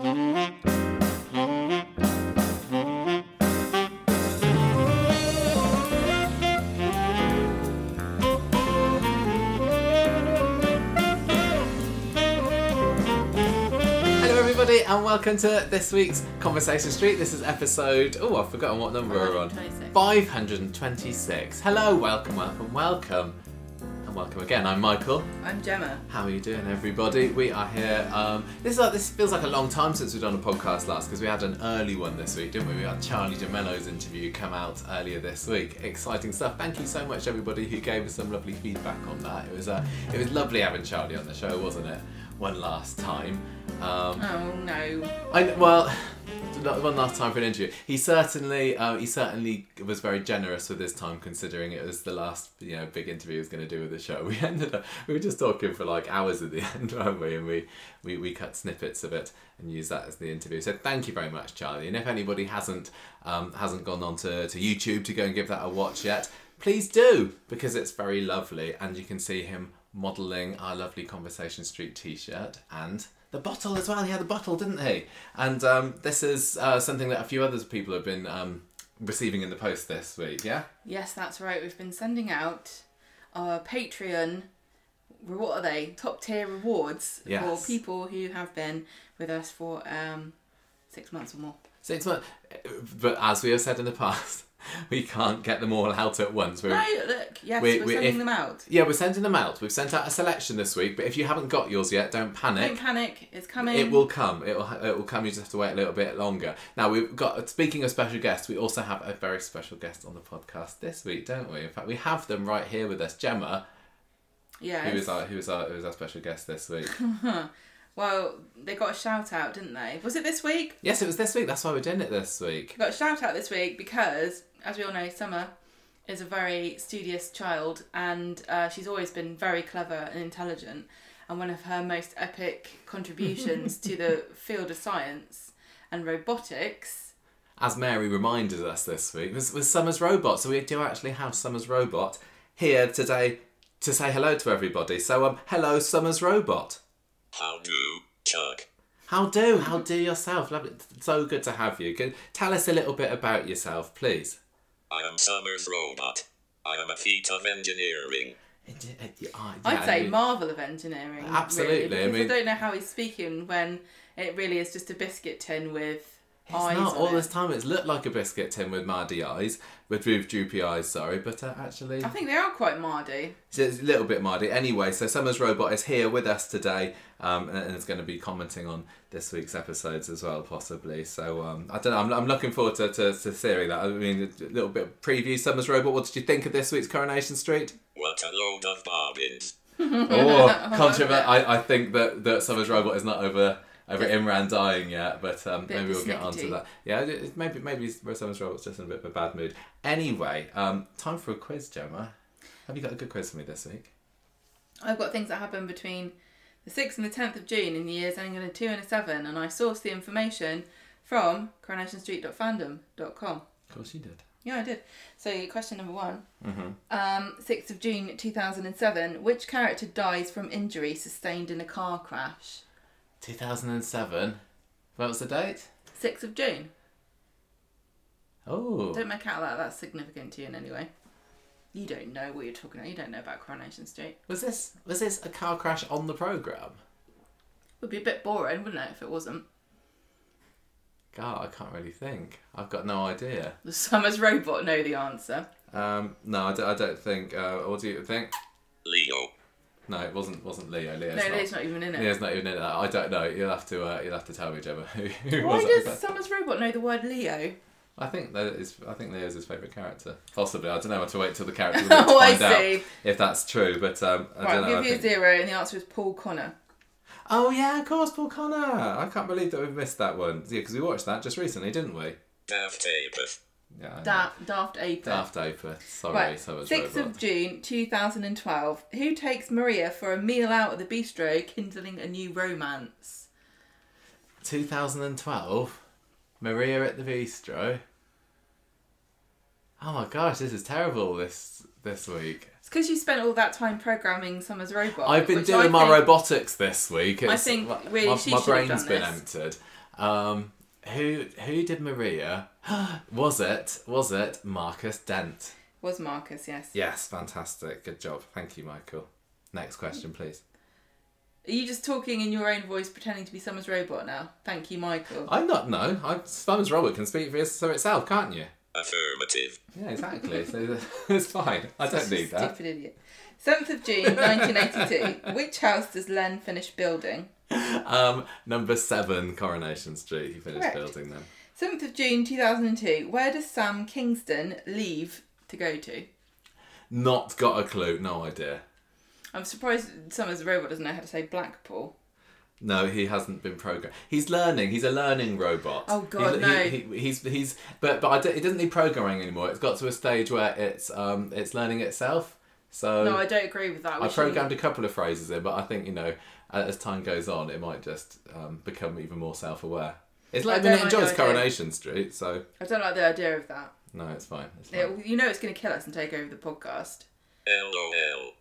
Hello, everybody, and welcome to this week's Conversation Street. This is episode. Oh, I've forgotten what number we're on. 526. 526. Hello, welcome, welcome, welcome. And welcome again. I'm Michael. I'm Gemma. How are you doing, everybody? We are here. Um, this is like, this feels like a long time since we've done a podcast last because we had an early one this week, didn't we? We had Charlie de Melo's interview come out earlier this week. Exciting stuff. Thank you so much, everybody, who gave us some lovely feedback on that. It was uh, it was lovely having Charlie on the show, wasn't it? One last time. Um, Oh no. I well, one last time for an interview. He certainly, um, he certainly was very generous with his time, considering it was the last, you know, big interview he was going to do with the show. We ended up, we were just talking for like hours at the end, weren't we? And we, we, we cut snippets of it and used that as the interview. So thank you very much, Charlie. And if anybody hasn't, um, hasn't gone on to, to YouTube to go and give that a watch yet, please do because it's very lovely, and you can see him modelling our lovely Conversation Street T-shirt and the bottle as well. He had the bottle, didn't he? And um, this is uh, something that a few other people have been um, receiving in the post this week. Yeah. Yes, that's right. We've been sending out our Patreon. What are they? Top tier rewards Yes. for people who have been with us for um, six months or more. Six months. But as we have said in the past, we can't get them all out at once. We're, No, look. Yes, We- we, are we- sending if- them out. yeah, we're sending them out. We've sent out a selection this week, but if you haven't got yours yet, don't panic. Don't panic. It's coming. It will come. It will. It will come. You just have to wait a little bit longer. Now we've got. Speaking of special guests, we also have a very special guest on the podcast this week, don't we? In fact, we have them right here with us. Gemma, Yeah. who is our who is our who is our special guest this week. Well, they got a shout out, didn't they? Was it this week? yes, it was this week. That's why we're doing it this week. We got a shout out this week because, as we all know, Summer is a very studious child and uh, she's always been very clever and intelligent. And one of her most epic contributions to the field of science and robotics. As Mary reminded us this week, was was Summer's robot. So we do actually have Summer's robot here today to say hello to everybody. So um, hello, Summer's robot. How do, Chuck? How do? How do yourself? Lovely. So good to have you. Can, tell us a little bit about yourself, please. I am Summer's robot. I am a feat of engineering. Eh, ah, I'd say marvel of engineering. Absolutely, I Really, because I, mean- don't know how he's speaking when it really is just a biscuit tin with It's eyes not on all it. this time. It's looked like a biscuit tin with mardy eyes, with with droopy eyes. Sorry, but uh, actually, I think they are quite mardy. So it's a little bit mardy. Anyway, so Summer's robot is here with us today, um, and, and is going to be commenting on this week's episodes as well, possibly. So um, I don't know. I'm, I'm looking forward to, to, to hearing that. I mean, a little bit of preview. Summer's robot. What did you think of this week's Coronation Street? What a load of bobbins. Oh, controversial. I, I think that, that Summer's robot is not over over Imran dying yet, but um, maybe we'll get persnickety. onto that. Yeah, maybe maybe Summer's robot's just in a bit of a bad mood. Anyway, um, time for a quiz, Gemma. Have you got a good quiz for me this week? I've got things that happened between the 6th and the 10th of June in the years ending in a 2 and a 7, and I sourced the information from coronationstreet.fandom.com. Of course you did. Yeah, I did. So, question number one. Mm-hmm. Um, 6th of June 2007, which character dies from injury sustained in a car crash? 2007. What was the date? 6th of June. Oh. Don't make out that that's significant to you in any way. You don't know what you're talking about. You don't know about Coronation Street. Was this was this a car crash on the program? Would be a bit boring, wouldn't it, if it wasn't? God, I can't really think. I've got no idea. The Summers robot know the answer. Um, no, I don't, I don't think. Uh, what do you think? Leo. No, it wasn't. Wasn't Leo. Leo's no, not. Leo's not even in it. Leo's not even in it. I don't know. You'll have to. Uh, you'll have to tell me, Gemma. Who, who Why was it? does Summers robot know the word Leo? I think that is. I think Leo's his favourite character. Possibly. I don't know. I have to wait till the character to Oh, I find out if that's true. But um, I Right, don't I'll know. I give you a zero, and the answer is Paul Connor. Oh yeah, of course, Paul Connor. I can't believe that we've missed that one. Yeah, because we watched that just recently, didn't we? Daft Apeth. Yeah. Da- Daft Ape. Daft Apeth. Sorry, Right, so much 6th robot. of June 2012. Who takes Maria for a meal out at the bistro, kindling a new romance? 2012. Maria at the Bistro. Oh my gosh, this is terrible. This this week. It's because you spent all that time programming Summer's robot. I've been doing I my think- robotics this week. It's, think my, really my, she my done been this. emptied. Um, who who did Maria? was it was it Marcus Dent? Was Marcus, yes. Yes, fantastic. Good job. Thank you, Michael. Next question, please. Are you just talking in your own voice, pretending to be Summer's robot now? Thank you, Michael. I'm not. No, I'm. Summer's Robert can speak for itself, can't you? Affirmative. Yeah, exactly. so it's fine. I don't Such need that. Stupid idiot. 7th of June 1982. Which house does Len finish building? Um, number seven, Coronation Street. He finished Correct. building them. 7th of June 2002. Where does Sam Kingston leave to go to? Not got a clue. No idea. I'm surprised Summer's robot doesn't know how to say Blackpool. No, he hasn't been programmed. He's learning. He's a learning robot. Oh, God, He- no. He, he, he's he's but but it doesn't need programming anymore. It's got to a stage where it's um it's learning itself. So No, I don't agree with that. We I shouldn't- programmed a couple of phrases in, but I think you know as time goes on, it might just um, become even more self-aware. It's like I mean, it enjoys idea. Coronation Street, so I don't like the idea of that. no, it's fine. It's fine. It, you know it's going to kill us and take over the podcast. LOL.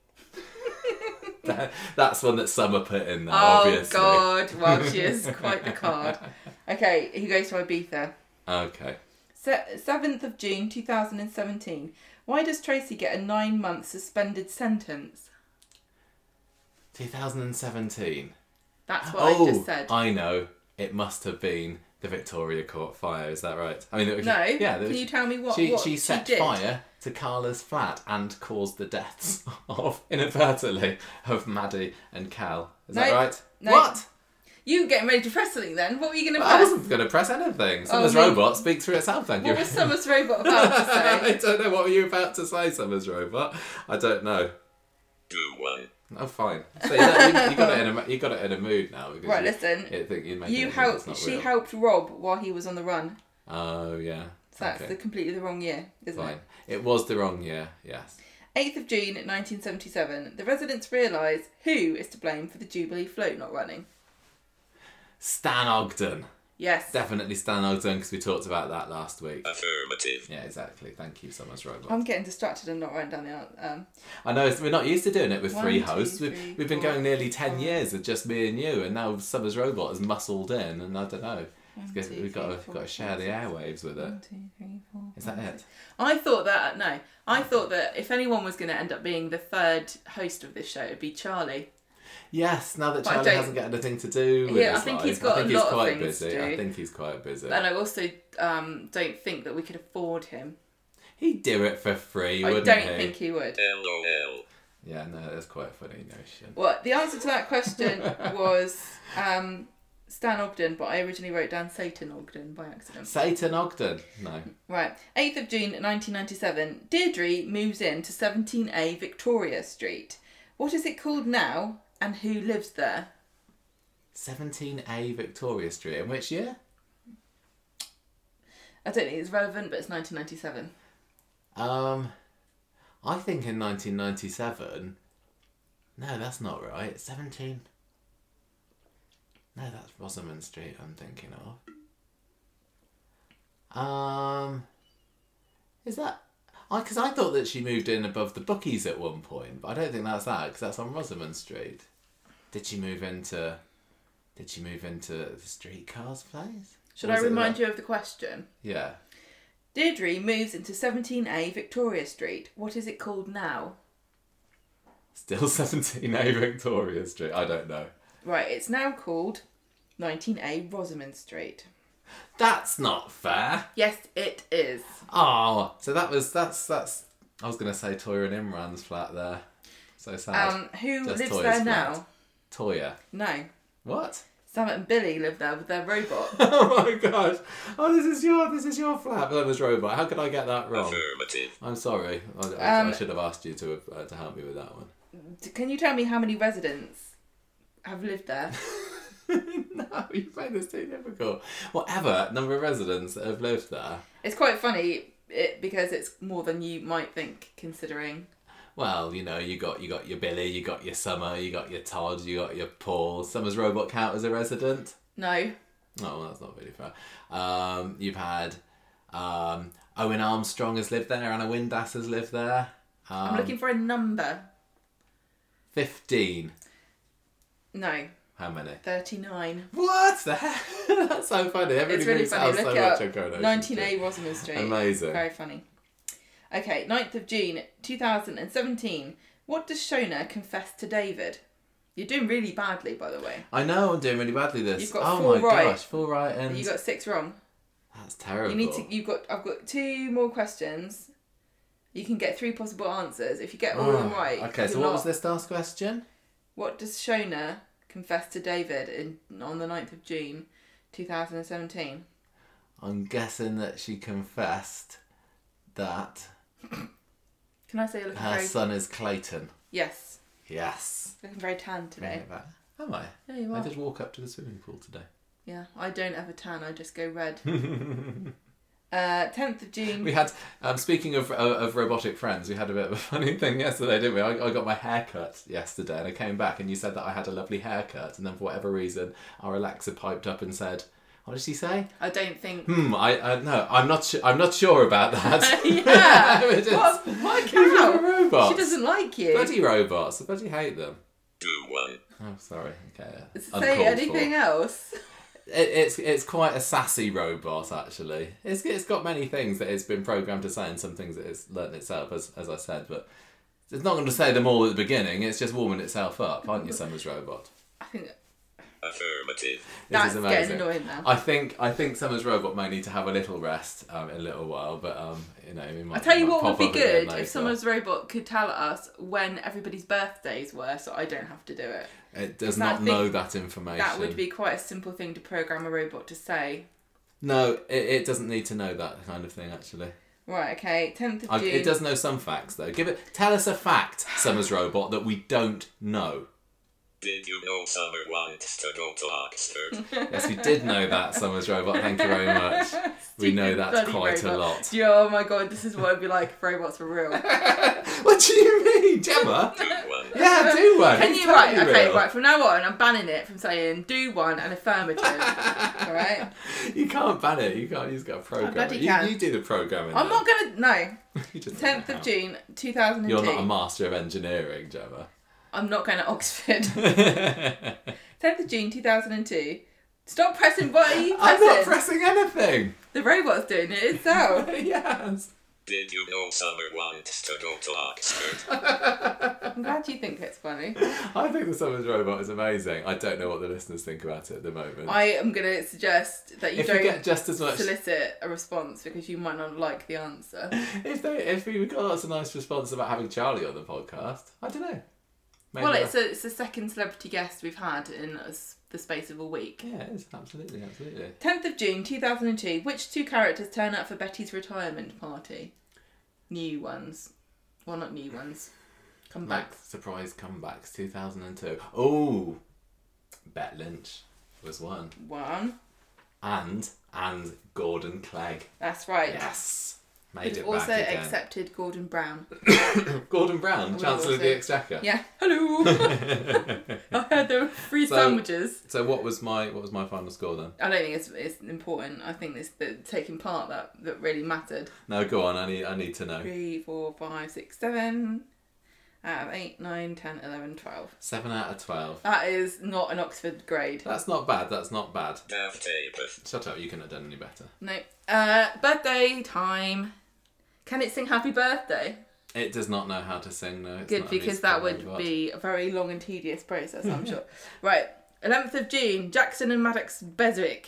Oh, That's one that Summer put in there, oh, obviously. God. Well, she is quite the card. Okay, he goes to Ibiza. Okay. Se- 7th of June 2017. Why does Tracy get a nine month suspended sentence? 2017. That's what oh, I just oh, said. I know. It must have been the Victoria Court fire. Is that right? I mean, it was, no, Yeah. there can was- you tell me what she what she set did? fire to Carla's flat and caused the deaths of inadvertently of Maddie and Cal. Is that No, right? no. What? You were getting ready to press something then. What were you going to I press? wasn't going to press anything. Oh, Summer's me- robot speaks for itself. Thank you. What was Summer's robot about to say? I don't know what were you about to say, Summer's robot. I don't know. Do one. Oh, fine. So you, you, got it in a you got it in a mood now. Because Right, you, listen. You You it think it's helped. She real. helped Rob while he was on the run. Oh yeah. So that's okay. the completely the wrong year, isn't Fine. it? It was the wrong year. Yes. 8th of June 1977. The residents realise who is to blame for the Jubilee float not running. Stan Ogden. Yes. Definitely Stan Ogden because we talked about that last week. Affirmative. Yeah, exactly. Thank you, so much, Robot. I'm getting distracted and not writing down the answer. Um, I know we're not used to doing it with three hosts. three, we've, we've been four, going nearly 10 five. years of just me and you, and now Summers Robot has muscled in, and I don't know. It's good- two, we've got three, to, four, got to share the airwaves with it. one, two, three, four, Is that five, it? I thought that no, I thought that if anyone was going to end up being the third host of this show, it'd be Charlie. Yes, now that But Charlie hasn't got anything to do with Yeah, I think life, he's got I think a he's lot of quite things busy. to I think he's quite busy. And I also um, don't think that we could afford him. He'd do it for free, I wouldn't he? I don't he? think he would. LOL. Yeah, no, that's quite a funny notion. Well, the answer to that question was um, Stan Ogden, but I originally wrote down Satan Ogden by accident. Satan Ogden. No. Right, 8th of June 1997. Deirdre moves in to 17A Victoria Street. What is it called now, and who lives there? 17A Victoria Street. In which year? I don't think it's relevant, but it's 1997. Um, I think in 1997. No, that's not right. 17. No, that's Rosamund Street I'm thinking of. Um, is that. Because I, thought that she moved in above the bookies at one point, but I don't think that's that because that's on Rosamund Street. Did she move into? Did she move into the streetcars place? Should I remind you of the question? Yeah. Deirdre moves into 17A Victoria Street. What is it called now? Still 17A Victoria Street. I don't know. Right, it's now called 19A Rosamund Street. That's not fair. Yes, it is. Oh, so that was that's that's. I was gonna say Toyah and Imran's flat there. So sad. Um, who Just lives Toyah's there flat. now? Toyah. No. What? Sam and Billy live there with their robot. Oh my gosh! Oh, this is your this is your flat. But was robot. How could I get that wrong? Affirmative. I'm sorry. I, I, I Um, should have asked you to uh, to help me with that one. Can you tell me how many residents have lived there? no, you made this too difficult. Whatever number of residents that have lived there. It's quite funny it, because it's more than you might think, considering. Well, you know, you got you got your Billy, you got your Summer, you got your Todd, you got your Paul. Summer's robot count as a resident. No. Oh, well, that's not really fair. Um, you've had Um, Owen Armstrong has lived there. Anna Windass has lived there. Um, I'm looking for a number. 15. No, How many? 39. What the hell? That's so funny. Everybody It's really funny. Look so it up. on 19A Street. Rosamund Street. Amazing. Very funny. Okay, 9th of June 2017. What does Shona confess to David? You're doing really badly, by the way. I know I'm doing really badly this. You've got oh four my right. gosh, full right and You got six wrong. that's terrible. You need to. You've got. I've got two more questions. You can get three possible answers if you get all of them Oh, right. Okay, so what not- was this last question? What does Shona confess to David in on the 9th of June, 2017? I'm guessing that she confessed that Can I say you're looking her very? son is Clayton. Yes, Yes. looking very tan today. That- Am I? Yeah, you are. I did walk up to the swimming pool today. Yeah, I don't ever tan. I just go red. uh, 10th of June. We had, um, speaking of, uh, of robotic friends, we had a bit of a funny thing yesterday, didn't we? I, I got my hair cut yesterday and I came back and you said that I had a lovely haircut and then for whatever reason our Alexa piped up and said, what does she say? I don't think. Hmm, I, I no, I'm not su- I'm not sure about that. yeah. It is- what? What a These are cow? robots. She doesn't like you. Bloody robots. I bloody hate them. Do one. Oh, sorry. Okay. Say uncalled for. anything else. It, it's it's quite a sassy robot actually. It's it's got many things that it's been programmed to say and some things that it's learnt itself as as I said, but it's not going to say them all at the beginning. It's just warming itself up, aren't you, Summer's robot? I think Affirmative. This that's is getting annoying now. I think I think Summer's robot may need to have a little rest um, in a little while, but um, you know, it might, I tell you what would be good if Summer's robot could tell us when everybody's birthdays were, so I don't have to do it. It does not think know that information. That would be quite a simple thing to program a robot to say. No, it, it doesn't need to know that kind of thing actually. Right, okay, 10th of I, June. it does know some facts though. Give it. Tell us a fact, Summer's robot, that we don't know. Did you know Summer wants to go to Oxford? Yes, we did know that, Summer's robot. Thank you very much. We know Stupid that bloody quite a lot. Yeah, oh my god, this is what it'd be like if robots were real. What do you mean, Gemma? Do one. Yeah, do one. Can It's you right? totally Okay, real. right. From now on, I'm banning it from saying do one and affirmative. all right. You can't ban it. You can't. You just got a program bloody. You, can. you do the programming. I'm then. not gonna. No. You just don't 10th of. June, 2002. You're not a master of engineering, Gemma. I'm not going to Oxford. 10th of June 2002. Stop pressing. What are you pressing? I'm not pressing anything. the robot's doing it itself. yes. Did you know Summer wants to go to Oxford? I'm glad you think it's funny. I think the Summers robot is amazing. I don't know what the listeners think about it at the moment. I am going to suggest that you if don't you get just as much, solicit a response because you might not like the answer. if they, if we got lots of nice response about having Charlie on the podcast, I don't know. Maybe well, it's a, it's the second celebrity guest we've had in a the space of a week. yeah, it is absolutely, absolutely. 10th of June 2002. Which two characters turn up for Betty's retirement party? New ones. Well, not new ones. Come back. Max surprise comebacks 2002. Oh, Bet Lynch was one, One. and and Gordon Clegg. That's right. Yes, made We've it also back again. accepted Gordon Brown. Gordon Brown, We Chancellor of the Exchequer. Yeah. Hello. I had the free So- sandwiches. So what was my what was my final score then? I don't think it's, it's important. I think it's the taking part that, that really mattered. No, go on. I need I need to know. Three, four, five, six, seven. Out of eight, nine, ten, eleven, twelve. Seven out of twelve. That is not an Oxford grade. That's not bad. That's not bad. Shut up. You couldn't have done any better. No. Uh, birthday time. Can it sing happy birthday? It does not know how to sing. No, it's Good, not a because that would robot. be a very long and tedious process, I'm sure. Right. 11th of June, Jackson and Maddox Beswick,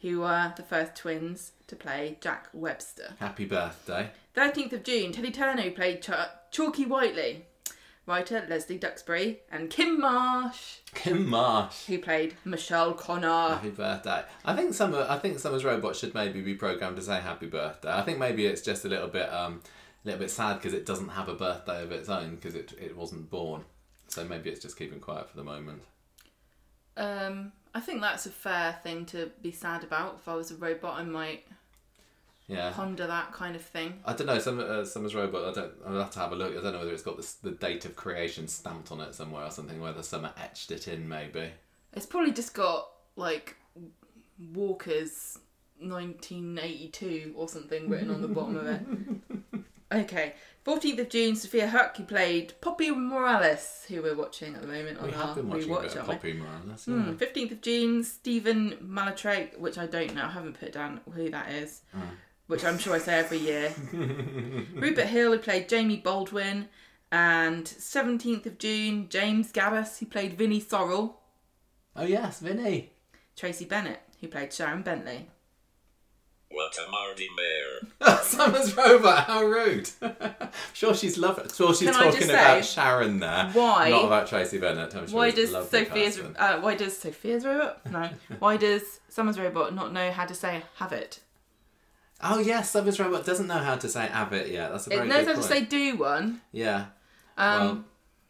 who were the first twins to play Jack Webster. Happy birthday. 13th of June, Teddy Turner played Ch- Chalky Whiteley. Writer Leslie Duxbury and Kym Marsh, Kym Marsh. who played Michelle Connor. Happy birthday. I think Summer. I think Summer's robot should maybe be programmed to say happy birthday. I think maybe it's just a little bit um, a little bit sad because it doesn't have a birthday of its own because it it wasn't born. So maybe it's just keeping quiet for the moment. Um, I think that's a fair thing to be sad about. If I was a robot, I might Yeah. ponder that kind of thing. I don't know. Some uh, Summer's robot. I don't. I'll have to have a look. I don't know whether it's got this, the date of creation stamped on it somewhere or something. Whether Summer etched it in, maybe. It's probably just got like Walker's 1982 or something written on the bottom of it. Okay, 14th of June, Sophiya Haque, who played Poppy Morales, who we're watching at the moment on We our rewatch. bit of aren't we? Poppy Morales. Yeah. Hmm, 15th of June, Stephen Mallatratt, which I don't know, I haven't put down who that is, Oh. Which I'm sure I say every year. Rupert Hill, who played Jamie Baldwin, and 17th of June, James Gaddas, who played Vinnie Sorrell, Oh yes, Vinny. Tracie Bennett, who played Sharon Bentley. What a Mardy Mayor. Summer's robot. How rude. sure, she's lovely. Sure, she's Can talking about say, Sharon there. why- Not about Tracie Bennett. I'm sure Why does Sophia's uh, why does Sophia's robot no why does Summer's robot not know how to say have it? Oh yes, Summer's robot doesn't know how to say Abbott yet. That's a very It knows how to say do one. Yeah. Um,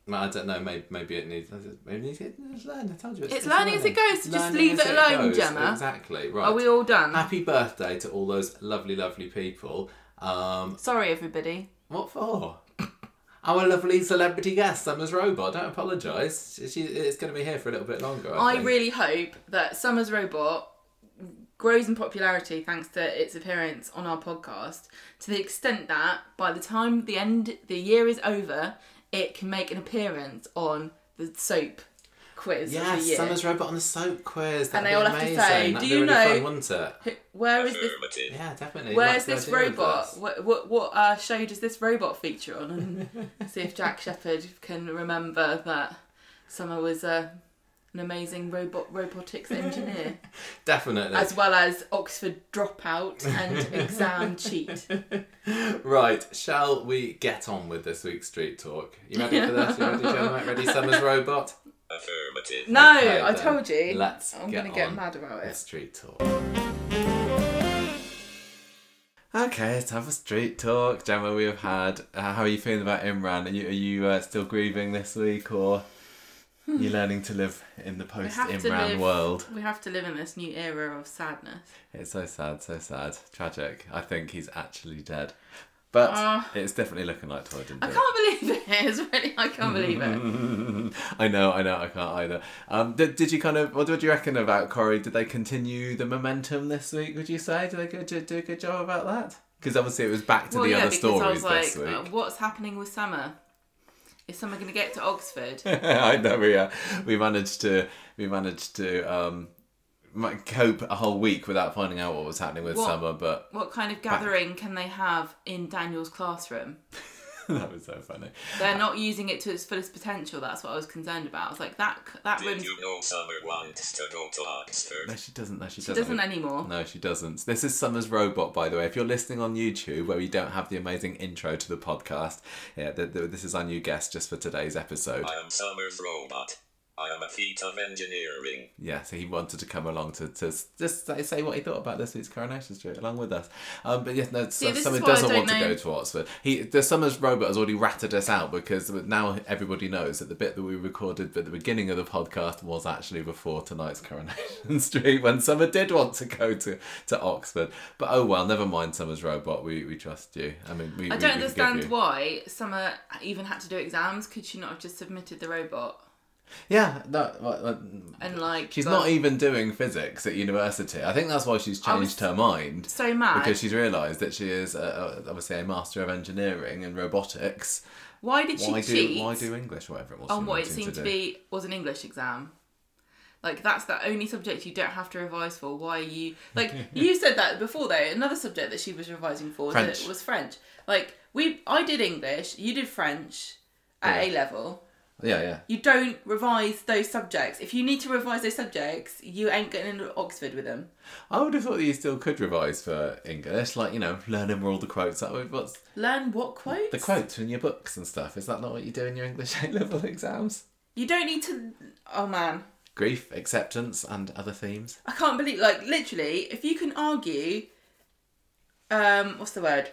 well, I don't know. Maybe, maybe it needs. Maybe it needs to learn. I told you. It's, It's learning as it goes, so just Learning leave it alone. Gemma. Exactly. Right. are we all done? Happy birthday to all those lovely, lovely people. Um, Sorry, everybody. what for? Our lovely celebrity guest, Summer's robot. Don't apologise. She, it's going to be here for a little bit longer. I, I really hope that Summer's robot grows in popularity thanks to its appearance on our podcast to the extent that by the time the end the year is over, it can make an appearance on the soap quiz of the Yes, year. Summer's robot on the soap quiz. That'd they be all have to amazing. say, That'd "Do you really know- Fun, wouldn't it? Who- Where is this? Affirmative. Yeah, definitely. Where's this robot? this. What what, what uh, show does this robot feature on? And see if Jack Shepherd can remember that Summer was uh, an amazing robot robotics engineer, Definitely. as well as Oxford dropout and exam cheat. Right, shall we get on with this week's street talk? You ready for this? You ready, Gemma? Ready, Summer's robot? Affirmative. No, Okay, I then. told you. Let's I'm get gonna get mad about it. street talk. Okay, it's time for street talk. Gemma, we have had. Uh, how are you feeling about Imran? Are you, are you uh, still grieving this week, or are learning to live in the post Imran live- world? We have to live in this new era of sadness. It's so sad, so sad, tragic. I think he's actually dead, but Ah. it's definitely looking like Toy didn't I it. can't believe it. It's really, I can't believe it. I know, I know, I can't either. Um, did, did you kind of, what do you reckon about Corey? Did they continue the momentum this week, would you say? Did they do, do a good job about that? Because obviously it was back to well, the yeah, other stories I was like, this week. uh, what's happening with Summer? Is Summer going to get to Oxford? I know, we, uh, we managed to, we managed to um, cope a whole week without finding out what was happening with What? Summer, but What kind of gathering can they have in Daniel's classroom? that was so funny. They're not using it to its fullest potential. That's what I was concerned about. I was like, that that Did room's you know Summer wants to go to No, Oxford? she doesn't. No, she, she doesn't. doesn't anymore. No, she doesn't. This is Summer's Robot, by the way. If you're listening on YouTube, where we don't have the amazing intro to the podcast, yeah, th th this is our new guest just for today's episode. I am Summer's robot. I am a feat of engineering. Yeah, so he wanted to come along to, to just say, say what he thought about this week's Coronation Street along with us. Um, but yes, no, See, Summer is what I doesn't don't want to go to Oxford. He, the Summer's Robot has already ratted us out because now everybody knows that the bit that we recorded at the beginning of the podcast was actually before tonight's Coronation Street when Summer did want to go to, to Oxford. But oh well, never mind Summer's Robot. We, we trust you. I mean, we, I we- don't we forgive understand why Summer even had to do exams. Could she not have just submitted the robot Yeah, well, well, and like? she's got not even doing physics at university. I think that's why she's changed her mind. so mad. because she's realised that she is uh, uh, obviously a master of engineering and robotics. why did she Why cheat? do why do English, whatever it was? on what it seemed to do. be was an English exam. Like that's the only subject you don't have to revise for. Why are you like you said that before though? Another subject that she was revising for French. was French. Like we, I did English, you did French at A level. Yeah, yeah. You don't revise those subjects. If you need to revise those subjects, you ain't getting into Oxford with them. I would have thought that you still could revise for English, like you know, learning where all the quotes are. What's Learn what quotes? the quotes in your books and stuff? Is that not what you do in your English A level exams? You don't need to. Oh man, Grief, acceptance, and other themes. I can't believe, like, literally, if you can argue, um, what's the word?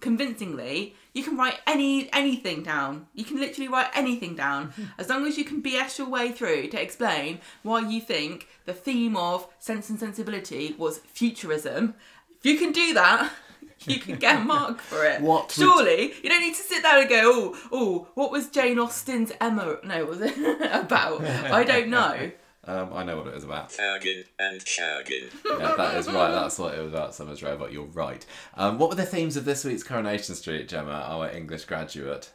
Convincingly, you can write any anything down. You can literally write anything down as long as you can BS your way through to explain why you think the theme of Sense and Sensibility was futurism. If you can do that, you can get a mark for it. What would- Surely you don't need to sit there and go, oh, oh, what was Jane Austen's Emma? No, was it about? I don't know. Um, I know what it was about. Fagging and shagging. Yeah, that is right. That's what it was about. Summer's Robot. You're right. Um, what were the themes of this week's Coronation Street, Gemma, our English graduate?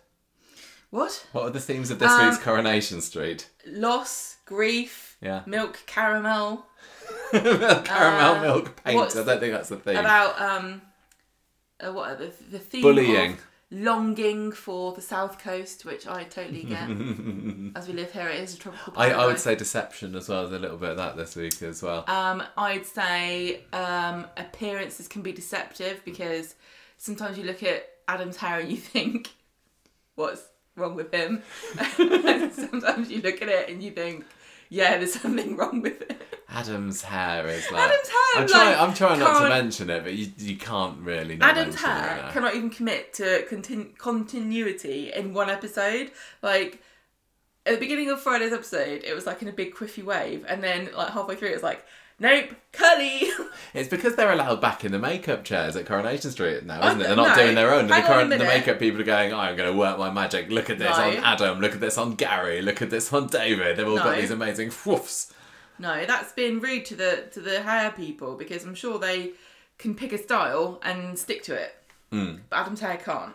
What? What were the themes of this Um, week's Coronation Street? Loss, grief, Yeah. milk, caramel. Caramel uh, milk paint. I don't think that's the theme. About um, uh, what are the the theme Bullying. of longing for the south coast, which I totally get. As we live here, it is a tropical I. I would say deception as well. There's a little bit of that this week as well. Um, I'd say um, appearances can be deceptive because sometimes you look at Adam's hair and you think, what's wrong with him? sometimes you look at it and you think, yeah, there's something wrong with it. Adam's hair is like. Adam's hair, I'm trying. like, I'm trying not to mention it, but you you can't really. Not Adam's hair it cannot even commit to continu- continuity in one episode. Like, at the beginning of Friday's episode, it was like in a big quiffy wave, and then like halfway through, it was like, nope, curly. It's because they're allowed back in the makeup chairs at Coronation Street now, Oh, isn't it? They're not no. doing their own. The, Hang on a current, the makeup people are going, I'm going to work my magic. Look at this No. on Adam. Look at this on Gary. Look at this on David. They've all got these amazing whoofs. No, that's being rude to the to the hair people because I'm sure they can pick a style and stick to it. Hmm. But Adam's hair can't.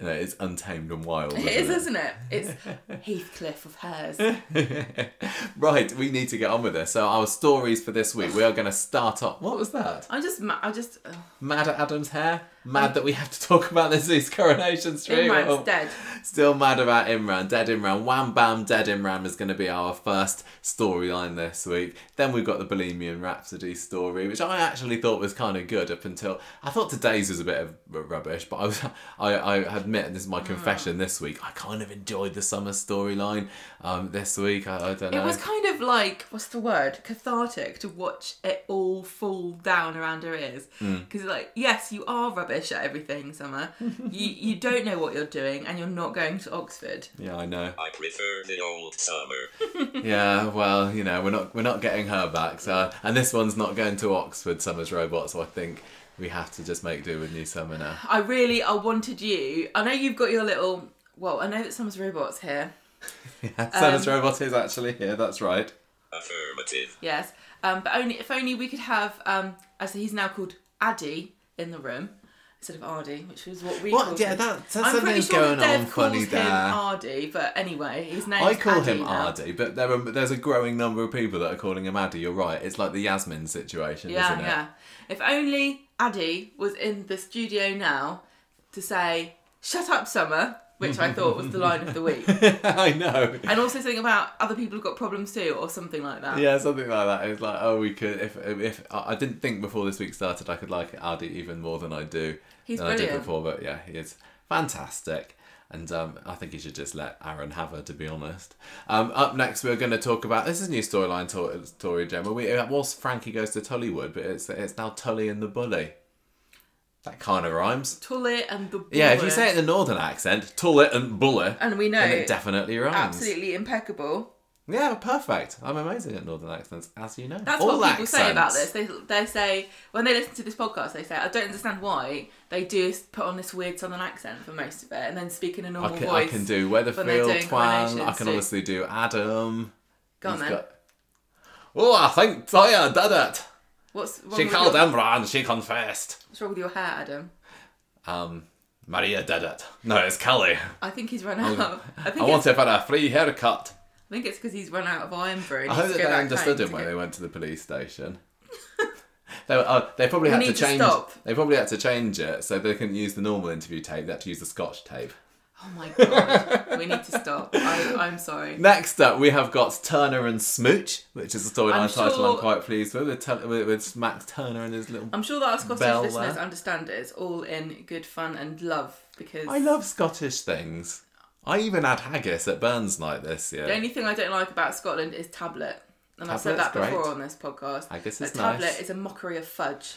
Know, it's untamed and wild. It is, isn't isn't it? It's Heathcliff of hairs. right, we need to get on with this. So our stories for this week, we are going to start off. What was that? I just, I just. Mad at Adam's hair? Mad that we have to talk about this week's Coronation Street? Imran's Or- dead. Still mad about Imran. Dead Imran. Wham Bam Dead Imran is going to be our first storyline this week. Then we've got the Bohemian Rhapsody story, which I actually thought was kind of good up until I thought today's was a bit of rubbish. But I was, I, I admit, and this is my confession this week. I kind of enjoyed the summer storyline um, this week. I, I don't know. It was kind of like what's the word? Cathartic to watch it all fall down around her ears. Because like, yes, you are rubbish at everything, Summer. you you don't know what you're doing, and you're not going to Oxford. yeah, I know. I prefer the old summer. Yeah, well, you know, we're not we're not getting her back. So, and this one's not going to Oxford Summer's Robot. So I think we have to just make do with New Summer now. I really, I wanted you. I know you've got your little. Well, I know that Summer's robots here. Yeah, Summer's Robot is actually here. That's right. Affirmative. Yes, um, but only if only we could have, um, as he's now called Addy in the room instead of Ardy, which is what we What? called Yeah, him. that- that's I'm pretty sure going that Dev on funny calls there. him Ardy, but anyway, his name. I call Addy him now. Ardy, but there are, there's a growing number of people that are calling him Addy. You're right. It's like the Yasmin situation, Yeah, isn't it? yeah. If only Addy was in the studio now to say, "Shut up, Summer," which I thought was the line of the week, I know. and also something about other people have got problems too, or something like that. Yeah, something like that. It's like, oh, we could. If if I I didn't think before this week started, I could like Addy even more than I do. He's than I did before, but yeah, he is fantastic. And um, I think you should just let Aaron have her, to be honest. Um, up next, we're going to talk about this is a new storyline to- story, Gemma. We, it was Frankie goes to Tullywood, but it's it's now Tully and the Bully. That kind of rhymes. Tully and the Yeah, if you say it in the northern accent, Tully and Bully, and we know then it definitely rhymes. absolutely impeccable. Yeah, perfect. I'm amazing at northern accents, as you know. That's All what people say about this. They they say when they listen to this podcast, they say I don't understand why they do put on this weird southern accent for most of it, and then speak in a normal can, I can do Weatherfield, twang. I can obviously do Adam. Go on then. got- Oh, I think Toyah did it. What's wrong She with called your, Imran. She confessed. What's wrong with your hair, Adam? Um, Maria did it. No, it's Kelly. I think he's run out. I I want to have a free haircut. I think it's because he's run out of Irn-Bru. I hope that they understood him to when get- they went to the police station. they, were, uh, they probably We had to to change. stop. They probably had to change it so they couldn't use the normal interview tape. They had to use the Scotch tape. Oh my god, we need to stop. I, I'm sorry. Next up, we have got Turner and Smooch, which is a storyline I'm title I'm quite pleased with. With, with, with Max Turner and his little. I'm sure that our Scottish listeners there. understand it. It's all in good fun and love because I love Scottish things. I even had haggis at Burns Night this year. The only thing I don't like about Scotland is tablet. And I've said that Tablet's before great. on this podcast. Haggis is tablet nice. is a mockery of fudge.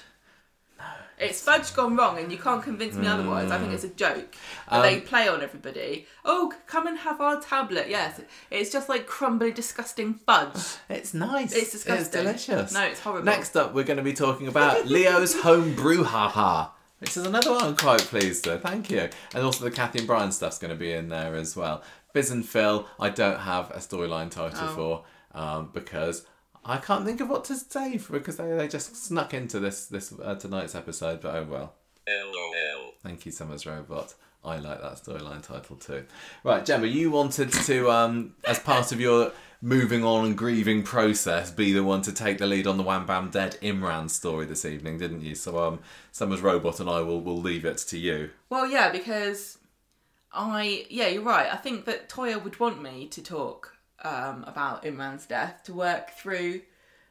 It's fudge gone wrong, and you can't convince me otherwise. I think it's a joke they Um, play on everybody. Oh, c- come and have our tablet. Yes, it's just like crumbly, disgusting fudge. It's nice. It's disgusting. It's delicious. No, it's horrible. Next up, we're going to be talking about Leo's home brouhaha, which is another one I'm quite pleased with. Thank you. And also the Cathy and Brian stuff's going to be in there as well. Biz and Phil, I don't have a storyline title Oh. for. um, because I can't think of what to say for because they, they just snuck into this this uh, tonight's episode. But oh well. LOL. Thank you, Summers Robot. I like that storyline title too. Right, Gemma, you wanted to, um, as part of your moving on and grieving process, be the one to take the lead on the Wham Bam Dead Imran story this evening, didn't you? So, um, Summers Robot and I will will leave it to you. Well, yeah, because I yeah, you're right. I think that Toyah would want me to talk um, about Imran's death to work through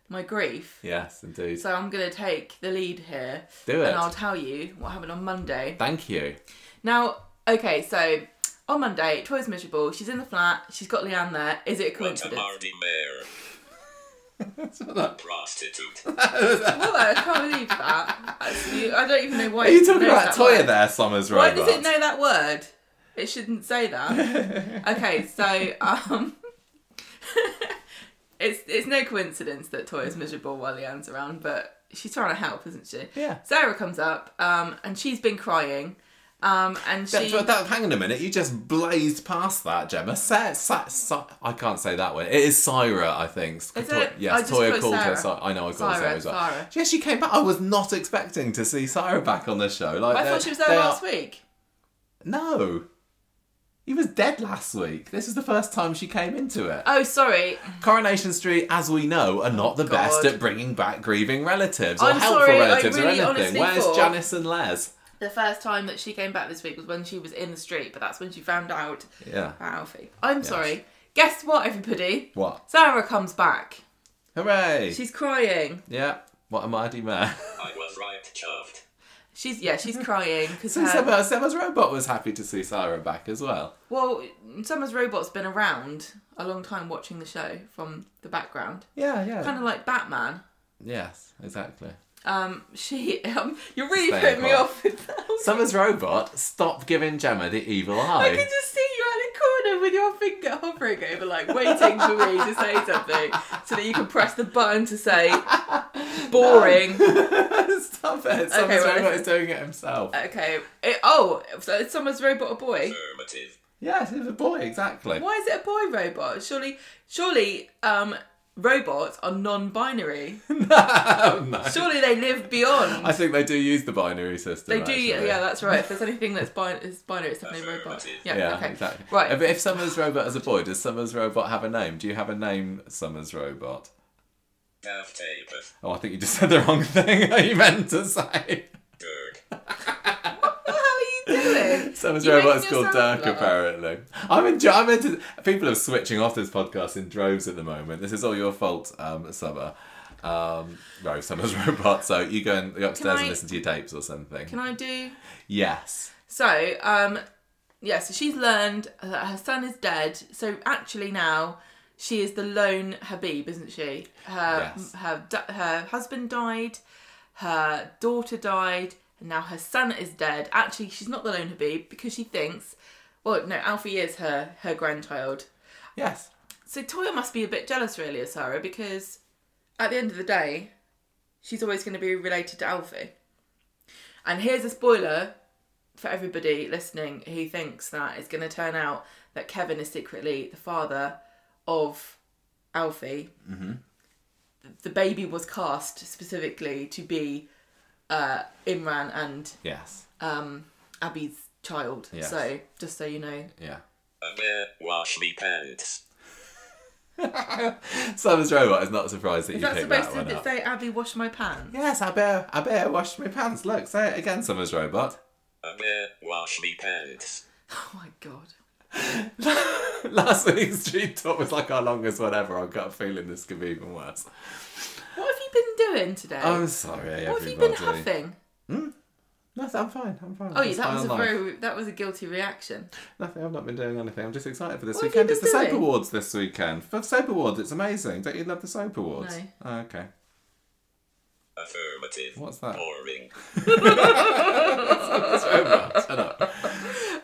my grief. Yes, indeed. So I'm gonna take the lead here, Do it. and I'll tell you what happened on Monday. Thank you. Now, okay, so on Monday, Toyah's miserable. She's in the flat. She's got Leanne there. Is it a What a coincidence? Mardy Mare. Prostitute. What? I can't believe that. Actually, I don't even know why. Are you talking about that Toyah word. there, Summers right? Why Robot? does it know that word? It shouldn't say that. okay, so um, it's it's no coincidence that Toyah's miserable while Leanne's around, but she's trying to help, isn't she? Yeah. Sarah comes up, um, and she's been crying, um, and she. that- hang on a minute, you just blazed past that, Gemma. Sa- sa- sa- I can't say that one. It is Syra, I think. Is To- it? I Yes, Toyah called her. Sarah. Sa- I know, I called her Syra, Sarah as well. Syra. Yeah, she came back. I was not expecting to see Syra back on the show. Like, I thought she was there last are- week. No. He was dead last week. This is the first time she came into it. Oh, sorry. Coronation Street, as we know, are not the best at bringing back grieving relatives or I'm helpful sorry, relatives or anything. Where's thought- Janice and Les? The first time that she came back this week was when she was in the street, but that's when she found out Yeah. about Alfie. I'm sorry. Guess what, everybody? What? Sarah comes back. Hooray! She's crying. Yeah. What a mighty man. I was right, chuffed. She's yeah, she's crying because So her Seba, Seba's robot was happy to see Sarah back as well. well, Summer's robot's been around a long time watching the show from the background, Yeah, yeah. kind of like Batman. Yes, exactly. Um, she um, you're really Staying putting me quiet. off with that. Summer's robot, stop giving Gemma the evil eye. I can just see you at the corner with your finger hovering over, like waiting for me to say something, so that you can press the button to say boring. stop it. Summer's well, robot listen. is doing it himself. Okay. It, oh, so is Summer's robot a boy? Affirmative. Yes, he's a boy, exactly. Why is it a boy robot? Surely, surely, um, robots are non-binary. no, no. Surely they live beyond. I think they do use the binary system. They do, actually. yeah, that's right. If there's anything that's bin- is binary, it's definitely a robot. Yeah, Yeah, okay. exactly. Right. If, if Summer's robot is a boy, does Summer's robot have a name? Do you have a name, Summer's robot? Half tape. Oh, I think you just said the wrong thing. you meant to say. Dirk. What the hell are you doing? Summer's You're robot is called Dirk, apparently. I'm into. I'm into. People are switching off this podcast in droves at the moment. This is all your fault, um, Summer. Um, no, Summer's robot. So you go and go upstairs I- and listen to your tapes or something. Can I do? Yes. So, um, yeah, so she's learned that her son is dead. So actually now she is the lone Habeeb, isn't she? Her Yes. her her husband died, her daughter died, now her son is dead. Actually, she's not the lone Habeeb because she thinks, well, no, Alfie is her her grandchild. Yes. So Toyah must be a bit jealous, really, of Sarah because at the end of the day, she's always going to be related to Alfie. And here's a spoiler for everybody listening who thinks that it's going to turn out that Kevin is secretly the father of Alfie. Mm-hmm. The baby was cast specifically to be uh, Imran and Yes. um, Abi's child. Yes. So just so you know, Yeah. A bear wash me pants. Summer's robot is not surprised that is you that picked that supposed one to up. say Abby wash my pants? Yes, I bear. I bear wash my pants. Look, say it again, Summer's robot. A wash me pants. Oh my god. Last week's street talk was like our longest one ever. I've got a feeling this could be even worse. What have you been doing today? I'm sorry, what have you everybody. been huffing? Hmm? No, I'm fine. I'm fine. Oh, yeah, that was a on life. very that was a guilty reaction. Nothing. I've not been doing anything. I'm just excited for this What have you weekend. It's the Soap? Awards this weekend. For Soap Awards, it's amazing. Don't you love the Soap Awards? No. Oh, okay. Affirmative. What's that? Boring. It's robot. Shut up.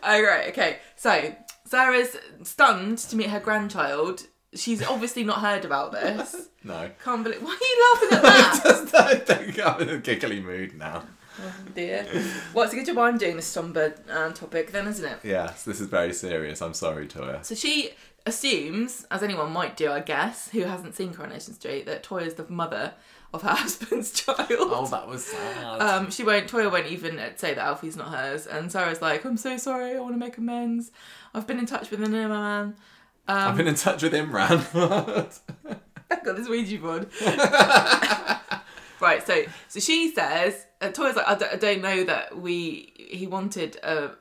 Oh right, okay. So Sarah's stunned to meet her grandchild. She's obviously not heard about this. No. Can't believe. Why are you laughing at that? Just don't think I'm in a giggly mood now. oh dear. Well, it's a good job I'm doing this somber uh, topic then, isn't it? Yes, this is very serious. I'm sorry, Toyah. So she, assumes, as anyone might do, I guess, who hasn't seen Coronation Street, that Toyah's the mother of her husband's child. Oh, that was sad. Um, she won't. Toyah won't even say that Alfie's not hers. And Sarah's like, "I'm so sorry. I want to make amends. I've been in touch with an man. I've been in touch with Imran. I've got this Ouija board." right. So, so she says, uh, Toyah's like, I don't, don't know that we. He wanted a.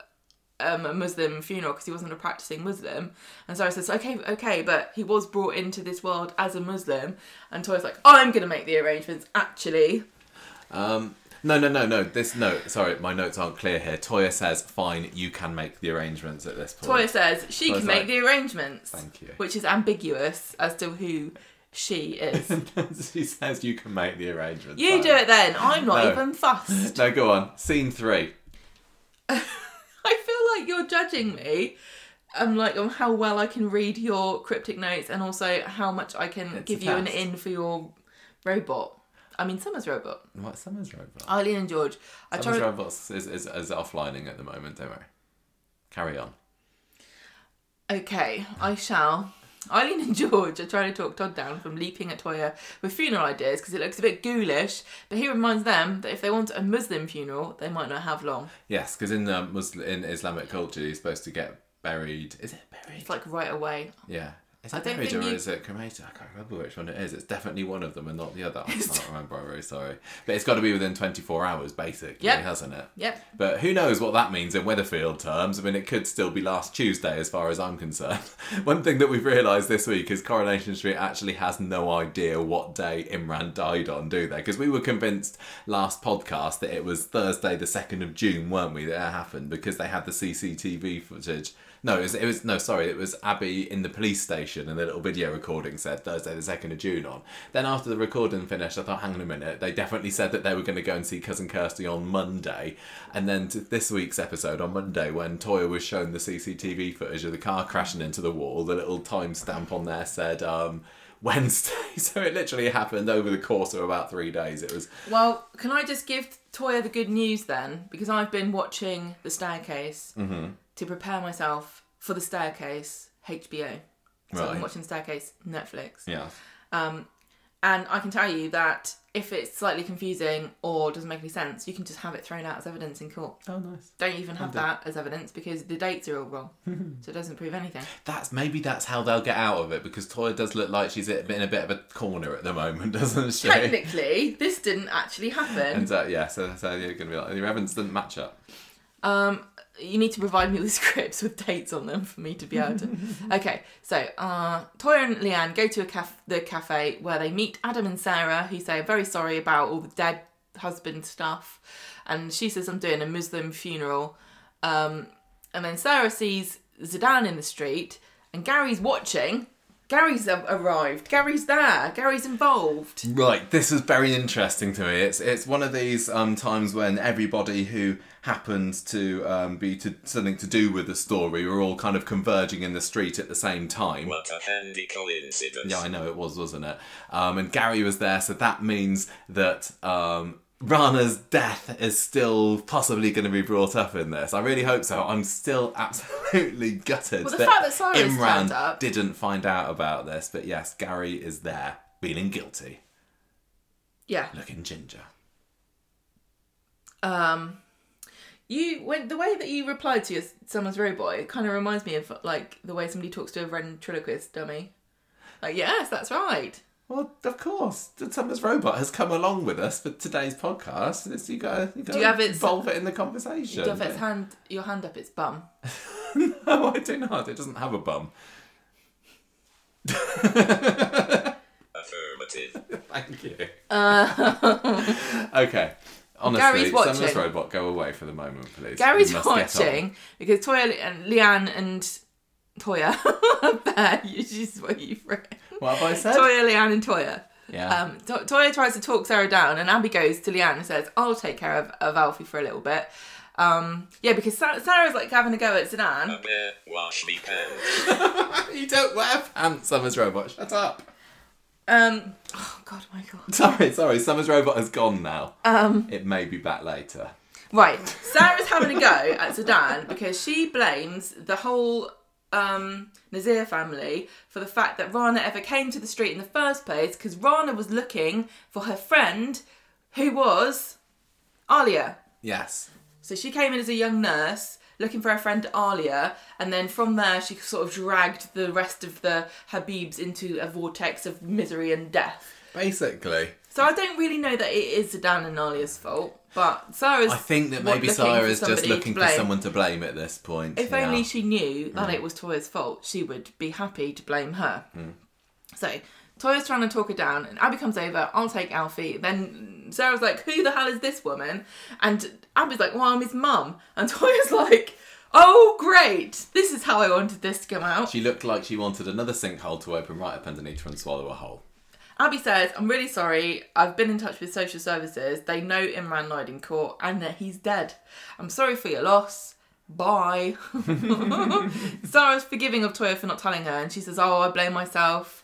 Um, a Muslim funeral because he wasn't a practicing Muslim, and Sarah says, "Okay, okay, but he was brought into this world as a Muslim." And Toyah's like, "I'm gonna make the arrangements." Actually, um, no, no, no, no. This no. Sorry, my notes aren't clear here. Toyah says, "Fine, you can make the arrangements at this point." Toyah says she Toyah's can make like, the arrangements. Thank you. Which is ambiguous as to who she is. she says you can make the arrangements. you do it then. I'm not No. even fussed. No, go on. Scene three. I feel like you're judging me. Um, like on how well I can read your cryptic notes and also how much I can It's give you an in for your robot. I mean, Summer's robot. What Summer's robot? Eileen and George. I Summer's tried. robot is, is, is offlining at the moment. Don't worry. Carry on. Okay, I shall. Eileen and George are trying to talk Todd down from leaping at Toyah with funeral ideas because it looks a bit ghoulish. But he reminds them that if they want a Muslim funeral, they might not have long. Yes, because in uh, Muslim in Islamic culture, you're supposed to get buried. Is it buried? It's like right away. Yeah. Is I it don't buried think or you- is it cremated? I can't remember which one it is. It's definitely one of them and not the other. I can't remember. I'm very sorry. But it's got to be within 24 hours, basically, Yep. hasn't it? Yep. But who knows what that means in Weatherfield terms? I mean, it could still be last Tuesday, as far as I'm concerned. One thing that we've realised this week is Coronation Street actually has no idea what day Imran died on, do they? Because we were convinced last podcast that it was Thursday, the 2nd of June, weren't we, that it happened because they had the CCTV footage. No, it was, it was no, sorry, it was Abi in the police station and the little video recording said Thursday the 2nd of June on. Then after the recording finished, I thought, hang on a minute, they definitely said that they were going to go and see Cousin Kirsty on Monday. And then to this week's episode on Monday, when Toyah was shown the CCTV footage of the car crashing into the wall, the little timestamp on there said um, Wednesday. So it literally happened over the course of about three days. It was Well, can I just give Toyah the good news then? Because I've been watching The Staircase Mm-hmm. To prepare myself for The Staircase HBO. So I've Right. been watching Staircase Netflix. yeah. Um, and I can tell you that if it's slightly confusing or doesn't make any sense, you can just have it thrown out as evidence in court. Oh, nice. Don't even have that as evidence because the dates are all wrong. so it doesn't prove anything. That's maybe that's how they'll get out of it because Toyah does look like she's in a bit of a corner at the moment, doesn't she? Technically, this didn't actually happen. And uh, yeah, so, so you're gonna be like your evidence doesn't match up. Um, you need to provide me with scripts with dates on them for me to be able to. okay, so uh, Toyah and Leanne go to a caf- the cafe where they meet Adam and Sarah, who say, "I'm very sorry about all the dead husband stuff," and she says, "I'm doing a Muslim funeral." Um, and then Sarah sees Zeedan in the street, and Gary's watching. Gary's arrived. Gary's there. Gary's involved. Right, this is very interesting to me. It's it's one of these um, times when everybody who happens to um, be to something to do with the story We're all kind of converging in the street at the same time. What a handy coincidence. Yeah, I know it was, wasn't it? Um, and Gary was there, so that means that um, Rana's death is still possibly going to be brought up in this. I really hope so. I'm still absolutely gutted Well, the fact that Saira Imran up- didn't find out about this. But yes, Gary is there, feeling guilty, Yeah. looking ginger. um you when the way that you replied to your someone's robot it kind of reminds me of like the way somebody talks to a ventriloquist dummy like yes that's right Well, of course, the Thomas Robot has come along with us for today's podcast. It's, you got you gotta do you have its- involve it in the conversation. you have its hand your hand up its bum no, I do not. It doesn't have a bum. Affirmative. Thank you. Uh, okay. Honestly, Gary's Summer's watching. Robot, go away for the moment, please. gary's We must watching because toyah and leanne and toyah are there she's what you've written What have I said? toyah leanne and toyah yeah. Um, to- Toyah tries to talk Sarah down, and Abi goes to Leanne and says, "I'll take care of, of Alfie for a little bit." Um, yeah, because Sa- Sarah's like having a go at Zeedan. A bear wash me pants. you don't wear pants, Summer's Robot. Shut up. Um, oh God, my God. Sorry, sorry. Summer's Robot has gone now. Um, It may be back later. right, Sarah's having a go at Zeedan because she blames the whole um, Nazir family for the fact that Rana ever came to the street in the first place because Rana was looking for her friend who was Alya. Yes. So she came in as a young nurse looking for her friend Alya, and then from there she sort of dragged the rest of the Habeebs into a vortex of misery and death. Basically. So I don't really know that it is Zeedan and Alya's fault, but Sarah's. I think that maybe Sarah is just looking for someone to blame at this point. If yeah. only she knew that mm. it was Toyah's fault, she would be happy to blame her. Mm. So Toyah's trying to talk her down, and Abi comes over. I'll take Alfie. Then Sarah's like, "Who the hell is this woman?" And Abi's like, "Well, I'm his mum." And Toyah's like, "Oh, great! This is how I wanted this to come out." She looked like she wanted another sinkhole to open right up underneath her and swallow a whole. Abi says, I'm really sorry. I've been in touch with social services. They know Imran lied in court and that he's dead. I'm sorry for your loss. Bye. Sarah's forgiving of Toyah for not telling her, and she says, Oh, I blame myself.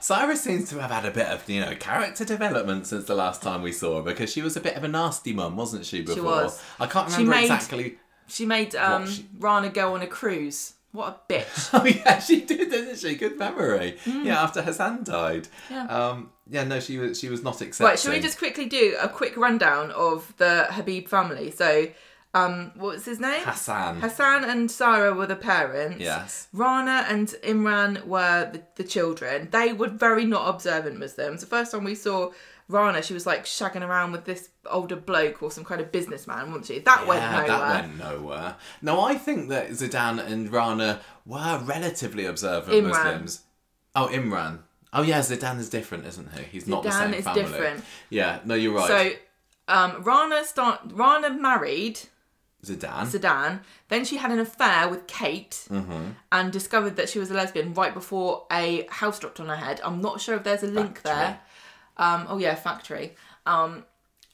Saira seems to have had a bit of, you know, character development since the last time we saw her because she was a bit of a nasty mum, wasn't she, before? was. I can't She remember made- exactly. She made um, she- Rana go on a cruise. What a bitch. Oh, yeah, she did, didn't she? Good memory. Yeah, after Hassan died. Yeah. Um, yeah, no, she was she was not accepting. right, shall we just quickly do a quick rundown of the Habeeb family? So, um, what was his name? Hassan. Hassan and Sarah were the parents. Yes. Rana and Imran were the, the children. They were very not observant Muslims. The first time we saw Rana, she was like shagging around with this older bloke or some kind of businessman, wasn't she? That went nowhere. that went nowhere. No, I think that Zeedan and Rana were relatively observant Imran. Muslims. Oh, Imran. Oh, yeah, Zeedan is different, isn't he? He's not the Zeedan same is family. different. Yeah, no, you're right. So, um, Rana start Rana married Zeedan. Zeedan. Then she had an affair with Kate Mm-hmm. and discovered that she was a lesbian right before a house dropped on her head. I'm not sure if there's a link Factory. there. Um, oh yeah, factory. Um,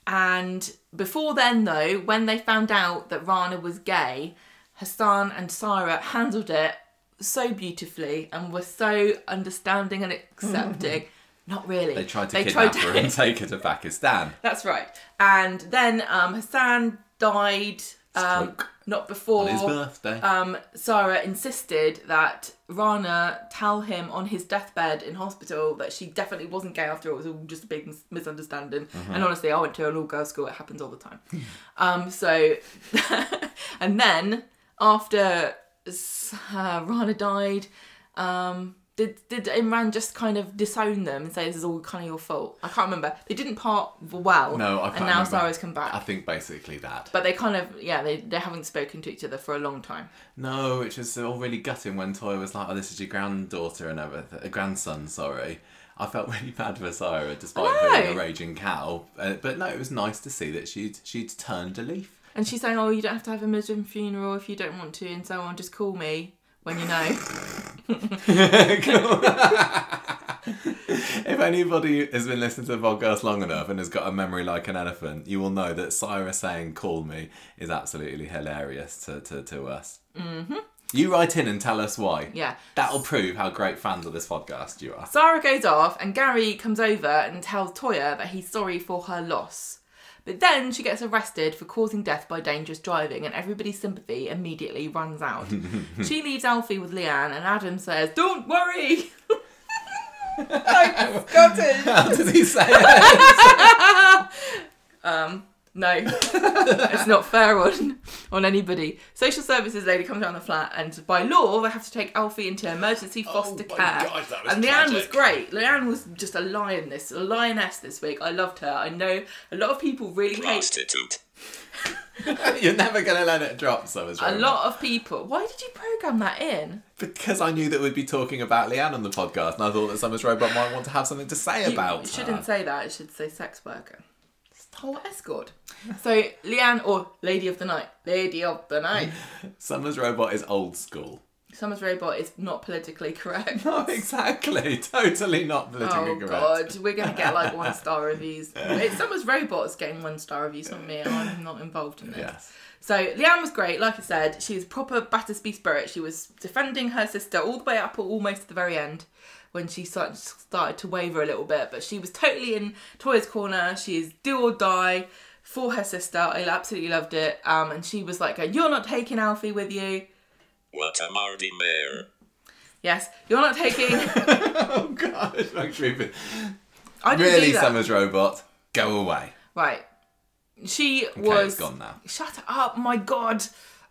and before then, though, when they found out that Rana was gay, Hassan and Sarah handled it so beautifully and were so understanding and accepting. Not really. They tried to They kidnap tried her to- and take her to Pakistan. That's right. And then um, Hassan died um, not before On his birthday. um, Sarah insisted that Rana tell him on his deathbed in hospital that she definitely wasn't gay after all. It was all just a big mis- misunderstanding. And honestly, I went to an all girls school. It happens all the time. um, so, and then after uh, Rana died, um, did did Imran just kind of disown them and say this is all kind of your fault? I can't remember. They didn't part well. No, I can't And now remember. Sarah's come back. I think basically that. but they kind of yeah they, they haven't spoken to each other for a long time. No, which was all really gutting when Toy was like, "Oh, this is your granddaughter and everything, a grandson." Sorry, I felt really bad for Sarah, despite I being a raging cow. Uh, but no, it was nice to see that she'd she'd turned a leaf. And she's saying, "Oh, you don't have to have a Muslim funeral if you don't want to, and so on. Just call me when you know." if anybody has been listening to the podcast long enough and has got a memory like an elephant, you will know that Sarah saying "call me" is absolutely hilarious to to, to us. Mm-hmm. You write in and tell us why. yeah. That'll prove how great fans of this podcast you are. Sarah goes off, and Gary comes over and tells Toyah that he's sorry for her loss. But then she gets arrested for causing death by dangerous driving, and everybody's sympathy immediately runs out. she leaves Alfie with Leanne, and Adam says, "Don't worry." I got it. How does he say it? Um, No, it's not fair on on anybody. Social services lady comes down the flat, and by law, they have to take Alfie into emergency oh foster Oh my care. gosh, that was and Leanne was great. Leanne was just a lioness, a lioness this week. I loved her. I know a lot of people really hate. Prostitute. You're never gonna let it drop, so it's A lot of people. Why did you program that in? because I knew that we'd be talking about Leanne on the podcast, and I thought that Summers Robot might want to have something to say You- about you shouldn't her. say that. It should say sex worker. Oh, escort. So Leanne, or Lady of the Night, Lady of the Night. Summers Robot is old school. Summers Robot is not politically correct. No, exactly. Totally not politically Oh correct. god, we're gonna get like one star reviews. It's Summer's Robots getting one star reviews from me, and I'm not involved in this. Yes. So Leanne was great, like I said, she was proper Battersby spirit. She was defending her sister all the way up almost to the very end when she started, started to waver a little bit, but she was totally in Toyah's corner. She is do or die for her sister. I absolutely loved it. Um, and she was like, "You're not taking Alfie with you." What a Mardy Mayor. Yes, you're not taking. oh gosh, I'm creeping. I Really. Summer's robot, go away. Right. She Okay, was. it's gone now. Shut up, my god.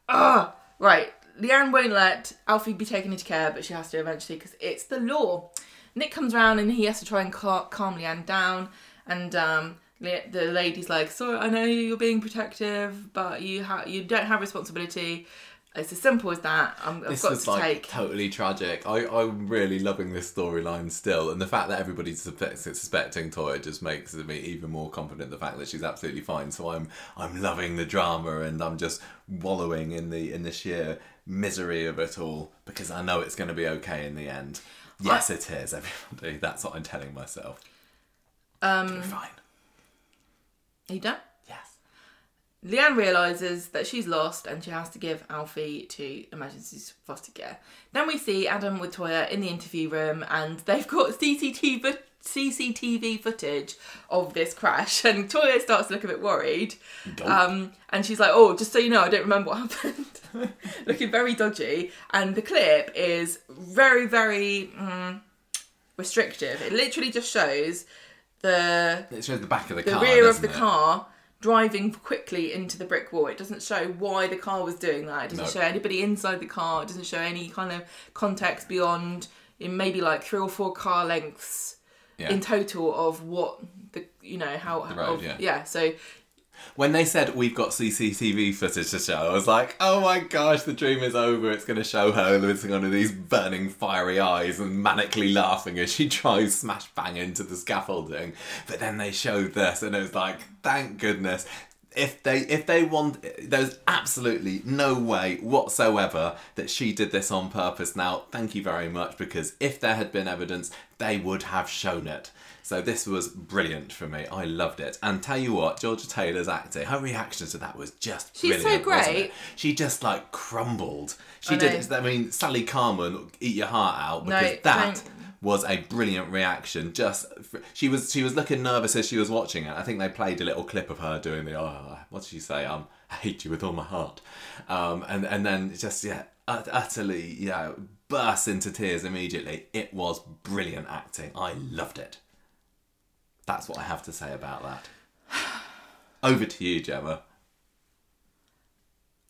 Ugh. Right. Leanne won't let Alfie be taken into care, but she has to eventually because it's the law. Nick comes around and he has to try and cal- calm Leanne down. And um, Le- the lady's like, "Sorry, I know you're being protective, but you ha- you don't have responsibility. It's as simple as that. I'm, I've This got was to like take." totally tragic. I, I'm really loving this storyline still, and the fact that everybody's suspect- suspecting Toyah just makes me even more confident. The fact that she's absolutely fine, so I'm I'm loving the drama, and I'm just wallowing in the in the sheer misery of it all because I know it's going to be okay in the end. Yes, it is. Everybody, that's what I'm telling myself. um, fine. are you done? Yes. Leanne realizes that she's lost and she has to give Alfie to emergency foster care. Then we see Adam with Toyah in the interview room and they've got CCTV CCTV footage of this crash and Toyah starts to look a bit worried. Um, and she's like, "Oh, just so you know, I don't remember what happened." Looking very dodgy and the clip is very very mm, restrictive. It literally just shows the It shows the back of the, the car. rear of the it? car driving quickly into the brick wall. It doesn't show why the car was doing that. It doesn't No. show anybody inside the car. It doesn't show any kind of context beyond in maybe like three or four car lengths Yeah. in total of what the you know how road, of- yeah. So When they said we've got CCTV footage to show, I was like, oh my gosh, the dream is over. It's going to show her with one of these burning, fiery eyes and manically laughing as she tries smash bang into the scaffolding. But then they showed this, and it was like, thank goodness. If they if they want, there's absolutely no way whatsoever that she did this on purpose. Now, thank you very much because if there had been evidence, they would have shown it. So this was brilliant for me. I loved it. And tell you what, Georgia Taylor's acting, her reaction to that was just She's so great. She just like crumbled. She I did. know. I mean, Sally Carman, eat your heart out No, because that don't. Was a brilliant reaction. Just she was she was looking nervous as she was watching it. I think they played a little clip of her doing the oh, what did she say? Um, I hate you with all my heart. Um, and and then just yeah, ut- utterly yeah, burst into tears immediately. It was brilliant acting. I loved it. That's what I have to say about that. Over to you, Gemma.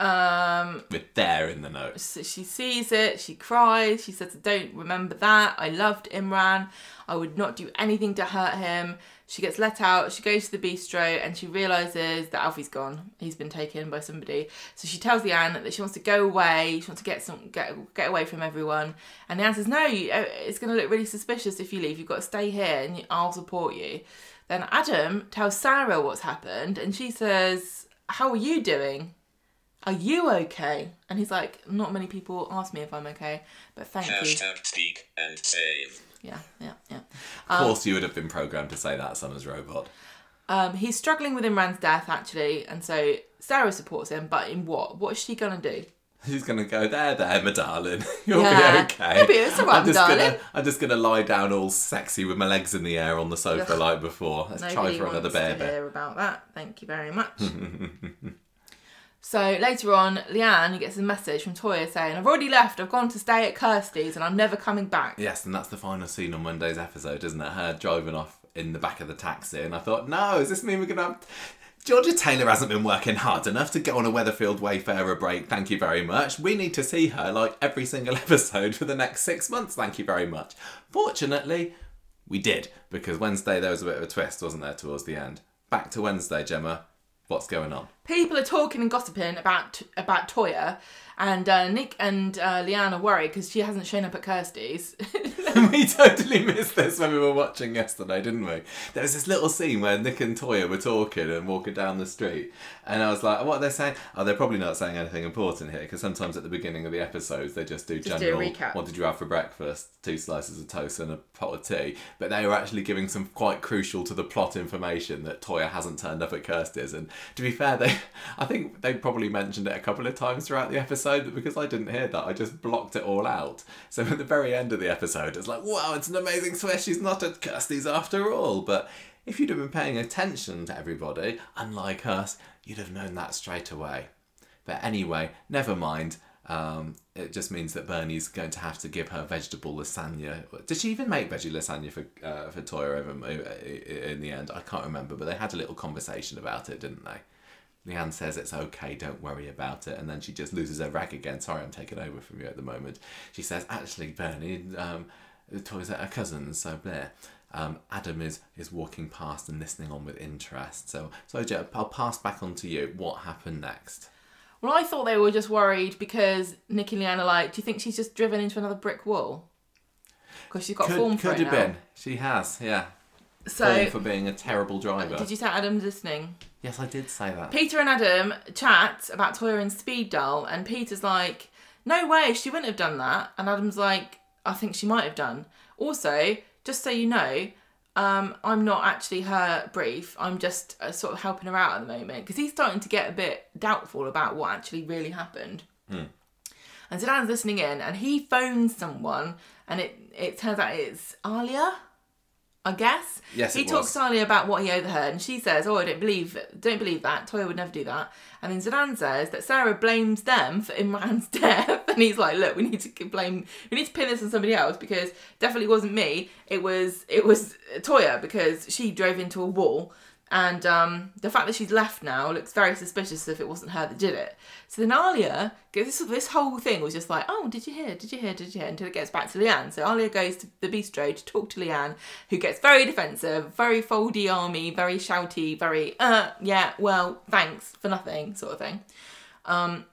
Um With there in the notes. so she sees it, she cries, she says, I don't remember that. I loved Imran. I would not do anything to hurt him. She gets let out, she goes to the bistro and she realises that Alfie's gone. He's been taken by somebody. So she tells Leanne that she wants to go away, she wants to get some get get away from everyone. And Leanne says, No, you, uh, it's gonna look really suspicious if you leave. You've got to stay here and I'll support you. Then Adam tells Sarah what's happened and she says, How are you doing? Are you okay? And he's like, Not many people ask me if I'm okay, but thank you. Hashtag speak and save. Yeah, yeah, yeah. Of course, you would have been programmed to say that, Summer's robot. Um, he's struggling with Imran's death actually, and so Sarah supports him. But in what? What is she gonna do? He's gonna go there, there, my darling. You'll Yeah. be okay. You'll be- it's all right, I'm just my gonna. I'm just gonna lie down all sexy with my legs in the air on the sofa Ugh. like before. Let's Nobody try for another wants to baby. hear about that. Thank you very much. so later on, Leanne gets a message from Toyah saying, "I've already left. I've gone to stay at Kirsty's, and I'm never coming back." Yes, and that's the final scene on Monday's episode, isn't it? Her driving off in the back of the taxi, and I thought, no, does this mean we're gonna have? Georgia Taylor hasn't been working hard enough to go on a Weatherfield Wayfarer break. Thank you very much. We need to see her like every single episode for the next six months. Thank you very much. Fortunately, we did because Wednesday there was a bit of a twist, wasn't there, towards the end. Back to Wednesday, Gemma. What's going on? People are talking and gossiping about about Toyah, and uh, Nick and uh, Leanne are worried because she hasn't shown up at Kirsty's. we totally missed this when we were watching yesterday, didn't we? There was this little scene where Nick and Toyah were talking and walking down the street, and I was like, "What are they saying? Oh, they're probably not saying anything important here because sometimes at the beginning of the episodes they just do Just do a general. recap. What did you have for breakfast? Two slices of toast and a pot of tea. But they were actually giving some quite crucial to the plot information that Toyah hasn't turned up at Kirsty's. And to be fair, they, I think they probably mentioned it a couple of times throughout the episode, but because I didn't hear that, I just blocked it all out. So at the very end of the episode, it's like, wow, it's an amazing twist. She's not at Kirsty's after all. But if you'd have been paying attention to everybody, unlike us, you'd have known that straight away. But anyway, never mind. Um, it just means that Bernie's going to have to give her vegetable lasagna. Did she even make veggie lasagna for uh, for Toyah over in the end? I can't remember, but they had a little conversation about it, didn't they? Leanne says it's okay, don't worry about it, and then she just loses her rag again. Sorry, I'm taking over from you at the moment. She says, actually, Bernie, um, the toys are her cousins, so there. Um, Adam is is walking past and listening on with interest. So, so I'll pass back on to you. What happened next? Well, I thought they were just worried because Nick and Leanne are like, do you think she's just driven into another brick wall? Because she's got form Could, for could it have now. been. She has, yeah. So, for being a terrible driver. did you say Adam's listening? Yes, I did say that. Peter and Adam chat about Toyah and Speed Daal, and Peter's like, "No way, she wouldn't have done that." And Adam's like, "I think she might have done." Also, just so you know, um, I'm not actually her brief. I'm just uh, sort of helping her out at the moment because he's starting to get a bit doubtful about what actually really happened. And Zeedan's listening in, and he phones someone, and it it turns out it's Alya. I guess. Yes, He talks was. to Alya about what he overheard, and she says, "Oh, I don't believe, don't believe that. Toyah would never do that." And then Zeedan says that Sarah blames them for Imran's death, and he's like, "Look, we need to blame, we need to pin this on somebody else because definitely wasn't me. It was, it was Toyah because she drove into a wall." And um, the fact that she's left now looks very suspicious if it wasn't her that did it. So then Alya, this this whole thing was just like, oh, did you hear? Did you hear? Did you hear? Until it gets back to Leanne. So Alya goes to the bistro to talk to Leanne, who gets very defensive, very foldy army, very shouty, very uh yeah, well, thanks for nothing sort of thing. Um,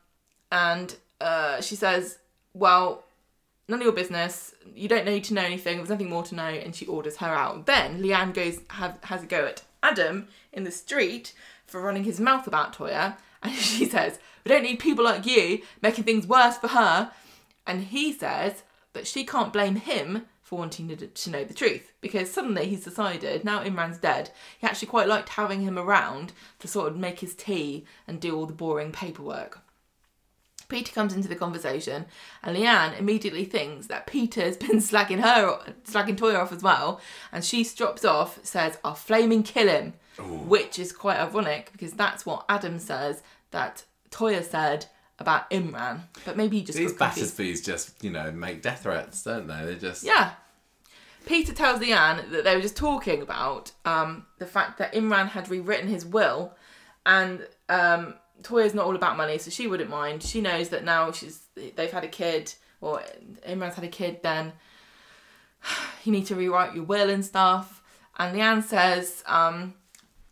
and uh, she says, well, none of your business. You don't need to know anything. There's nothing more to know. And she orders her out. Then Leanne goes have has a go at Adam in the street for running his mouth about Toyah. And she says, "We don't need people like you making things worse for her." And he says that she can't blame him for wanting to, to know the truth because suddenly he's decided now Imran's dead. He actually quite liked having him around to sort of make his tea and do all the boring paperwork. Peter comes into the conversation, and Leanne immediately thinks that Peter's been slagging her, slagging Toyah off as well, and she drops off, says, "I'll flaming kill him," which is quite ironic because that's what Adam says that Toyah said about Imran, but maybe he just These. Battersbys just, you know, make death threats, don't they? They just. Yeah. Peter tells Leanne that they were just talking about um, the fact that Imran had rewritten his will, and um, Toyah's not all about money, so she wouldn't mind. She knows that now she's they've had a kid, or Imran's had a kid, then you need to rewrite your will and stuff. And Leanne says, um,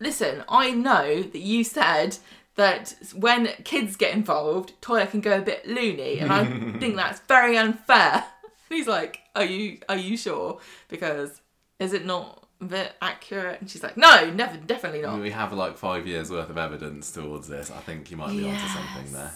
"Listen, I know that you said." That when kids get involved, Toyah can go a bit loony, and I think that's very unfair. He's like, "Are you are you sure? Because is it not bit accurate?" And she's like, "No, never, definitely not." We have like five years worth of evidence towards this. I think you might be onto something there.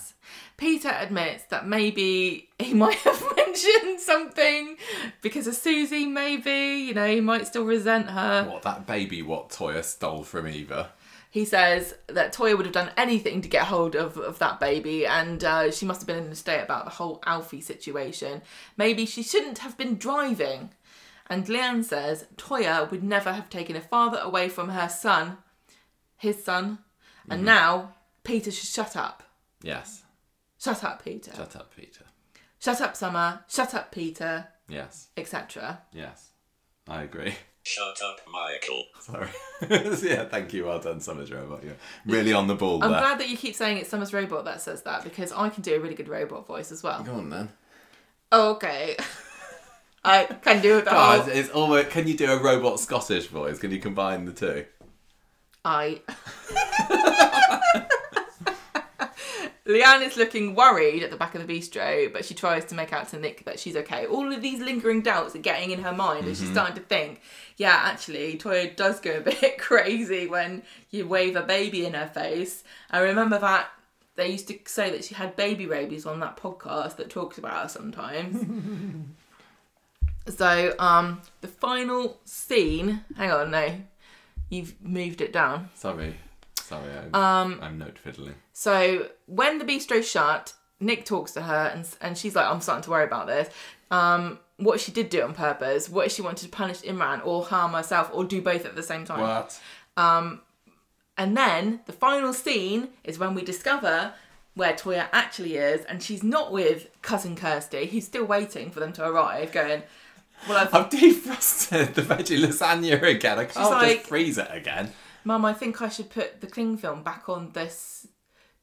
Peter admits that maybe he might have mentioned something because of Susie. Maybe you know he might still resent her. What, that baby what Toyah stole from Eva? He says that Toyah would have done anything to get hold of, of that baby, and uh, she must have been in a state about the whole Alfie situation. Maybe she shouldn't have been driving. And Leanne says Toyah would never have taken a father away from her son, his son, and mm-hmm. now Peter should shut up. Yes. Shut up, Peter. Shut up, Peter. Shut up, Summer. Shut up, Peter, Yes. etc. Yes. I agree. Shut up, Michael. Sorry. yeah, thank you. Well done, Summer's Robot. You're really on the ball I'm there. glad that you keep saying it's Summer's robot that says that because I can do a really good robot voice as well. Go on then. Okay. I can do it. The whole, it's, it's almost. Can you do a robot Scottish voice? Can you combine the two? I. Leanne is looking worried at the back of the bistro, but she tries to make out to Nick that she's okay. All of these lingering doubts are getting in her mind, and she's mm-hmm. starting to think, yeah, actually, Toyah does go a bit crazy when you wave a baby in her face. I remember that they used to say that she had baby rabies on that podcast that talks about her sometimes. so, um, the final scene. Hang on, no, you've moved it down. Sorry. Sorry. I'm, Um, I'm note fiddling. So when the bistro shut, Nick talks to her and and she's like, "I'm starting to worry about this. Um, what she did do on purpose? What she wanted to punish Imran or harm herself or do both at the same time?" What? And then the final scene is when we discover where Toyah actually is, and she's not with cousin Kirsty. He's still waiting for them to arrive, going, Well, I've I've defrosted the veggie lasagna again. I can't like- just freeze it again. Mum, I think I should put the cling film back on this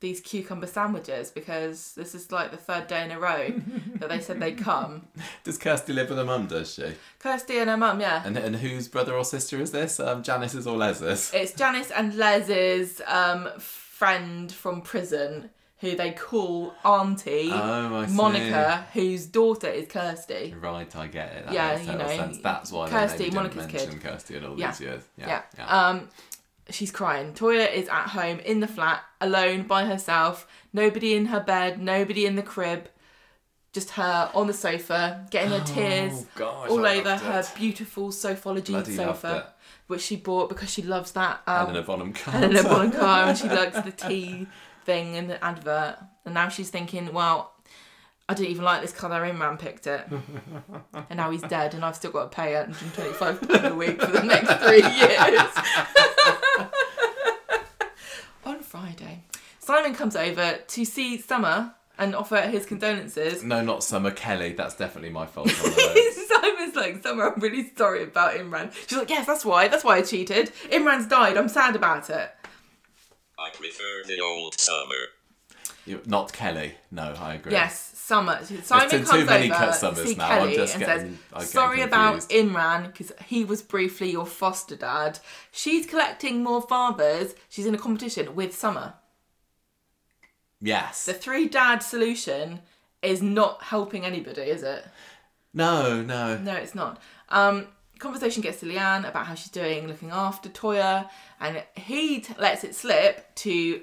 these cucumber sandwiches because this is like the third day in a row that they said they'd come. Does Kirsty live with her mum, does she? Kirsty and her mum, yeah. And and whose brother or sister is this? Um, Janice's or Les's? It's Janice and Les's um, friend from prison who they call Auntie Oh. Monica, whose daughter is Kirsty. Right, I get it. That Yeah, makes you know, sense. That's why Kirsty, Monica's kid. Kirsty in all Yeah. these years. Yeah. Yeah, yeah. Um, she's crying. Toyah is at home in the flat, alone by herself. Nobody in her bed, nobody in the crib. Just her on the sofa, getting her tears Oh, gosh, all I over her it. beautiful Sofology Bloody sofa, which she bought because she loves that. Um, Helena Bonham Carter. Helena Bonham Carter, and she likes the tea thing in the advert. And now she's thinking, well, I didn't even like this colour. Imran picked it, and now he's dead, and I've still got to pay 125 pound a week for the next three years. On Friday, Simon comes over to see Summer and offer his condolences. No, not Summer Kelly. That's definitely my fault. On the. Simon's like, Summer, I'm really sorry about Imran. She's like, yes, that's why. That's why I cheated. Imran's died. I'm sad about it. I prefer the old summer. You- not Kelly. No, I agree. Yes, Summer. Simon been too comes many over cut to Summers see now, I'm Kelly just and getting- says, "Sorry about. Imran because he was briefly your foster dad. She's collecting more fathers. She's in a competition with Summer. Yes. The three dad solution is not helping anybody, is it? No, no. No, it's not. Um, conversation gets to Leanne about how she's doing, looking after Toyah, and he t- lets it slip to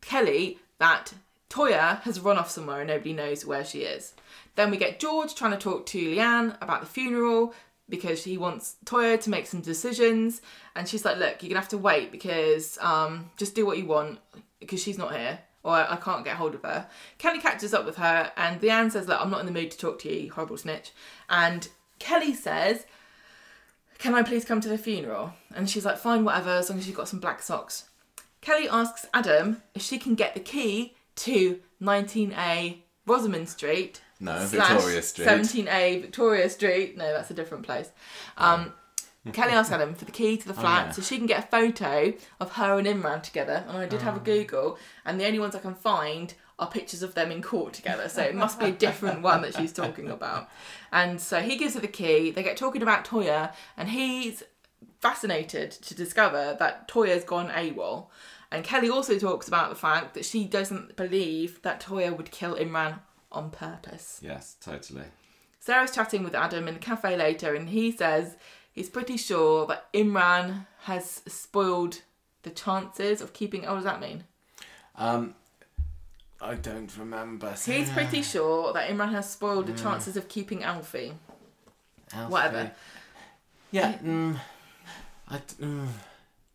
Kelly that Toyah has run off somewhere and nobody knows where she is. Then we get George trying to talk to Leanne about the funeral because he wants Toyah to make some decisions, and she's like, "Look, you're gonna have to wait because um, just do what you want because she's not here." Or I can't get hold of her. Kelly catches up with her, and Leanne says, "Look, I'm not in the mood to talk to you, you horrible snitch." And Kelly says, can I please come to the funeral? And she's like, fine, whatever, as long as you've got some black socks. Kelly asks Adam if she can get the key to 19A Rosamund Street. No, Victoria Street. 17A Victoria Street. No, that's a different place. Um, Kelly asks Adam for the key to the flat Oh, yeah. so she can get a photo of her and Imran together. And I did Oh. have a Google, and the only ones I can find are pictures of them in court together. So it must be a different one that she's talking about. And so he gives her the key. They get talking about Toyah, and he's fascinated to discover that Toyah's gone AWOL. And Kelly also talks about the fact that she doesn't believe that Toyah would kill Imran on purpose. Yes, totally. Sarah's chatting with Adam in a cafe later, and he says he's pretty sure that Imran has spoiled the chances of keeping. Oh, what does that mean? Um, I don't remember. He's pretty sure that Imran has spoiled the chances of keeping Alfie. Alfie. Whatever. Yeah. Mm, I, mm,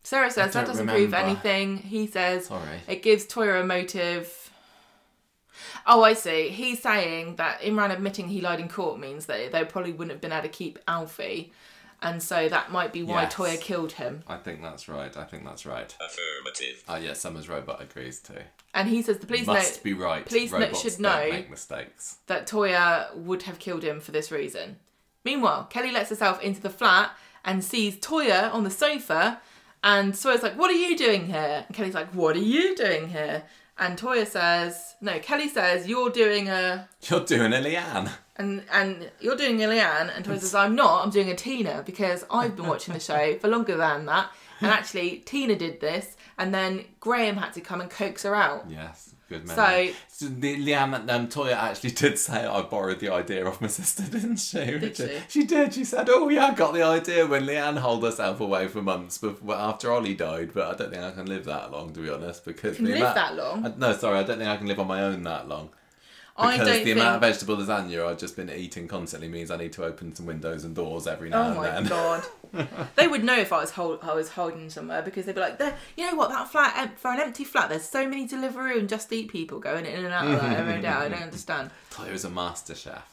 Sarah says that doesn't prove anything. He says sorry. it gives Toyah a motive. Oh, I see. He's saying that Imran admitting he lied in court means that they probably wouldn't have been able to keep Alfie, and so that might be why Yes. Toyah killed him. I think that's right. I think that's right. Affirmative. Oh yeah, Summer's robot agrees too. And he says the police Must know be right. police no- Robots should don't know- make mistakes. that Toyah would have killed him for this reason. Meanwhile, Kelly lets herself into the flat and sees Toyah on the sofa, and Toyah's like, "What are you doing here?" And Kelly's like, "What are you doing here?" And Toyah says, "No." Kelly says, "You're doing a." You're doing a Leanne. And, and you're doing a Leanne, and Toyah says, I'm not, I'm doing a Tina because I've been watching the show for longer than that. And actually, Tina did this, and then Graham had to come and coax her out. Yes, good So- memory. So, the Leanne, um, Toyah actually did say I borrowed the idea off my sister, didn't she? Did she? She did. She said, "Oh yeah, I got the idea when Leanne holed herself away for months before, after Ollie died." But I don't think I can live that long, to be honest, because Can live amount- that long? I- no, sorry, I don't think I can live on my own that long. I Because don't the think. amount of vegetable lasagna I've just been eating constantly means I need to open some windows and doors every now Oh and then. Oh my god! they would know if I was hold, I was holding somewhere because they'd be like, "There, you know what? That flat em- for an empty flat, there's so many Deliveroo and Just Eat people going in and out of that every day. I don't understand." Toyah is a master chef.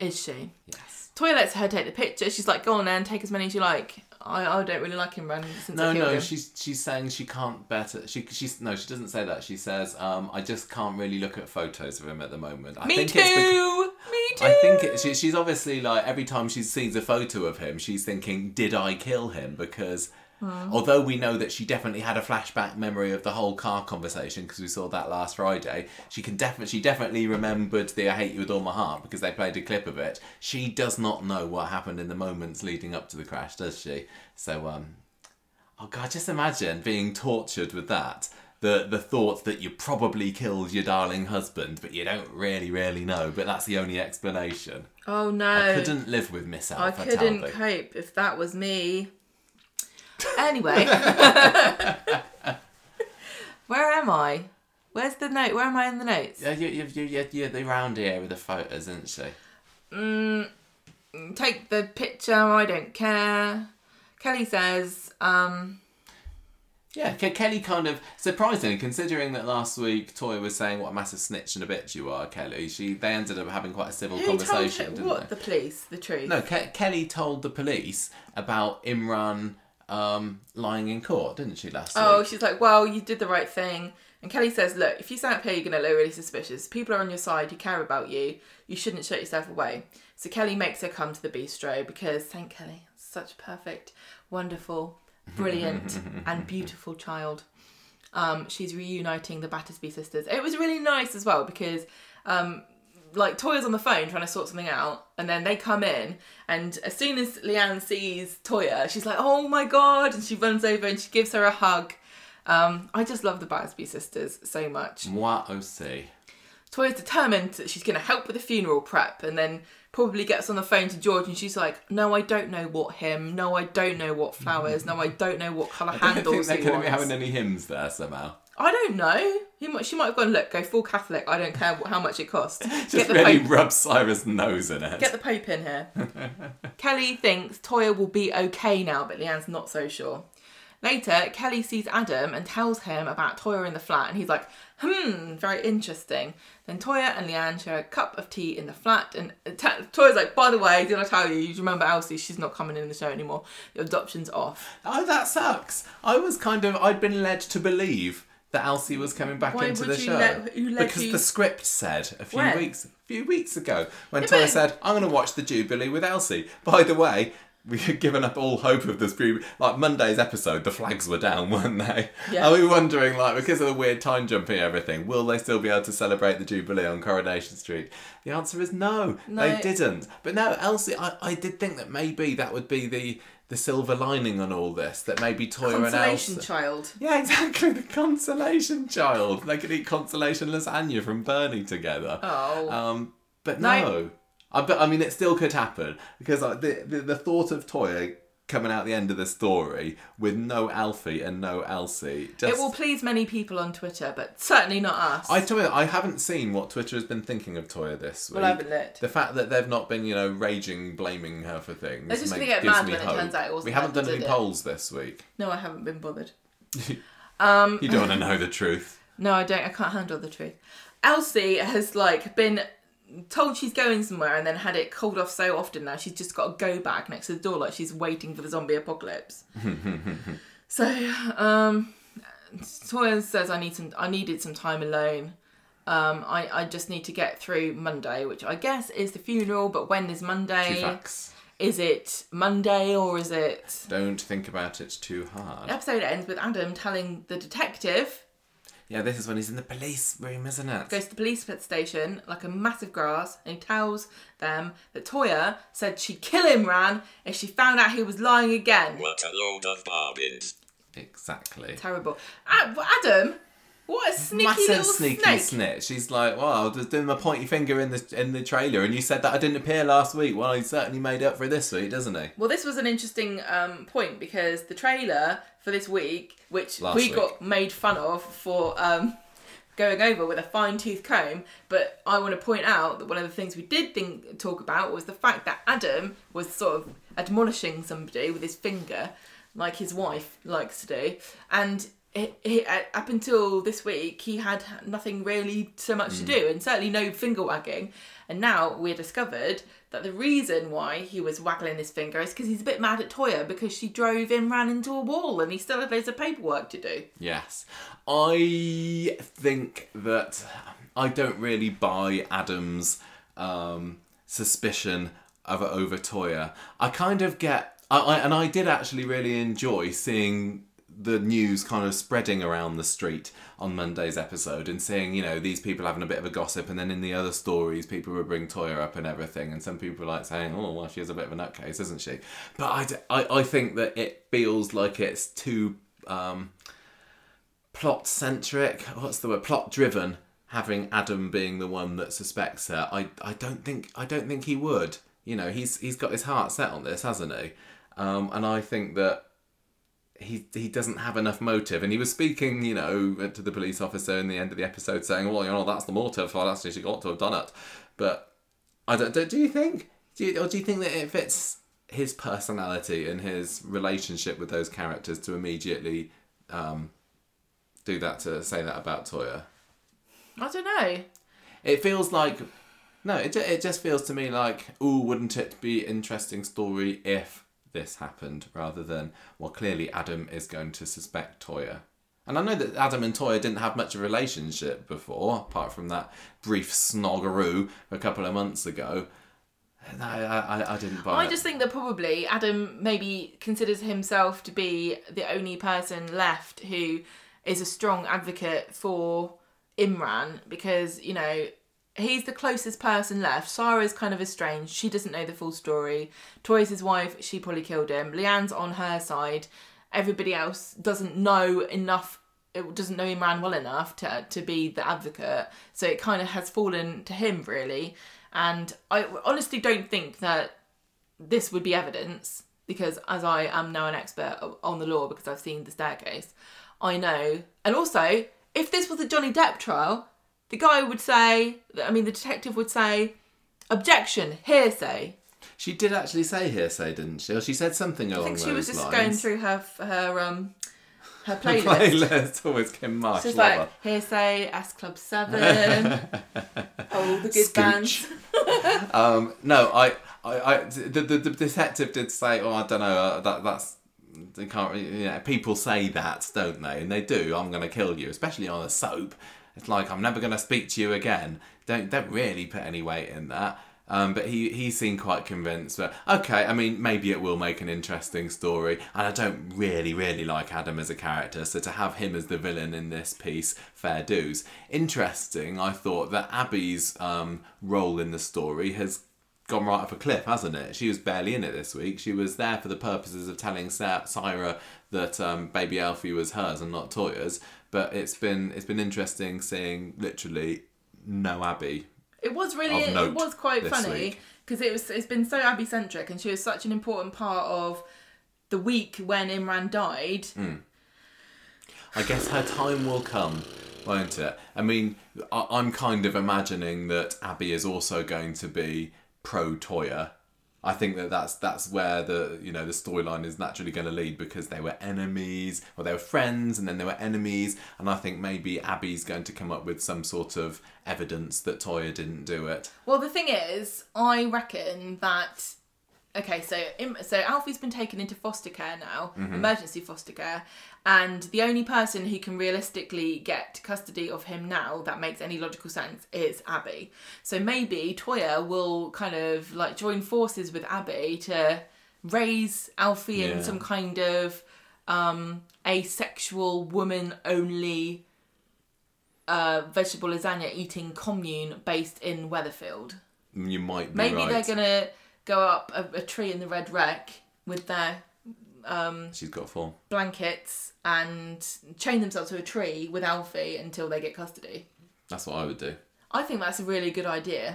Is she? Yes. Toyah lets her take the picture. She's like, "Go on then, take as many as you like." I, I don't really like Imran since I No, killed no, him. she's she's saying she can't better. She she's no, she doesn't say that. She says, um, I just can't really look at photos of him at the moment. I Me think too. It's bec- Me too. I think it, she, she's obviously like every time she sees a photo of him, she's thinking, "Did I kill him?" Because Hmm. although we know that she definitely had a flashback memory of the whole car conversation because we saw that last Friday, she can definitely she definitely remembered the "I hate you with all my heart" because they played a clip of it. She does not know what happened in the moments leading up to the crash, does she? So, um, oh god, just imagine being tortured with that. The, the thought that you probably killed your darling husband, but you don't really, really know. But that's the only explanation. oh no. I couldn't live with Miss I couldn't cope if that was me. Anyway. Where am I? Where's the note? Where am I in the notes? Yeah, you, you, you, you, you're the round here with the photos, isn't she? Mm, take the picture, I don't care. Kelly says, um, Yeah, Ke- Kelly kind of surprisingly, considering that last week Toyah was saying what a massive snitch and a bitch you are, Kelly. She they ended up having quite a civil who told conversation, her, didn't what, they? the police, the truth? No, Ke- Kelly told the police about Imran um, lying in court, didn't she last Oh, week? she's like, well, you did the right thing. And Kelly says, look, if you stand up here, you're going to look really suspicious. People are on your side who care about you. You shouldn't shut yourself away. So Kelly makes her come to the bistro because, thank Kelly, such a perfect, wonderful, brilliant, and beautiful child. Um, she's reuniting the Battersby sisters. It was really nice as well because um, like Toyah's on the phone trying to sort something out, and then they come in, and as soon as Leanne sees Toyah, she's like, "Oh my god!" and she runs over and she gives her a hug. Um, I just love the Battersby sisters so much. Moi aussi. Toyah's determined that she's going to help with the funeral prep, and then probably gets on the phone to George, and she's like, "No, I don't know what hymn. No, I don't know what flowers. No, I don't know what colour I don't think handles they're going to be having any hymns there somehow. I don't know. He might, she might have gone, look, go full Catholic. I don't care what, how much it costs. Just Get the really Pope rub Saira's nose in it. Get the Pope in here. Kelly thinks Toyah will be okay now, but Leanne's not so sure. Later, Kelly sees Adam and tells him about Toyah in the flat, and he's like, hmm, very interesting. Then Toyah and Leanne share a cup of tea in the flat, and uh, t- Toyah's like, by the way, did I tell you? You remember Elsie? She's not coming in the show anymore. The adoption's off. Oh, that sucks. I was kind of, I'd been led to believe that Elsie was coming back Why into the show. let- because you- the script said a few When? weeks, a few weeks ago when Yeah, Toyah but- said, "I'm going to watch the Jubilee with Elsie." By the way. We had given up all hope of this. pre- Like Monday's episode, the flags were down, weren't they? Yeah. Are we wondering, like, because of the weird time jumping and everything, will they still be able to celebrate the Jubilee on Coronation Street? The answer is no, No. they didn't. But no, Elsie, I, I did think that maybe that would be the the silver lining on all this. That maybe Toyah and Consolation Elsie. child. Yeah, exactly. The consolation child. They could eat consolation lasagna from Bernie together. Oh. Um, but No. no. I, but I mean, it still could happen because like, the, the the thought of Toyah coming out the end of the story with no Alfie and no Elsie. Just, It will please many people on Twitter, but certainly not us. I tell you, I haven't seen what Twitter has been thinking of Toyah this week. Well, I haven't looked. The fact that they've not been, you know, raging, blaming her for things. They're just gonna get mad when it turns out it wasn't We haven't done any polls this week. No, I haven't been bothered. You Um, don't want to know the truth. No, I don't. I can't handle the truth. Elsie has like been told she's going somewhere and then had it called off so often now she's just got a go bag next to the door like she's waiting for the zombie apocalypse. so, um, Toyah says I need some. I needed some time alone. Um, I I just need to get through Monday, which I guess is the funeral. But when is Two Monday? facts. Is it Monday or is it? Don't think about it too hard. The episode ends with Adam telling the detective Yeah, this is when he's in the police room, isn't it? goes to the police station like a massive grass and he tells them that Toyah said she'd kill Imran if she found out he was lying again. What a load of bobbins. Exactly. Terrible. Adam, what a sneaky Massive little sneaky snake. snitch. She's like, well, I was doing my pointy finger in the in the trailer, and you said that I didn't appear last week. Well, he certainly made up for it this week, doesn't he? Well, this was an interesting um, point because the trailer for this week, which Last we week. got made fun of for um, going over with a fine tooth comb, but I want to point out that one of the things we did think talk about was the fact that Adam was sort of admonishing somebody with his finger, like his wife likes to do, and uh, up until this week, he had nothing really so much Mm. to do, and certainly no finger wagging. And now we're discovered that the reason why he was waggling his finger is because he's a bit mad at Toyah because she drove him ran into a wall, and he still had loads of paperwork to do. Yes. I think that I don't really buy Adam's um, suspicion of over Toyah. I kind of get, I, I, and I did actually really enjoy seeing the news kind of spreading around the street on Monday's episode and seeing, you know, these people having a bit of a gossip, and then in the other stories, people would bring Toyah up and everything, and some people were like saying, oh, well, she is a bit of a nutcase, isn't she? But I, d- I, I think that it feels like it's too. Um, plot centric what's the word plot driven having adam being the one that suspects her i i don't think i don't think he would you know he's he's got his heart set on this hasn't he um and i think that he he doesn't have enough motive and he was speaking you know to the police officer in the end of the episode saying well you know that's the motive well that's she got to have done it but i don't do, do you think do you, or do you think that it fits his personality and his relationship with those characters to immediately um do that to say that about Toyah. I don't know. It feels like no, it it just feels to me like oh, wouldn't it be interesting story if this happened rather than well, clearly Adam is going to suspect Toyah. And I know that Adam and Toyah didn't have much of a relationship before, apart from that brief snoggeroo a couple of months ago. I, I, I didn't buy I it. just think that probably Adam maybe considers himself to be the only person left who is a strong advocate for Imran because, you know, he's the closest person left. Sarah's kind of estranged. She doesn't know the full story. Toyah's his wife. She probably killed him. Leanne's on her side. Everybody else doesn't know enough. It doesn't know Imran well enough to to be the advocate. So it kind of has fallen to him really. And I honestly don't think that this would be evidence because as I am now an expert on the law because I've seen the staircase, I know. And also, if this was a Johnny Depp trial, the guy would say, I mean, the detective would say, objection, hearsay. She did actually say hearsay, didn't she? Or she said something along I think she was just lines. going through her her um her playlist. playlist. Always Kym Marsh. She's like hearsay, S Club Seven, all the good Scooch. bands. Um, no, I, I, I the, the, the detective did say, oh, I don't know, uh, that that's. They can't. You know, people say that, don't they? And they do. I'm going to kill you, especially on a soap. It's like I'm never going to speak to you again. Don't don't really put any weight in that. Um, but he he seemed quite convinced. But okay, I mean, maybe it will make an interesting story. And I don't really really like Adam as a character, so to have him as the villain in this piece, fair dues. Interesting. I thought that Abi's um, role in the story has gone right off a cliff, hasn't it? She was barely in it this week. She was there for the purposes of telling Sa- Saira that um, baby Alfie was hers and not Toyah's. But it's been it's been interesting seeing literally no Abi. It was really, it was quite funny because it was. It's been so Abi centric, and she was such an important part of the week when Imran died. Hmm. I guess her time will come, won't it? I mean, I- I'm kind of imagining that Abi is also going to be pro Toyah. I think that that's that's where the you know the storyline is naturally going to lead because they were enemies or they were friends and then they were enemies and I think maybe Abi's going to come up with some sort of evidence that Toyah didn't do it. Well, the thing is, I reckon that. Okay, so so Alfie's been taken into foster care now, mm-hmm. emergency foster care, and the only person who can realistically get custody of him now that makes any logical sense is Abi. So maybe Toyah will kind of like join forces with Abi to raise Alfie Yeah. in some kind of um asexual woman only uh, vegetable lasagna eating commune based in Weatherfield. You might be Maybe right. they're gonna go up a, a tree in the Red Rec with their She's got four blankets and chain themselves to a tree with Alfie until they get custody. That's what I would do. I think that's a really good idea.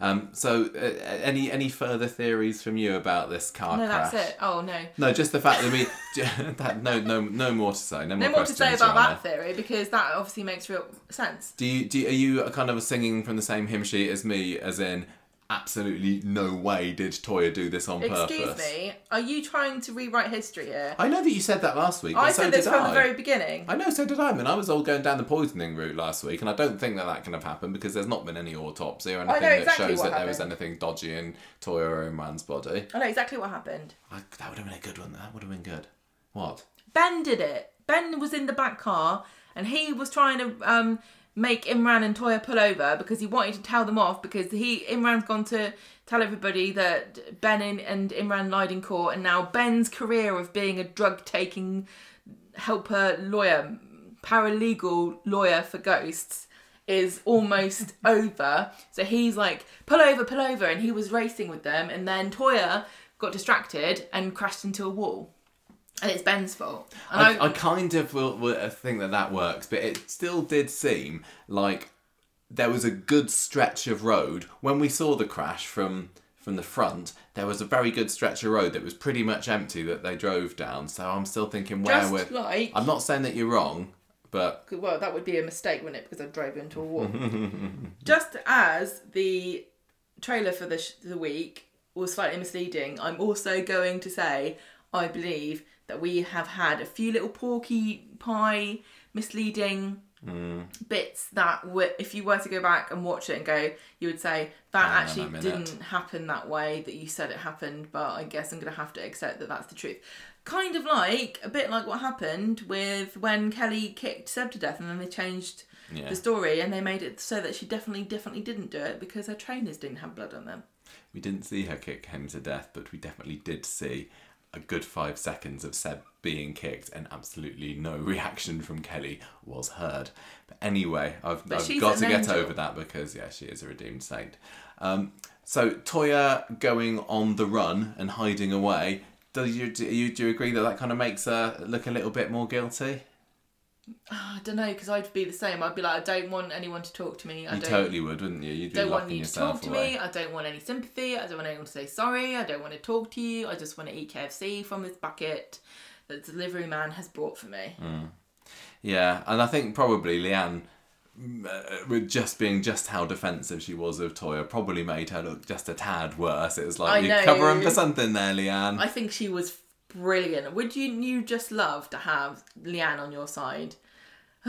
Um, so, uh, any any further theories from you about this car no, crash? that's it. Oh no. No, just the fact that we that, no no no more to say. No more, No more to say about that theory because that obviously makes real sense. Do you do you, are you kind of singing from the same hymn sheet as me? As in, absolutely no way did Toyah do this on Excuse purpose. Excuse me, are you trying to rewrite history here? I know that you said that last week. I so said this did from I. the very beginning. I know, so did I. I mean, I was all going down the poisoning route last week, and I don't think that that can have happened because there's not been any autopsy or anything that exactly shows that there was anything dodgy in Toyah or Imran's body. I know exactly what happened. I, that would have been a good one. That would have been good. What? Ben did it. Ben was in the back car and he was trying to um, make Imran and Toyah pull over because he wanted to tell them off because he Imran's gone to tell everybody that Ben and, Imran lied in court and now Ben's career of being a drug taking helper lawyer, paralegal lawyer for ghosts is almost over. So he's like, pull over, pull over, and he was racing with them, and then Toyah got distracted and crashed into a wall. And it's Ben's fault. And I, I kind of will, will uh, think that that works, but it still did seem like there was a good stretch of road when we saw the crash from from the front. There was a very good stretch of road that was pretty much empty that they drove down. So I'm still thinking where Just we're. like- I'm not saying that you're wrong, but well, that would be a mistake, wouldn't it? Because I drove into a wall. Just as the trailer for the, sh- the week was slightly misleading, I'm also going to say I believe that we have had a few little porky pie misleading mm. bits that were, if you were to go back and watch it and go, you would say that Hang actually didn't happen that way that you said it happened, but I guess I'm going to have to accept that that's the truth. Kind of like a bit like what happened with when Kelly kicked Seb to death, and then they changed Yeah. the story and they made it so that she definitely, definitely didn't do it because her trainers didn't have blood on them. we didn't see her kick him to death, but we definitely did see a good five seconds of Seb being kicked, and absolutely no reaction from Kelly was heard. But anyway, I've, But I've got to get angel. over that because, yeah, she is a redeemed saint. Um, so, Toyah going on the run and hiding away, do you, do you, do you agree that that kind of makes her look a little bit more guilty? I don't know because I'd be the same. I'd be like, I don't want anyone to talk to me. I You don't, totally would, wouldn't you? You'd be don't want you to talk to away. me. I don't want any sympathy. I don't want anyone to say sorry. I don't want to talk to you. I just want to eat KFC from this bucket that the delivery man has brought for me. Mm. Yeah, and I think probably Leanne, uh, with just being just how defensive she was of Toyah, probably made her look just a tad worse. It was like I you're know. covering for something there, Leanne. I think she was brilliant. Would you you just love to have Leanne on your side?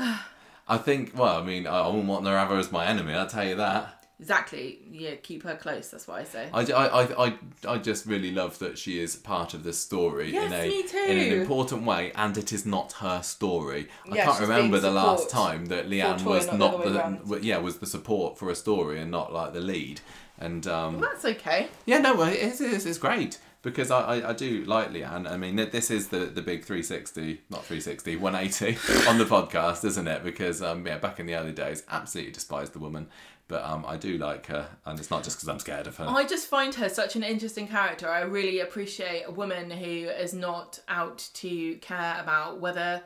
I think. Well, I mean, I wouldn't want her as my enemy. I'll tell you that. Exactly. Yeah, keep her close. That's what I say. I, I, I, I, just really love that she is part of this story Yes, in a me too. in an important way, and it is not her story. I can't remember the last time that Leanne was not the not way the yeah was the support for a story and not like the lead. And um, Well, that's okay. Yeah, no, it's, it's great because I, I, I do like Leanne. I mean, this is the, the big 360, not 360, 180 on the podcast, isn't it? Because, um, yeah, back in the early days, absolutely despised the woman. But um, I do like her, and it's not just because I'm scared of her. I just find her such an interesting character. I really appreciate a woman who is not out to care about whether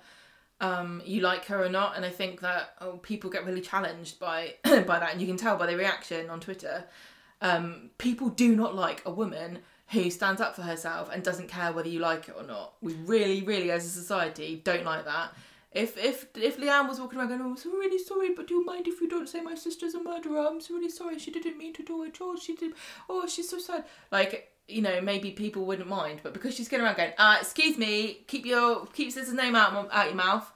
um, you like her or not. And I think that oh, people get really challenged by by that, and you can tell by the reaction on Twitter. Um, people do not like a woman who stands up for herself and doesn't care whether you like it or not. We really, really, as a society, don't like that. If if if Leanne was walking around going, "Oh, I'm really sorry, but do you mind if you don't say my sister's a murderer? I'm so really sorry. She didn't mean to do it. Oh, she did. Oh, she's so sad." Like you know, maybe people wouldn't mind, but because she's going around going, uh, "Excuse me, keep your keep sister's name out of out your mouth."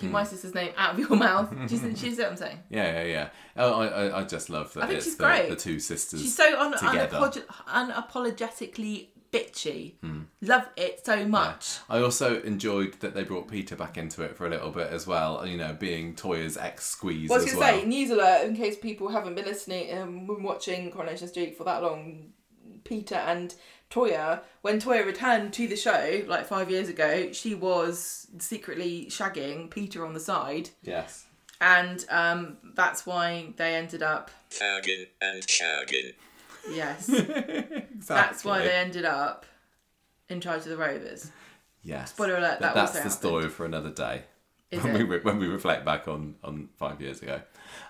Keep hmm. my sister's name out of your mouth. Do you, do you see what I'm saying? yeah, yeah, yeah. Oh, I, I, I just love that I think it's she's the, great. the two sisters. She's so un- together. unapolog- unapologetically bitchy. Hmm. Love it so much. I also enjoyed that they brought Peter back into it for a little bit as well, you know, being Toyah's ex squeeze Well, I was as going to well. say, news alert, in case people haven't been listening um, and been watching Coronation Street for that long, Peter and Toyah, when Toyah returned to the show, like five years ago, she was secretly shagging Peter on the side. yes. And um, that's why they ended up, Fagging and shagging. yes, Exactly. that's why they ended up in charge of the Rovers. Yes. Spoiler alert, But that that's the happened. story for another day. Is when it? we re- when we reflect back on, on five years ago.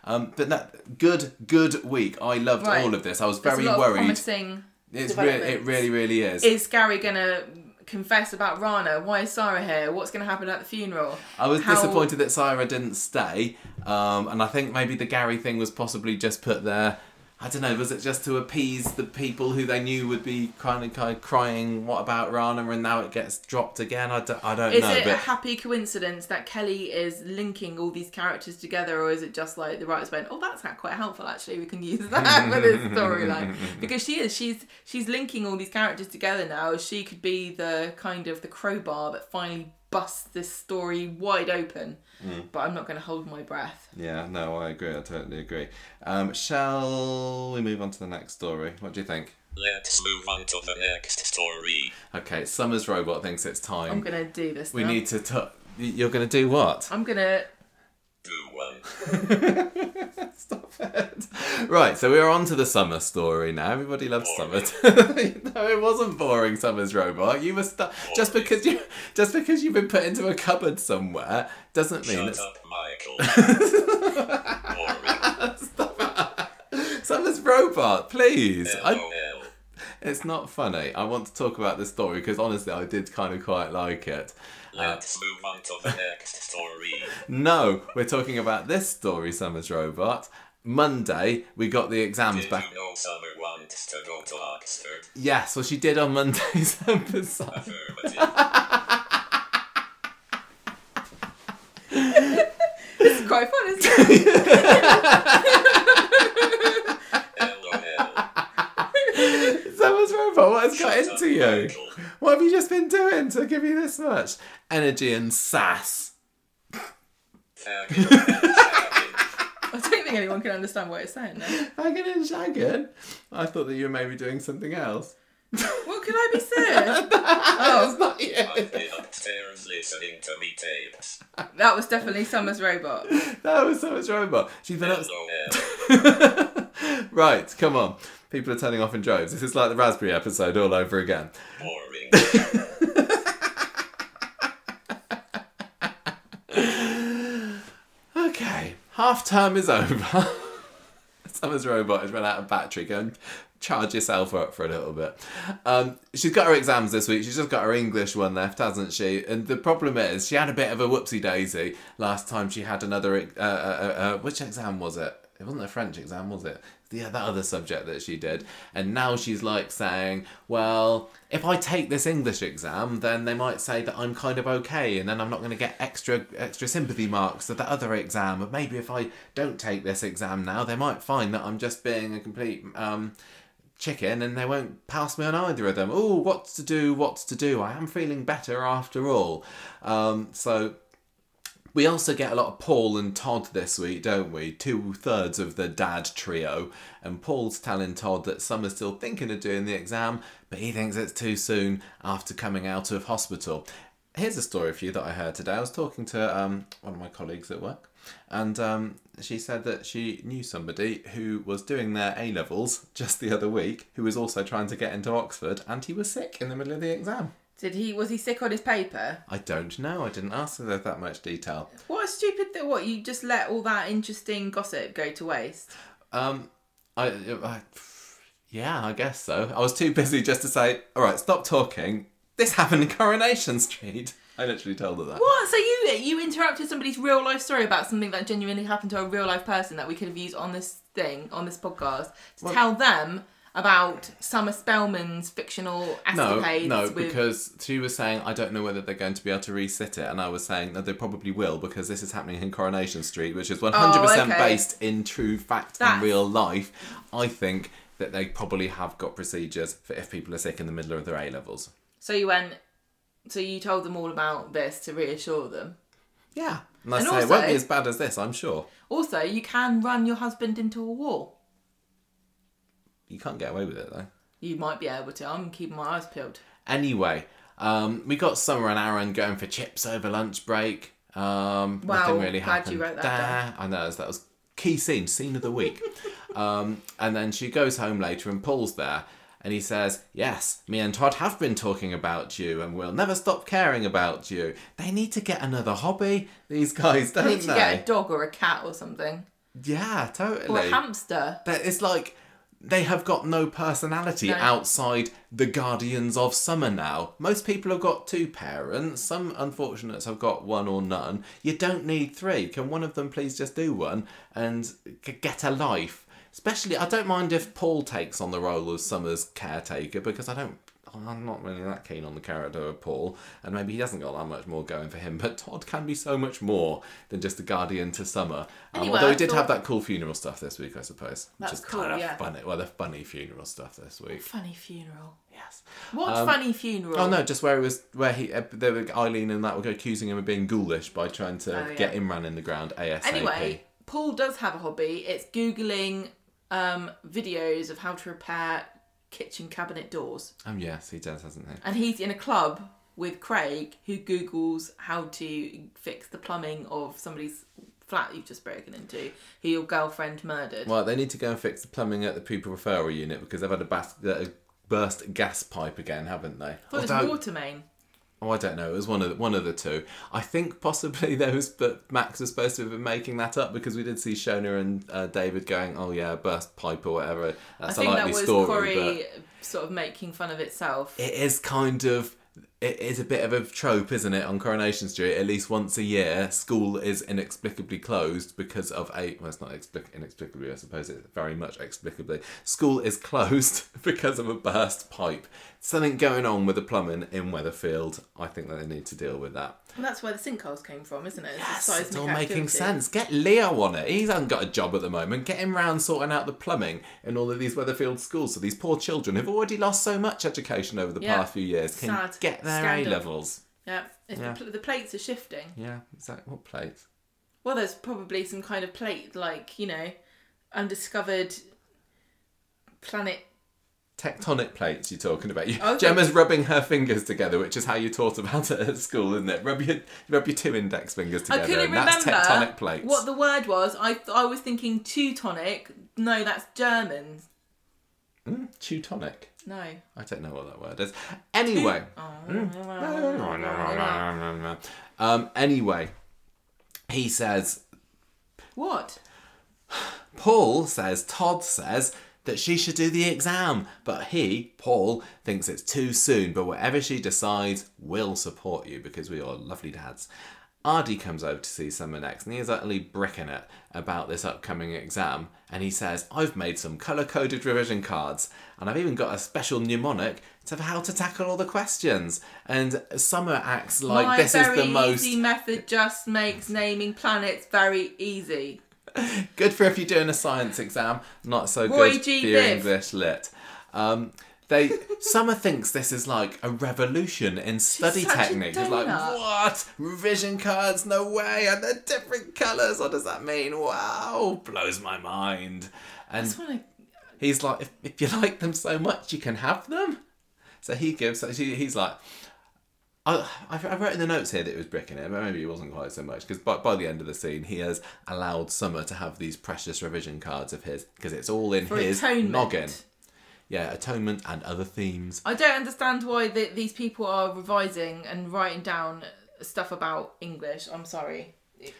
Um, but that good good week. I loved Right. all of this. I was very a lot of worried. promising It's re- it really really is. is Gary gonna confess about Rana? Why is Sarah here? What's gonna happen at the funeral? I was How- disappointed that Saira didn't stay, um, and I think maybe the Gary thing was possibly just put there I don't know. Was it just to appease the people who they knew would be kind of, kind of crying, "What about Rana?" and now it gets dropped again? I don't, I don't Is know. it a happy coincidence that Kelly is linking all these characters together, or is it just like the writers went, "Oh, that's quite helpful. Actually, we can use that for this storyline." Because she is, she's she's linking all these characters together now. She could be the kind of the crowbar that finally busts this story wide open. Mm. But I'm not going to hold my breath. yeah, no, I agree. I totally agree. Um, shall we move on to the next story? What do you think? Let's move on to the next story. Okay, Summer's robot thinks it's time. I'm going to do this. we now. need to. T- you're going to do what? I'm going to. Do one. Stop it. Right, so we're on to the summer story now. Everybody loves Boring. summer. no, it wasn't boring. Summer's robot. You were stu- just because you just because you've been put into a cupboard somewhere doesn't mean Shut it's up, Michael. Boring. Summer's robot. Please, I, it's not funny. I want to talk about this story because honestly, I did kind of quite like it. Uh, Let's move on to the next story. No, we're talking about this story, Summer's robot. Monday, we got the exams Did back. you know Summer wants to go to Oxford? Yes, well, she did on Monday's episode. Affirmative. It's quite fun, isn't it? Summer's robot, what has got into you? Michael. What have you just been doing to give you this much energy and sass? Faggot. Faggot. I don't think anyone can understand what it's saying now. Hanging and shagging? I thought that you were maybe doing something else. What could I be saying? That's oh. not you. I've been upstairs listening to me tapes. That was definitely Summer's robot. That was Summer's robot. She's been up. LOL. right, come on. People are turning off in droves. This is like the Raspberry episode all over again. Boring. Okay, half term is over. Summer's robot has run out of battery. Go and charge yourself up for a little bit. Um, she's got her exams this week. She's just got her English one left, hasn't she? And the problem is, she had a bit of a whoopsie daisy last time she had another. Uh, uh, uh, uh, which exam was it? It wasn't a French exam, was it? Yeah, that other subject that she did. And now she's like saying, well, if I take this English exam, then they might say that I'm kind of okay, and then I'm not going to get extra extra sympathy marks for the other exam. But maybe if I don't take this exam now, they might find that I'm just being a complete um, chicken, and they won't pass me on either of them. Oh, what's to do? What's to do? I am feeling better after all. Um, so we also get a lot of Paul and Todd this week, don't we? Two thirds of the dad trio. And Paul's telling Todd that Summer's still thinking of doing the exam, but he thinks it's too soon after coming out of hospital. Here's a story for you that I heard today. I was talking to um, one of my colleagues at work, and um, she said that she knew somebody who was doing their A levels just the other week, who was also trying to get into Oxford, and he was sick in the middle of the exam. Did he? Was he sick on his paper? I don't know. I didn't ask her that much detail. What a stupid thing! What you just let all that interesting gossip go to waste? Um, I, I, yeah, I guess so. I was too busy just to say, all right, stop talking. This happened in Coronation Street. I literally told her that. What? So you you interrupted somebody's real life story about something that genuinely happened to a real life person that we could have used on this thing on this podcast to Well- tell them about Summer Spellman's fictional No, escapades no, with because she was saying I don't know whether they're going to be able to resit it, and I was saying that they probably will because this is happening in Coronation Street, which is oh, one hundred percent Oh, based in true fact That's- in real life. I think that they probably have got procedures for if people are sick in the middle of their A levels. So you went. So you told them all about this to reassure them. Yeah, and I And say it won't be as bad as this, I'm sure. Also, you can run your husband into a wall. You can't get away with it though. You might be able to. I'm keeping my eyes peeled. Anyway, um, we got Summer and Aaron going for chips over lunch break. Um, Wow, nothing really glad happened you wrote that there. I know that was key scene, scene of the week. um, and then she goes home later, and Paul's there, and he says, "Yes, me and Todd have been talking about you, and we'll never stop caring about you. They need to get another hobby. These guys, don't You need to they? get a dog or a cat or something. Yeah, totally. Or a hamster. But it's like they have got no personality No. outside the guardians of summer now. Most people have got two parents. Some unfortunates have got one or none. You don't need three. Can one of them please just do one and get a life? Especially, I don't mind if Paul takes on the role of Summer's caretaker because I don't. I'm not really that keen on the character of Paul, and maybe he hasn't got that much more going for him. But Todd can be so much more than just a guardian to Summer. Um, Anyway, although I he did have that cool funeral stuff this week, I suppose. That's which is cool, kind of yeah. funny. Well, the funny funeral stuff this week. Funny funeral. Yes. What Um, funny funeral? Oh no, just where it was where he uh, they were, Eileen and that were accusing him of being ghoulish by trying to Oh, yeah. get Imran in the ground ASAP. Anyway, Paul does have a hobby. It's googling um, videos of how to repair kitchen cabinet doors, Um, yes, he does, hasn't he? and he's in a club with Craig, who googles how to fix the plumbing of somebody's flat you've just broken into, who your girlfriend murdered. Well, they need to go and fix the plumbing at the pupil referral unit because they've had a, bas- a burst gas pipe again, haven't they? Well, it's Although- water main. Oh, I don't know. It was one of the, one of the two. I think possibly there was, but Max was supposed to have been making that up because we did see Shona and uh, David going, "Oh yeah, burst pipe or whatever." That's I think a that likely was story, Corrie sort of making fun of itself. it is kind of. It is a bit of a trope, isn't it? On Coronation Street, at least once a year, school is inexplicably closed because of a. Well, it's not explic- inexplicably. I suppose it's very much explicably. School is closed because of a burst pipe. Something going on with the plumbing in Weatherfield. I think that they need to deal with that. Well, that's where the sinkholes came from, isn't it? It's Yes, it's all making activity. sense. Get Leo on it. He hasn't got a job at the moment. Get him round sorting out the plumbing in all of these Weatherfield schools. So these poor children who've already lost so much education over the Yeah. past few years can Sad. get their Scandal. A levels. Yeah, Yeah. The, the plates are shifting. Yeah, exactly. What plates? Well, there's probably some kind of plate, like you know, undiscovered planet. Tectonic plates you're talking about. You, Oh, Gemma's rubbing her fingers together, which is how you taught about it at school, isn't it? Rub your rub your two index fingers together, I couldn't and that's remember tectonic plates. what the word was. I th- I was thinking Teutonic. No, that's German. Mm, Teutonic. No. I don't know what that word is. Anyway. Um, anyway, he says, What? Paul says, Todd says that she should do the exam, but he, Paul, thinks it's too soon. But whatever she decides, we'll support you because we are lovely dads. Ardy comes over to see Summer next, and he is utterly bricking it about this upcoming exam. And he says, I've made some colour coded revision cards, and I've even got a special mnemonic to how to tackle all the questions. And Summer acts like My this is the most easy method just makes naming planets very easy. good for if you're doing a science exam, not so Roy good G. for your Biv. English lit. Um, they Summer thinks this is like a revolution in study such a technique. It's like donut. what revision cards? No way, and they're different colours. What does that mean? Wow, blows my mind. And what I- he's like, if, if you like them so much, you can have them. So he gives. So he- he's like. I, I I wrote in the notes here that it was bricking it, but maybe it wasn't quite so much because by, by the end of the scene, he has allowed Summer to have these precious revision cards of his because it's all in For his atonement. noggin. Yeah, atonement and other themes. I don't understand why the, these people are revising and writing down stuff about English. I'm sorry.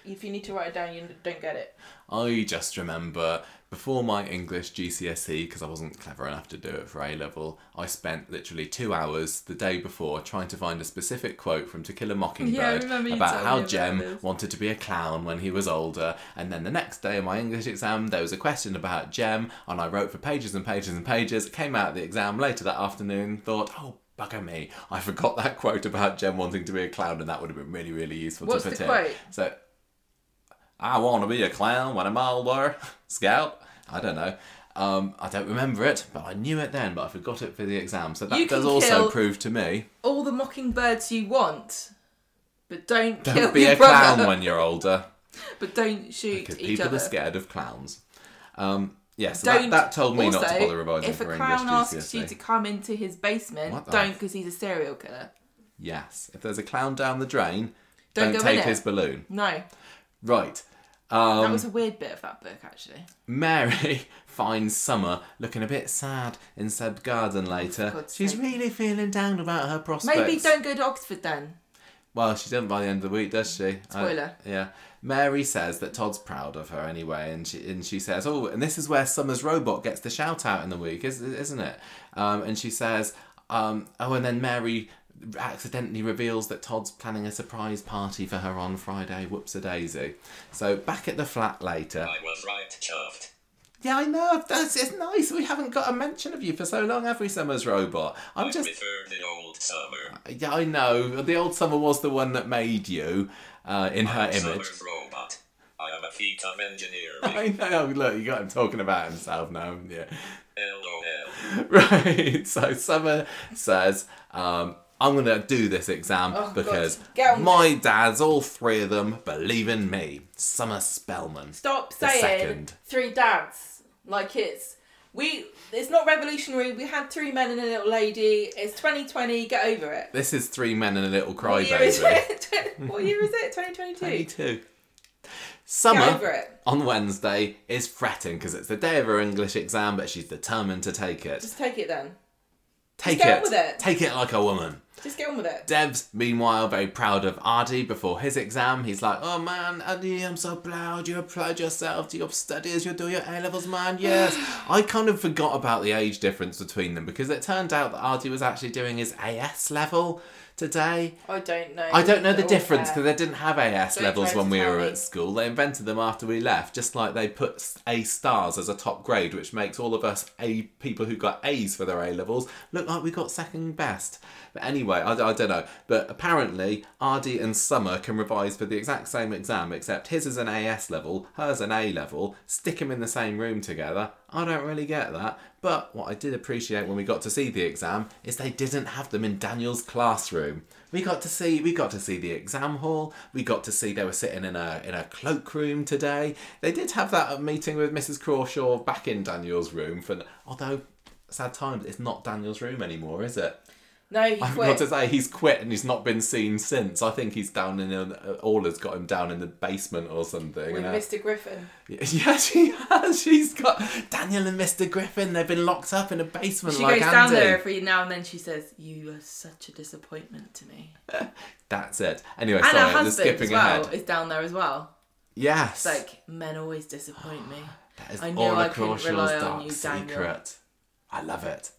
If you need to write it down, you don't get it. I just remember before my English GCSE, because I wasn't clever enough to do it for A level, I spent literally two hours the day before trying to find a specific quote from To Kill a Mockingbird Yeah, about how about Jem this. wanted to be a clown when he was older. And then the next day in my English exam, there was a question about Jem, and I wrote for pages and pages and pages. Came out of the exam later that afternoon, thought, oh. Bugger me! I forgot that quote about Jem wanting to be a clown, and that would have been really, really useful What's to put in. quote? So I want to be a clown when I'm older. Scout. I don't know. Um, I don't remember it, but I knew it then, but I forgot it for the exam. So that You does also kill- prove to me All the mockingbirds you want, but don't, don't be your a brother. clown when you're older But don't shoot because each people other. are scared of clowns. Um, yes, Don't. that, that told me not to bother revising if a for clown English asks you GCSE. to come into his basement, the- don't because he's a serial killer. Yes, if there's a clown down the drain, Don't don't, go in take it. his balloon. No, Right. That Um, was a weird bit of that book actually. Mary finds Summer looking a bit sad in Seb Garden later. God's She's sake. really feeling down about her prospects. Maybe don't go to Oxford then. Well, she doesn't by the end of the week, does she? Spoiler. I- yeah. Mary says that Todd's proud of her anyway, and she and she says, "Oh, and this is where Summer's robot gets the shout out in the week, is, isn't it?" Um, and she says, um, "Oh, and then Mary accidentally reveals that Todd's planning a surprise party for her on Friday. Whoops a daisy." So back at the flat later, I was right, chuffed. Yeah, I know. That's it's nice. We haven't got a mention of you for so long, have we, Summer's robot? I'm I just. prefer the old summer. Yeah, I know. The old Summer was the one that made you uh, in her I'm image. Summer's robot. I am a feat of engineering. I know. Look, you got him talking about himself now, haven't you? LOL. Right. So Summer says, um, "I'm gonna do this exam Oh, because my dads, all three of them, believe in me." Summer Spellman. Stop saying second. three dads like it's we. It's not revolutionary. We had three men and a little lady. It's 2020. Get over it. This is three men and a little What year is crybaby. it? what year is it? 2022. Twenty-two. Get Summer over it. on Wednesday is fretting because it's the day of her English exam, but she's determined to take it. Just take it then. Take on it. with it. Take it like a woman. Just get on with it. Dev's, meanwhile, very proud of Ardy before his exam. He's like, Oh man, Ardy, I'm so proud. You applied yourself to your studies. You're doing your A levels, man. Yes. I kind of forgot about the age difference between them because it turned out that Ardy was actually doing his AS level today. I don't know. I don't know the difference because they didn't have AS Don't levels when we were me. at school. They invented them after we left, just like they put A stars as a top grade, which makes all of us A people who got A's for their A levels look like we got second best. But anyway, I, I don't know. But apparently, Ardy and Summer can revise for the exact same exam, except his is an AS level, hers an A level. Stick them in the same room together. I don't really get that. But what I did appreciate when we got to see the exam is they didn't have them in Daniel's classroom. We got to see we got to see the exam hall. We got to see they were sitting in a in a cloakroom today. They did have that meeting with Mrs. Crawshaw back in Daniel's room for although sad times it's not Daniel's room anymore, is it? No, he I quit. to say he's quit and he's not been seen since. I think he's down in a, Orla's got him down in the basement or something. with Mr. Griffin. yeah, she has. She's got Daniel and Mr. Griffin. They've been locked up in a basement She like goes Andy. down there every now and then. She says, "You are such a disappointment to me." That's it. Anyway, And her sorry, I'm husband skipping as well ahead. is down there as well. Yes. It's like men always disappoint me. That is I Orla I couldn't rely on dark you, Daniel. secret. I love it.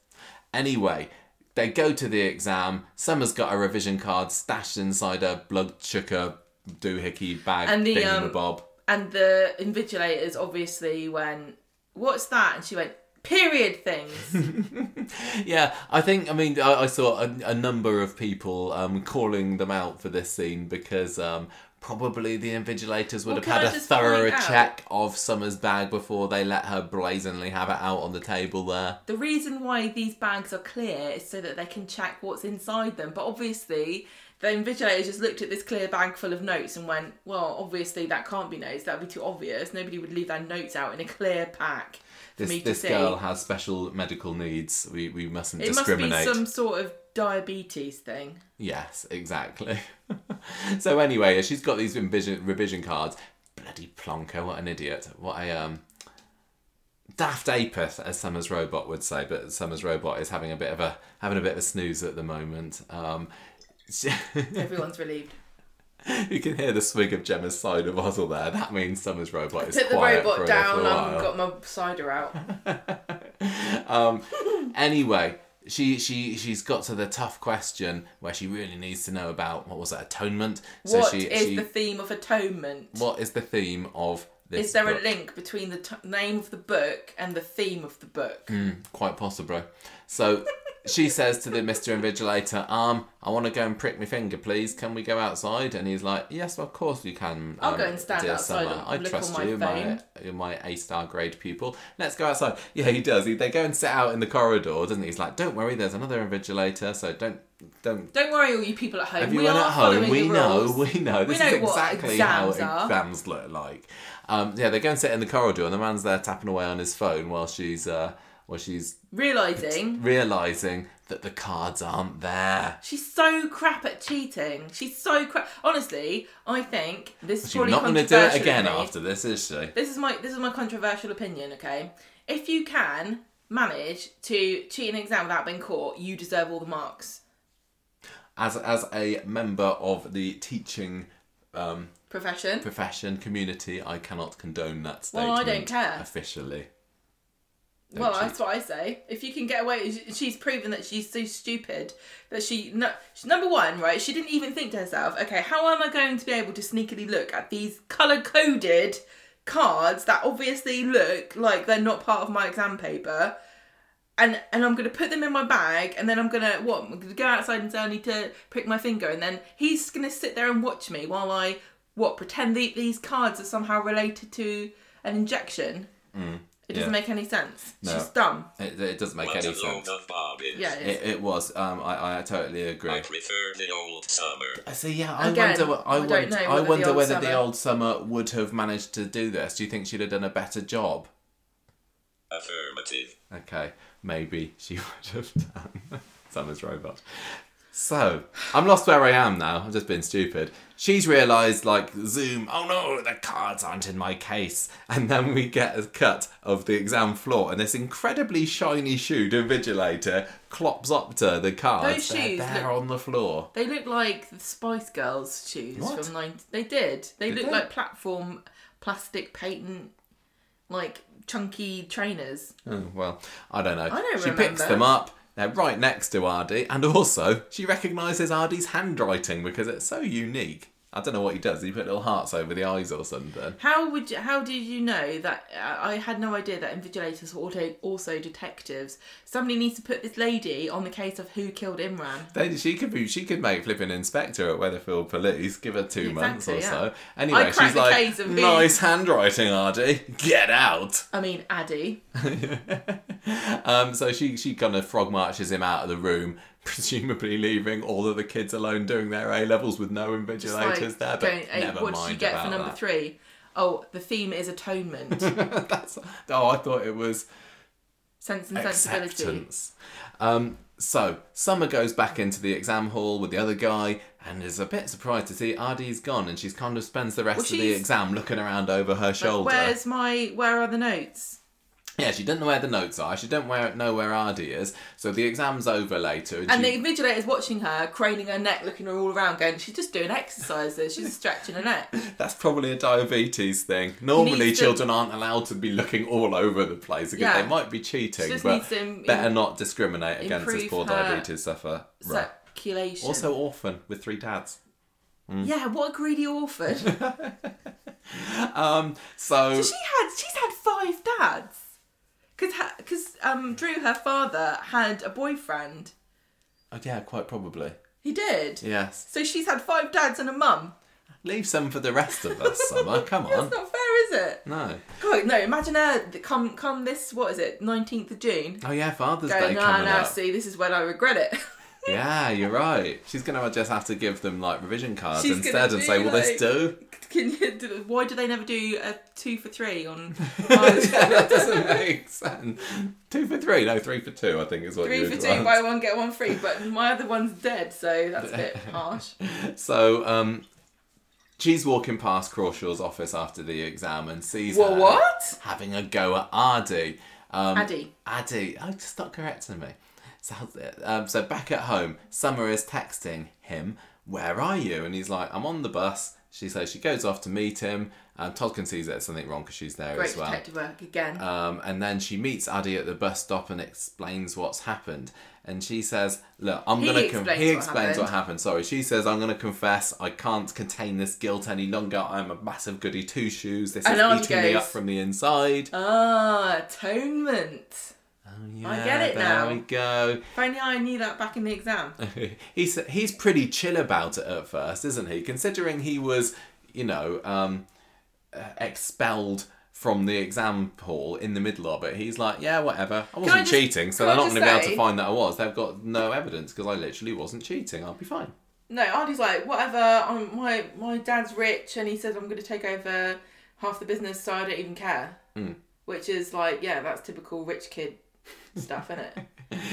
Anyway, they go to the exam. Summer's got a revision card stashed inside a blood sugar doohickey bag And the, um, thingamabob. And the invigilators obviously went, "What's that?" And she went, "Period things." Yeah, I think, I mean, I, I saw a, a number of people um, calling them out for this scene because um, probably the invigilators would Well, have had a thorough point out- check of Summer's bag before they let her brazenly have it out on the table there. the reason why these bags are clear is so that they can check what's inside them. But obviously, the invigilators just looked at this clear bag full of notes and went, "Well, obviously that can't be notes. That would be too obvious. Nobody would leave their notes out in a clear pack for This, me to this see." girl has special medical needs. We, we mustn't it must be some sort of diabetes thing. Yes, exactly. so anyway, she's got these revision, revision cards. Bloody plonker, what an idiot. What a um daft apeth, as Summer's robot would say, but Summer's robot is having a bit of a having a bit of a snooze at the moment. Um Everyone's relieved. you can hear the swig of Gemma's cider bottle there. That means Summer's robot is Put the quiet for robot a down. little I've got my cider out. Um, anyway, she she she's got to the tough question where she really needs to know about what was it atonement. What she, is she the theme of atonement? what is the theme of this? Is there book? a link between the t- name of the book and the theme of the book? Mm. Quite possibly. So she says to the Mr. Invigilator, um, I want to go and prick my finger, please. Can we go outside? And he's like, Yes, of course you can. I'll um, go and stand outside and I look trust on my you, my phone." you're my A star grade pupil. Let's go outside. Yeah, he does. He, they go and sit out in the corridor, doesn't he? He's like, Don't worry, there's another invigilator, so don't don't Don't worry, all you people at home. Everyone we are at home, we know, we know. This know is exactly how exams are. exams look like. Um, yeah, they go and sit in the corridor, and the man's there tapping away on his phone while she's uh, while she's Realizing realizing that the cards aren't there. she's so crap at cheating. She's so crap. Honestly, I think this is She's probably not going to do it again after this, is she? This is my this is my controversial opinion. Okay, if you can manage to cheat an exam without being caught, you deserve all the marks. As as a member of the teaching um, Profession. profession community, I cannot condone that Well, I don't care. officially. Well, that's what I say. If you can get away, she's proven that she's so stupid that she no. She's, number one, right? She didn't even think to herself, okay, how am I going to be able to sneakily look at these color coded cards that obviously look like they're not part of my exam paper. And, and I'm gonna put them in my bag, and then I'm gonna what? I'm gonna go outside and say I need to prick my finger, and then he's gonna sit there and watch me while I what pretend the, these cards are somehow related to an injection. Mm. It doesn't yeah. make any sense. It's No. just dumb. It, it doesn't make What any a load sense. of. Yeah, it is. It, it was. Um, I, I totally agree. I prefer the old summer. I see. Yeah, I Again, wonder. what- I, I don't wonder. know I whether the wonder old the Summer- old summer would have managed to do this. Do you think she'd have done a better job? Affirmative. Okay, maybe she would have done. Summer's robot. So I'm lost where I am now. I've just been stupid. She's realised, like Zoom. Oh no, the cards aren't in my case. And then we get a cut of the exam floor, and this incredibly shiny shoed invigilator clops up to the cards. Those They're shoes there look- on the floor. They look like the Spice Girls shoes What? from 90. They did. They Did look they? like platform plastic patent, like chunky trainers. Oh, well, I don't know. I don't she picks remember. them up. They're right next to Ardy, and also she recognises Ardy's handwriting because it's so unique. I don't know what he does. He put little hearts over the eyes or something. How would you, how did you know that? uh, I had no idea that invigilators were also, also detectives. Somebody needs to put this lady on the case of who killed Imran. Then she could be. She could make flipping inspector at Weatherfield Police. Give her two months or Exactly, so. Anyway, I'd she's the like, case of nice handwriting, Ardy. Get out. I mean, Addy. Um, so she she kind of frog marches him out of the room, presumably leaving all of the kids alone doing their A levels with no invigilators like, there. But going, hey, never what did you get for number that. three? Oh, the theme is atonement, That's oh, I thought it was sense and sensibility. Um, so Summer goes back into the exam hall with the other guy and is a bit surprised to see Ardy's gone, and she's kind of spends the rest Well, of the exam looking around over her Like, shoulder. where's my? Where are the notes? Yeah, she doesn't know where the notes are. She don't where, know where Ardy is. So the exam's over later, and, And she, the invigilator's watching her, craning her neck, looking her all around, going, she's just doing exercises. She's stretching her neck. that's probably a diabetes thing. Normally, needs to- children aren't allowed to be looking all over the place. Again, Yeah. They might be cheating, just but needs to im- better not discriminate against this improve poor her diabetes sufferer. Right. Circulation. Also orphan with three dads. yeah, what a greedy orphan. Um, so so she had, she's had five dads. Because because um, Drew, her father, had a boyfriend. oh, yeah, quite probably. He did. Yes. So she's had five dads and a mum. Leave some for the rest of us, Summer. Come on. That's not fair, is it? No. God, no. Imagine her come come this what is it nineteenth of June. Oh yeah, Father's Go Day no coming no. up. See, this is when I regret it. Yeah, you're right. She's gonna just have to give them like revision cards She's instead and say, "Will this like- do?" Can you? Do, why do they never do a two for three on? that doesn't make sense. Two for three, no, three for two. I think is what Three you for two, want. buy one get one free. But my other one's dead, so that's a bit harsh. So, um, she's walking past Crawshaw's office after the exam and sees Well, her what? having a go at Ardy. Um, Addy. Addy. Oh, stop correcting me. So, um, so back at home, Summer is texting him, "Where are you?" And he's like, "I'm on the bus." She says she goes off to meet him. Um, Todd can see there's something wrong because she's there Great as well. Great detective work again. Um, and then she meets Addy at the bus stop and explains what's happened. And she says, "Look, I'm He gonna." Com- explains he what explains happened. what happened. Sorry, she says, "I'm gonna confess. I can't contain this guilt any longer. I'm a massive goody two shoes. This And is eating me up from the inside." ah, atonement. Oh, I get it there now. There we go. If only I knew that back in the exam. he's he's pretty chill about it at first, isn't he? Considering he was, you know, um, uh, expelled from the exam hall in the middle of it. He's like, yeah, whatever. I wasn't just- cheating, so they're not going to be able to find that I was. They've got no evidence because I literally wasn't cheating. I'll be fine. No, Ardy's like, whatever. I'm, my my dad's rich, and he says I'm going to take over half the business, so I don't even care. Hmm. Which is like, yeah, that's typical rich kid stuff, isn't it?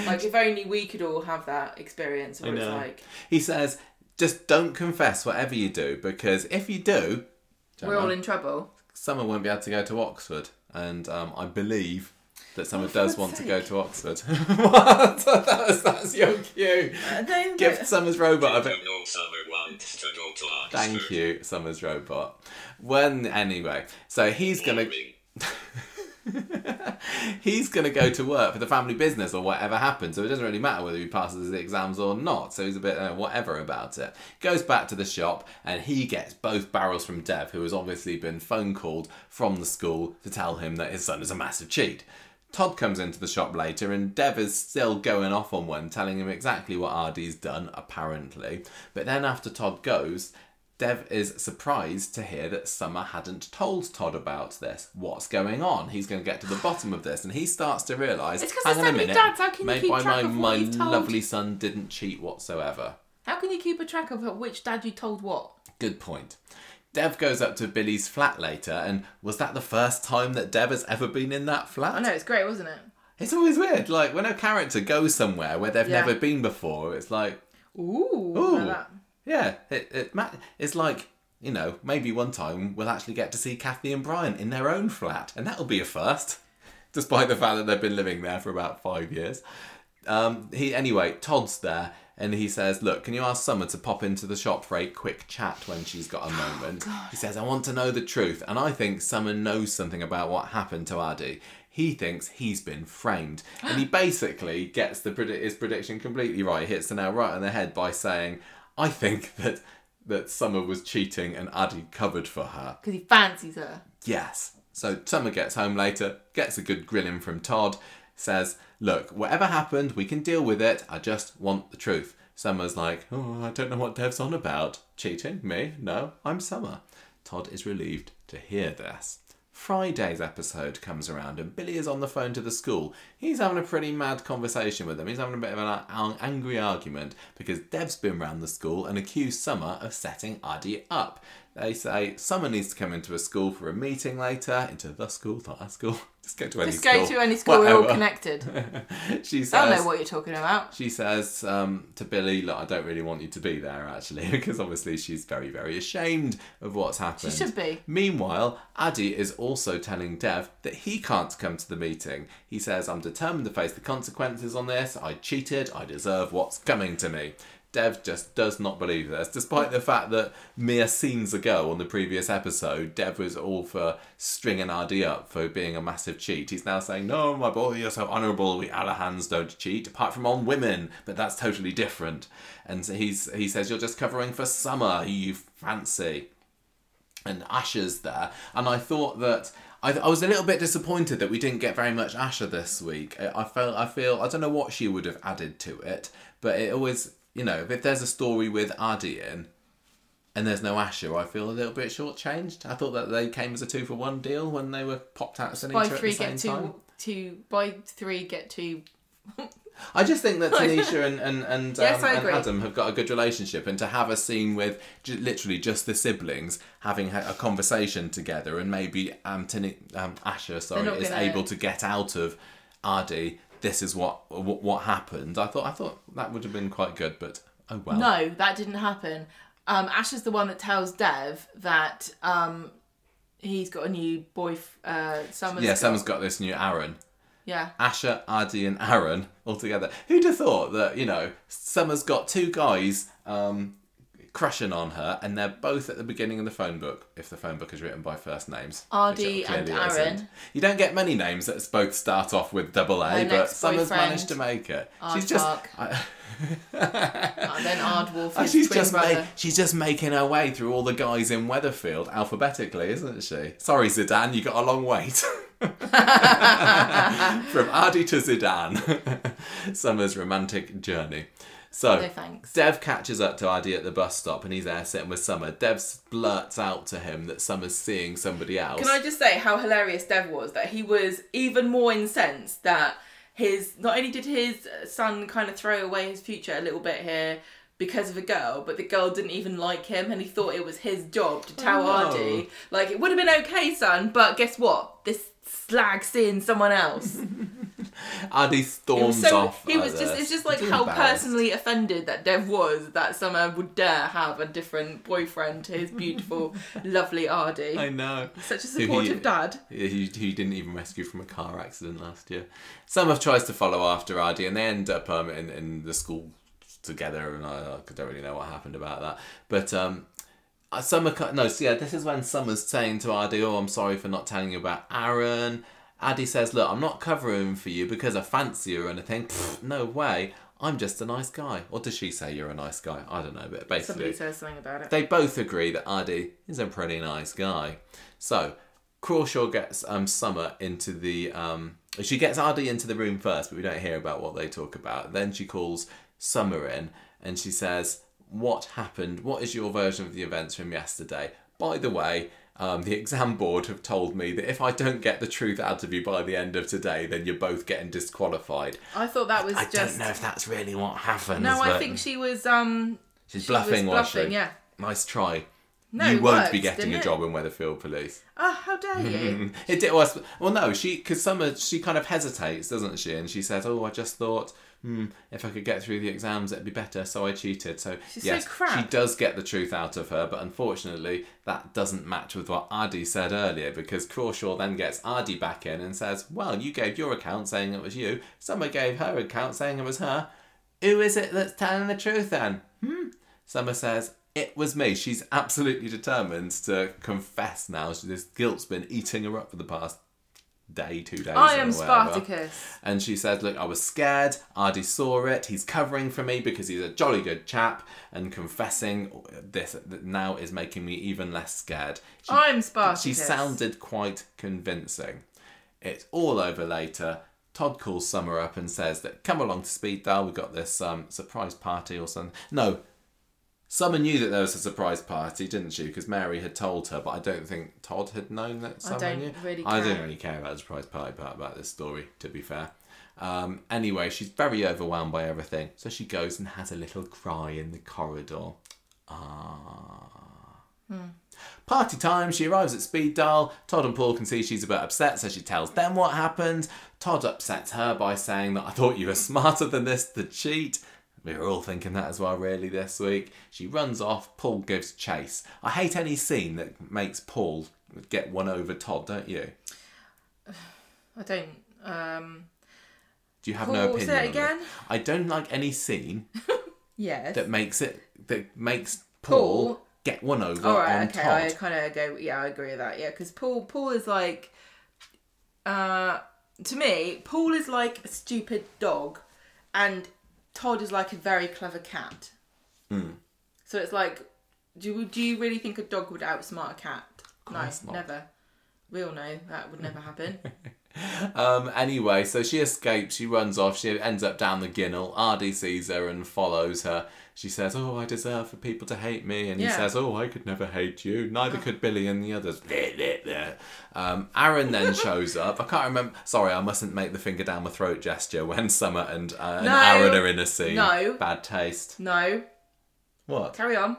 like, if only we could all have that experience, where I it's like He says, just don't confess whatever you do because if you do, we're all in trouble. Summer won't be able to go to Oxford, and um, I believe that Summer Oh, does God's want to go to Oxford. what? That's, that's your cue. Uh, they- Give Summer's robot a Did bit. you know summer wants to go to Oxford? Thank you, Summer's robot. When anyway, so he's gonna Boring. he's going to go to work for the family business or whatever happens. So it doesn't really matter whether he passes the exams or not. So he's a bit uh, whatever about it. Goes back to the shop and he gets both barrels from Dev, who has obviously been phone called from the school to tell him that his son is a massive cheat. Todd comes into the shop later and Dev is still going off on one, telling him exactly what Ardy's done, apparently. But then after Todd goes, Dev is surprised to hear that Summer hadn't told Todd about this. What's going on? He's going to get to the bottom of this, and he starts to realise. It's 'cause hang there's so many dads, how can you keep by track my, of what my you've told? lovely son didn't cheat whatsoever. How can you keep a track of which dad you told what? Good point. Dev goes up to Billy's flat later, and was that the first time that Dev has ever been in that flat? I know it's great, wasn't it? It's always weird. Like when a character goes somewhere where they've Yeah. never been before, it's like, Ooh, Ooh. like that. Yeah, it, it it's like you know maybe one time we'll actually get to see Cathy and Brian in their own flat, and that'll be a first, despite the fact that they've been living there for about five years. Um, he anyway, Todd's there. And he says, Look, can you ask Summer to pop into the shop for a quick chat when she's got a moment? he says, I want to know the truth. And I think Summer knows something about what happened to Addy. He thinks he's been framed. And he basically gets the his prediction completely right. He hits the nail right on the head by saying, I think that that Summer was cheating and Aadi covered for her. Because he fancies her. Yes. So Summer gets home later, gets a good grilling from Todd, says, Look, whatever happened, we can deal with it. I just want the truth. Summer's like, Oh, I don't know what Dev's on about. Cheating? Me? No, I'm Summer. Todd is relieved to hear this. Friday's episode comes around and Billy is on the phone to the school. He's having a pretty mad conversation with them. He's having a bit of an an angry argument because Dev's been round the school and accused Summer of setting Aadi up. They say Summer needs to come into a school for a meeting later, into the school, not a school. Just go to any Just school. go to any school, we're all connected. she I says, don't know what you're talking about. she says um, to Billy, "Look, I don't really want you to be there, actually, because obviously she's very, very ashamed of what's happened." She should be. Meanwhile, Aadi is also telling Dev that he can't come to the meeting. He says, "I'm determined to face the consequences on this. I cheated. I deserve what's coming to me." Dev just does not believe this, despite the fact that mere scenes ago on the previous episode, Dev was all for stringing Aadi up for being a massive cheat. He's now saying, No, my boy, you're so honourable. We Alahans don't cheat, apart from on women, but that's totally different. And he's, he says, You're just covering for Summer, who you fancy and Asha's there, and I thought that I, I was a little bit disappointed that we didn't get very much Asha this week. I, I felt I feel I don't know what she would have added to it, but it always you know if there's a story with Aadi in, and there's no Asha, I feel a little bit shortchanged. I thought that they came as a two for one deal when they were popped out an Buy at the three, same get two, time. two. Buy three, get two. I just think that Tanisha and and and, um, and. Adam have got a good relationship, and to have a scene with j- literally just the siblings having a conversation together, and maybe um, Tani- um Asha, sorry, is gonna- able to get out of Aadi. This is what, what what happened. I thought I thought that would have been quite good, but oh well. No, that didn't happen. Um, Ash is the one that tells Dev that um, he's got a new boy. Uh, Summer's yeah, got- someone's got this new Aaron. Yeah. Asha, Aadi, and Aaron all together. Who'd have thought that, you know, Summer's got two guys um, crushing on her, and they're both at the beginning of the phone book, if the phone book is written by first names. It and Aaron. isn't. You don't get many names that both start off with double A, Her but Summer's managed to make it. She's Aardvark. just. I, And then Ardwolf, Oh, she's just ma- she's just making her way through all the guys in Weatherfield alphabetically, isn't she? Sorry, Zeedan, you got a long wait. From Aadi to Zeedan, Summer's romantic journey. So, No thanks. Dev catches up to Aadi at the bus stop and he's there sitting with Summer. Dev blurts out to him that Summer's seeing somebody else. Can I just say how hilarious Dev was? That he was even more incensed that his not only did his son kind of throw away his future a little bit here because of a girl, but the girl didn't even like him, and he thought it was his job to tell Oh, no. Aadi like it would have been okay, son, but guess what? This slag seeing someone else. Was storms so off. he was just, it's just like how personally offended that Dev was that Summer would dare have a different boyfriend to his beautiful, lovely Aadi. I know. Such a Who he- supportive dad. He, he didn't even rescue from a car accident last year. Summer tries to follow after Aadi, and they end up um, in, in the school together, and I, I don't really know what happened about that. But um, uh, Summer, no, so yeah, this is when Summer's saying to Aadi, "Oh, I'm sorry for not telling you about Aaron." Aadi says, "Look, I'm not covering for you because I fancy you or anything. Pfft, no way. I'm just a nice guy." Or does she say you're a nice guy? I don't know, but Somebody basically, says something about it. they both agree that Aadi is a pretty nice guy. So Crawshaw gets um, Summer into the. Um, she gets Aadi into the room first, but we don't hear about what they talk about. Then she calls Summer in and she says, What happened? What is your version of the events from yesterday? By the way, um, the exam board have told me that if I don't get the truth out of you by the end of today, then you're both getting disqualified. I thought that was I just. don't know if that's really what happened. no, I but think she was. um she's she was bluffing, was bluffing, she? yeah. Nice try. No, you it won't worked, be getting didn't a it? job in Weatherfield Police. Oh, how dare you? It did was well, no, she because Summer she kind of hesitates, doesn't she? And she says, "Oh, I just thought, hmm, if I could get through the exams, it'd be better, so I cheated." So She's so yes, crap. she does get the truth out of her, but unfortunately, that doesn't match with what Aadi said earlier because Crawshaw then gets Aadi back in and says, "Well, you gave your account saying it was you. Summer gave her account saying it was her. Who is it that's telling the truth then?" Hmm. Summer says, It was me. She's absolutely determined to confess now. This guilt's been eating her up for the past day, two days. I am. Spartacus. And she says, Look, I was scared. Aadi saw it. He's covering for me because he's a jolly good chap. And confessing this now is making me even less scared. She, I'm Spartacus. she sounded quite convincing. It's all over later. Todd calls Summer up and says that come along to Speed Daal. We've got this um, surprise party or something. No, Summer knew that there was a surprise party, didn't she? Because Mary had told her, but I don't think Todd had known that Summer don't knew. really I care. don't really care about the surprise party part about this story, to be fair. Um, anyway, she's very overwhelmed by everything, so she goes and has a little cry in the corridor. Ah. Party time, she arrives at Speed Daal. Todd and Paul can see she's a bit upset, so she tells them what happened. Todd upsets her by saying that I thought you were smarter than this to cheat. We were all thinking that as well, really, this week. She runs off, Paul gives chase. I hate any scene that makes Paul get one over Todd, don't you? I don't. Um, Do you have Paul, no opinion? say on again? I don't like any scene yes. that makes it that makes Paul, Paul? get one over All on right. Okay. I kind of go. Yeah, I agree with that. Yeah, because Paul. Paul is like. Uh, to me, Paul is like a stupid dog, and Todd is like a very clever cat. Hmm. So it's like, do you, do you really think a dog would outsmart a cat? no, never. We all know that would never happen. Um, anyway, so she escapes, she runs off, she ends up down the ginnel. Aadi sees her and follows her. She says, Oh, I deserve for people to hate me. And he says, Oh, I could never hate you. Neither could Billy and the others. Um, Aaron then shows up. I can't remember. Sorry, I mustn't make the finger down my throat gesture when Summer and, uh, and No. Aaron are in a scene. No. Bad taste. no, What? carry on.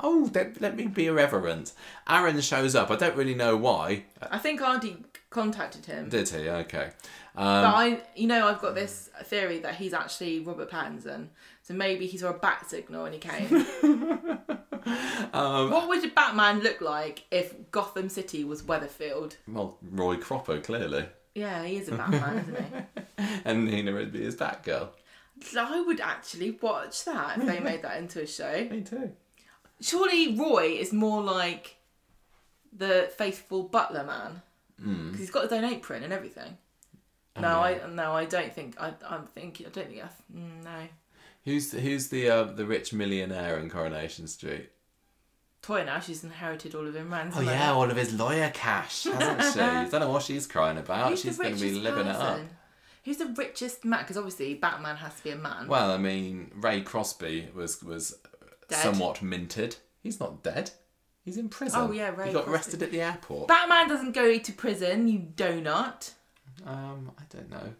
Oh, let, let me be irreverent. Aaron shows up. I don't really know why. I think Auntie contacted him. Did he? Okay. But Um, I, you know, I've got this theory that he's actually Robert Pattinson. So maybe he saw a bat signal when he came. Um, what would Batman look like if Gotham City was Weatherfield? well, Roy Cropper, clearly. Yeah, he is a Batman, isn't he? And Nina Rigby is Batgirl. I would actually watch that if they made that into a show. Me too. Surely Roy is more like the faithful butler man because he's got his own apron and everything. No, I no, I don't think. I I'm thinking. I don't think. I, mm, no, Who's who's the uh, the rich millionaire in Coronation Street? Toy now. She's inherited all of Imran's Oh yeah, all of his lawyer cash, hasn't she? I don't know what she's crying about. Who's she's going to be living it up. person? Who's the richest man? Because obviously Batman has to be a man. Well, I mean, Ray Crosby was was Dead. somewhat minted. He's not dead. He's in prison. Oh, yeah, Ray He got Crosby. arrested at the airport. Batman doesn't go to prison, you donut. um, I don't know.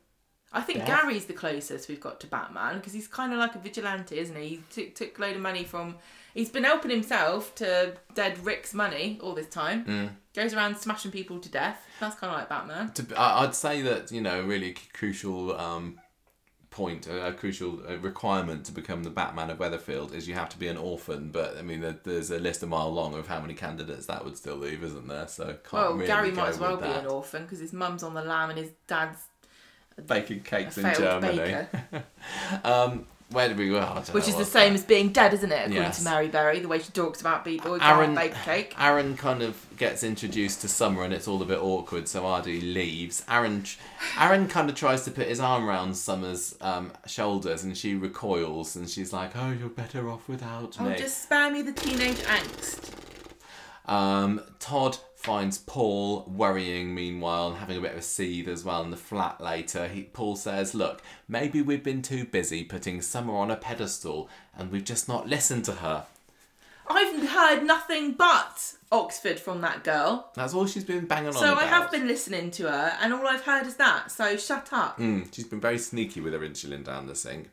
I think Death? Gary's the closest we've got to Batman because he's kind of like a vigilante, isn't he? He took, took a load of money from. He's been helping himself to dead Rick's money all this time. Mm. Goes around smashing people to death. That's kind of like Batman. To, I'd say that you know, a really crucial um, point, a, a crucial requirement to become the Batman of Weatherfield is you have to be an orphan. But I mean, there, there's a list a mile long of how many candidates that would still leave, isn't there? So can't Well, really Gary might as well be that. an orphan because his mum's on the lam and his dad's baking cakes in Germany. Um, where did we go? Which is the same that. as being dead, isn't it? According Yes. to Mary Berry, the way she talks about people Aaron- bake cake. Aaron kind of gets introduced to Summer and it's all a bit awkward, so Aadi leaves. Aaron Aaron kind of tries to put his arm around Summer's um, shoulders and she recoils and she's like, Oh, you're better off without Oh, me. just spare me the teenage angst. Um, Todd finds Paul worrying meanwhile and having a bit of a seethe as well in the flat later. He, Paul says, Look, maybe we've been too busy putting Summer on a pedestal and we've just not listened to her. I've heard nothing but Oxford from that girl. That's all she's been banging on So I about. have been listening to her, and all I've heard is that. So shut up. Mm, she's been very sneaky with her insulin down the sink.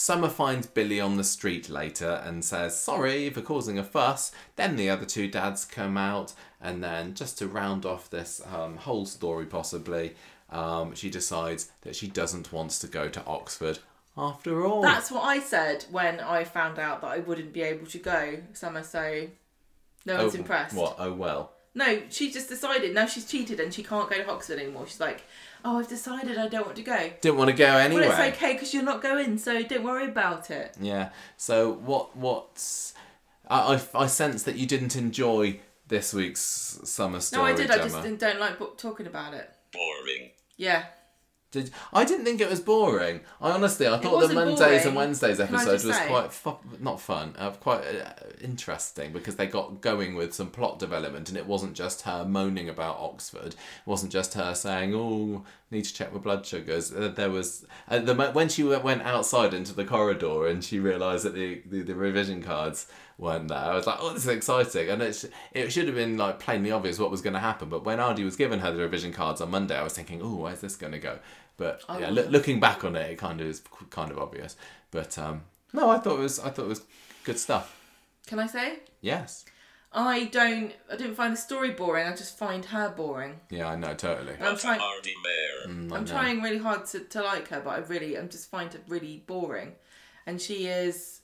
Summer finds Billy on the street later and says sorry for causing a fuss. Then the other two dads come out, and then just to round off this um, whole story, possibly, um, she decides that she doesn't want to go to Oxford after all. That's what I said when I found out that I wouldn't be able to go. Summer, so no oh, one's impressed. What? Oh well. No, she just decided. Now she's cheated and she can't go to Oxford anymore. She's like, oh, I've decided I don't want to go. Didn't want to go anyway. Well, it's okay because you're not going, so don't worry about it. Yeah. So what? What's? I, I I sense that you didn't enjoy this week's summer story. No. I did. I just didn't- don't like bo- talking about it. Boring. Yeah. Did I didn't think it was boring. I honestly I thought the Mondays boring. and Wednesdays Can I episode was say? quite fu- not fun, uh, quite uh, interesting because they got going with some plot development and it wasn't just her moaning about Oxford. It wasn't just her saying, "Oh, need to check my blood sugars." Uh, there was uh, the when she went- went outside into the corridor and she realised that the, the the revision cards weren't there. I was like, "Oh, this is exciting!" And it sh- it should have been like plainly obvious what was going to happen. But when Aadi was given her the revision cards on Monday, I was thinking, "Oh, where's this going to go?" But I yeah, wasn't. looking back on it, it kind of is kind of obvious. But um, no, I thought it was I thought it was good stuff. Can I say? Yes. I don't. I didn't find the story boring. I just find her boring. Yeah, I know totally. I'm trying. Mm, I I'm trying really hard to, to like her, but I really, I'm just find her really boring. And she is.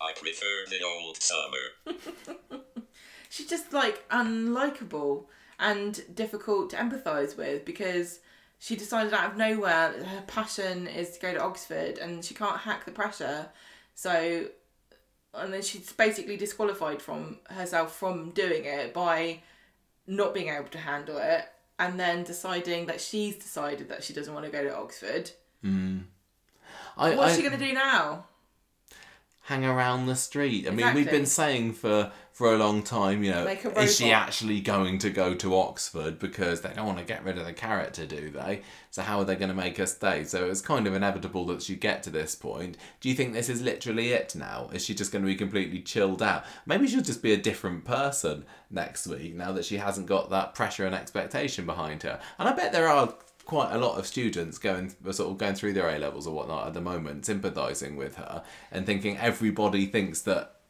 I prefer the old summer. she's just like unlikable and difficult to empathise with because she decided out of nowhere that her passion is to go to Oxford and she can't hack the pressure. So, and then she's basically disqualified from herself from doing it by not being able to handle it and then deciding that she's decided that she doesn't want to go to Oxford. Hmm. I, What's I she going to do now? hang around the street. I mean, we've been saying for for a long time, you know, is she actually going to go to Oxford because they don't want to get rid of the character, do they? So how are they going to make her stay? So it's kind of inevitable that she'd get to this point. Do you think this is literally it now? Is she just going to be completely chilled out? Maybe she'll just be a different person next week now that she hasn't got that pressure and expectation behind her. And I bet there are quite a lot of students going sort of going through their A levels or whatnot at the moment, sympathising with her and thinking everybody thinks that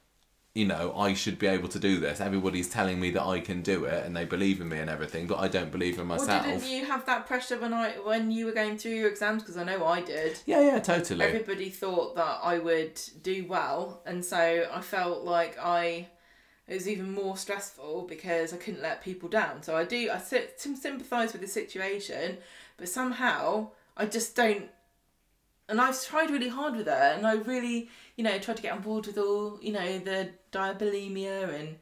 you know I should be able to do this. Everybody's telling me that I can do it and they believe in me and everything, but I don't believe in myself. Well, didn't you have that pressure when I when you were going through your exams? Because I know I did. Yeah, yeah, totally. Everybody thought that I would do well, and so I felt like I it was even more stressful because I couldn't let people down. So I do I sy- sympathise with the situation, but somehow I just don't. And I've tried really hard with her, and I really, you know, tried to get on board with all, you know, the diabulimia, and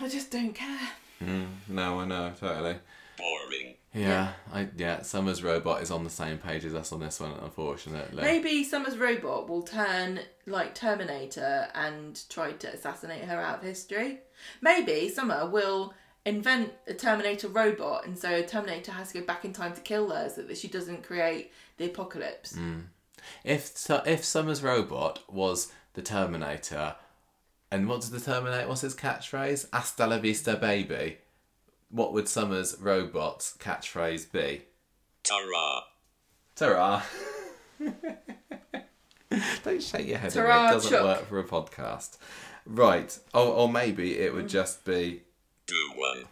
I just don't care. Mm, no, I know, totally. Boring. Yeah, I yeah, Summer's robot is on the same page as us on this one, unfortunately. Maybe Summer's robot will turn like Terminator and try to assassinate her out of history. Maybe Summer will invent a Terminator robot, and so Terminator has to go back in time to kill her so that she doesn't create the apocalypse. Mm. If if Summer's robot was the Terminator, and what's the Terminator? What's his catchphrase? Hasta la vista, baby. What would Summer's robot's catchphrase be? Tara. Ta-ra. Don't shake your head at. Ta-ra, It doesn't Chuck. work for a podcast. Right. Or, or maybe it would just be Do one.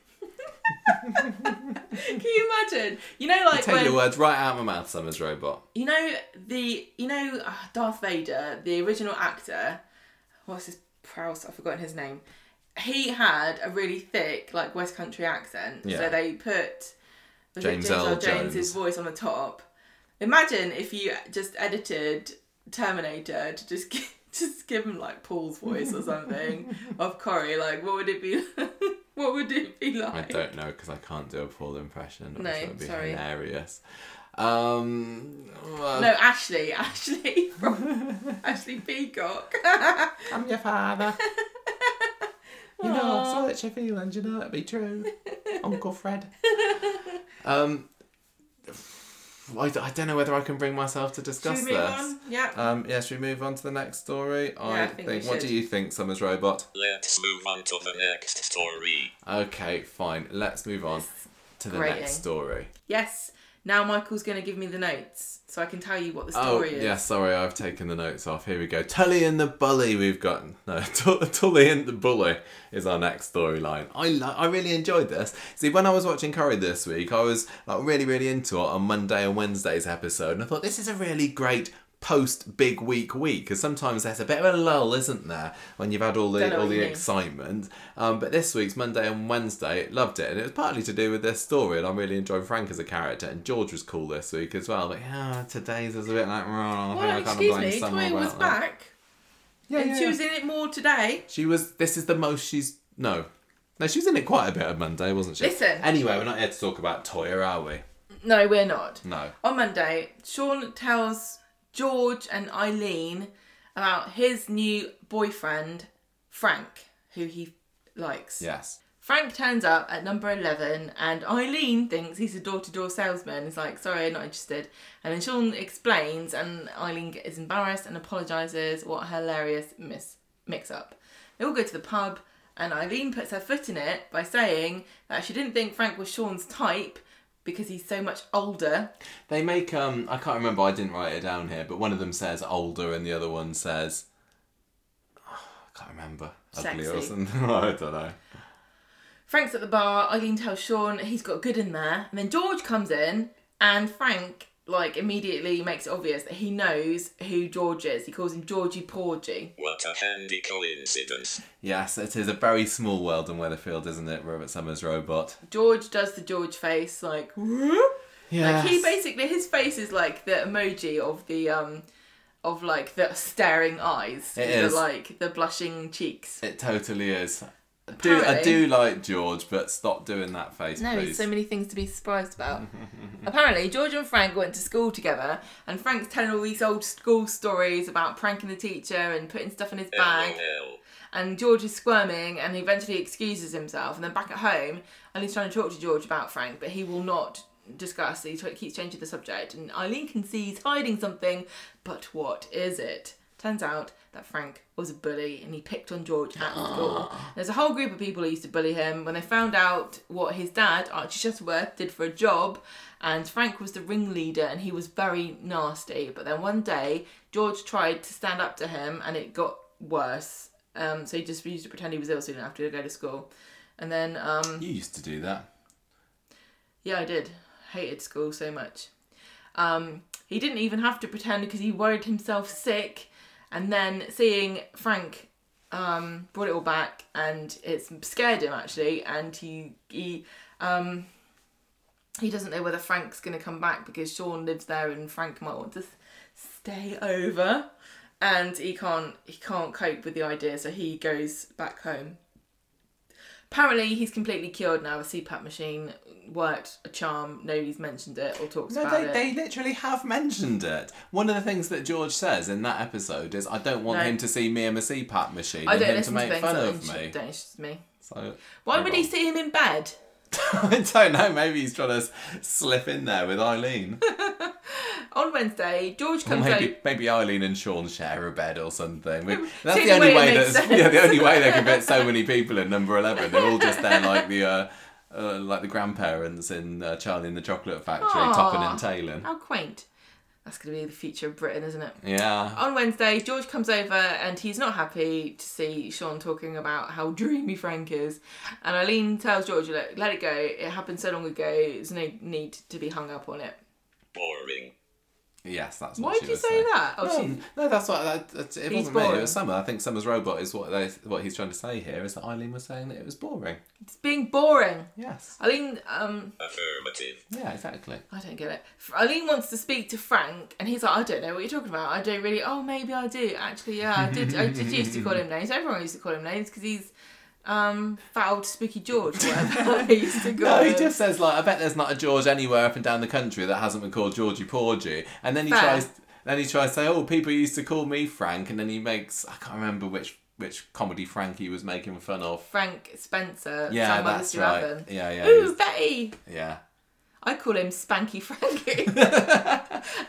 Can you imagine? You know, like take when your words right out of my mouth, Summer's robot. you know the you know uh, Darth Vader, the original actor. What's his Prowse? I've forgotten his name. He had a really thick, like West Country accent. Yeah. So they put James James Earl Earl Jones' Jones. voice on the top. Imagine if you just edited Terminator to just just give him like Paul's voice or something of Corrie, like what would it be? what would it be like? I don't know because I can't do a Paul impression. No, which would be sorry. hilarious. Um, well, No, Ashley, Ashley from Ashley Peacock. I'm your father. you know, I saw that your feelings. You know it'd be true, Uncle Fred. Um, I, I don't know whether I can bring myself to Should discuss we move this. on? Yeah. Um, yeah, should we move on to the next story? Yeah, I think we What do you think, Summers Robot? Let's move on to the next story. Okay, fine. Let's move on to the grating. next story. Yes. Now Michael's going to give me the notes so I can tell you what the Oh, story is. yeah, sorry, I've taken the notes off. Here we go. Tully and the Bully, we've got. No, Tu- Tully and the Bully is our next storyline. I lo- I really enjoyed this. See, when I was watching Corrie this week, I was like really, really into it on Monday and Wednesday's episode, and I thought this is a really great post big week week because sometimes there's a bit of a lull isn't there when you've had all the all the excitement um, but this week's monday and wednesday loved it and it was partly to do with this story and i'm really enjoying frank as a character and george was cool this week as well but yeah today's is a bit like oh, I think I Well, kinda excuse me, Toyah was that. back. yeah, and yeah, she yeah. was in it more today. She was. This is the most she's. No. No, she was in it quite a bit on Monday, wasn't she? Listen. Anyway, we're not here to talk about Toyah, are we? No, we're not. No. On Monday, Sean tells George and Eileen about his new boyfriend, Frank, who he likes. Yes. Frank turns up at number 11 and Eileen thinks he's a door-to-door salesman. He's like, sorry, I'm not interested. And then Sean explains and Eileen is embarrassed and apologises. What a hilarious miss mix-up. They all go to the pub and Eileen puts her foot in it by saying that she didn't think Frank was Sean's type because he's so much older. They make um I can't remember, I didn't write it down here, but one of them says older and the other one says I can't remember. Ugly or something. I don't know. Frank's at the bar. Eileen tells Sean he's got good in there. And then George comes in, and Frank, like, immediately makes it obvious that he knows who George is. He calls him Georgie Porgy. What a handy coincidence. Yes, it is a very small world in Weatherfield, isn't it, Robert Summers robot? George does the George face, like, Yeah. like he basically, his face is like the emoji of the, um, of like the staring eyes. It the, like the blushing cheeks. It totally is. I do I do like George, but stop doing that face, No, please. there's so many things to be surprised about. Apparently, George and Frank went to school together, and Frank's telling all these old school stories about pranking the teacher and putting stuff in his bag. And George is squirming, and he eventually excuses himself. And then back at home, and he's trying to talk to George about Frank, but he will not discuss. He t- keeps changing the subject, and Eileen can see he's hiding something. But what is it? Turns out that Frank was a bully and he picked on George at school. There's a whole group of people who used to bully him. When they found out what his dad, Archie Shuttleworth, did for a job, and Frank was the ringleader and he was very nasty. But then one day, George tried to stand up to him and it got worse. Um, so he just used to pretend he was ill so he didn't have to go to school. And then, um, You used to do that. yeah, I did. Hated school so much. Um, he didn't even have to pretend because he worried himself sick. And then seeing Frank um, brought it all back, and it scared him actually. And he he um, he doesn't know whether Frank's going to come back because Sean lives there, and Frank might want to stay over. And he can't he can't cope with the idea, so he goes back home. Apparently, he's completely cured now. The CPAP machine worked a charm. Nobody's mentioned it or talks No, about they, it. they literally have mentioned it. One of the things that George says in that episode is, "I don't want No. him to see me in a CPAP machine I and him to listen to make fun of me." don't interest me. So Why would he see him in bed? I don't know. Maybe he's trying to slip in there with Eileen. On Wednesday, George Or comes maybe out. maybe Eileen and Sean share a bed or something. We- That's the only way way. it makes That's sense. yeah, the only way they can fit so many people in number eleven. They're all just there like the uh, uh, like the grandparents in uh, Charlie and the Chocolate Factory, topping and tailing. How quaint. That's going to be the future of Britain, isn't it? Yeah. On Wednesday, George comes over and he's not happy to see Sean talking about how dreamy Frank is. And Eileen tells George, Look, let it go. It happened so long ago. There's no need to be hung up on it. Boring. Yes, that's Why what she did you was say saying. that? Oh, no, she's- no, that's what that, that's, it He's wasn't me. It was Summer. I think Summer's robot is what they what he's trying to say here is that Eileen was saying that it was boring. It's being boring. Yes. Eileen, um, Affirmative. Yeah, exactly. I don't get it. Eileen wants to speak to Frank, and he's like, I don't know what you're talking about. I don't really. Oh, maybe I do. Actually, yeah, I did. I did used to call him names. Everyone used to call him names because he's um, old Spooky George, whatever he used to call No, he just says like, I bet there's not a George anywhere up and down the country that hasn't been called Georgie Porgy. And then he Fair. tries, then he tries to say, oh, people used to call me Frank, and then he makes, I can't remember which which comedy Frankie was making fun of. Frank Spencer. Yeah, Sam that's right. 11. Yeah, yeah, Ooh, was- Betty. yeah. I call him Spanky Frankie. and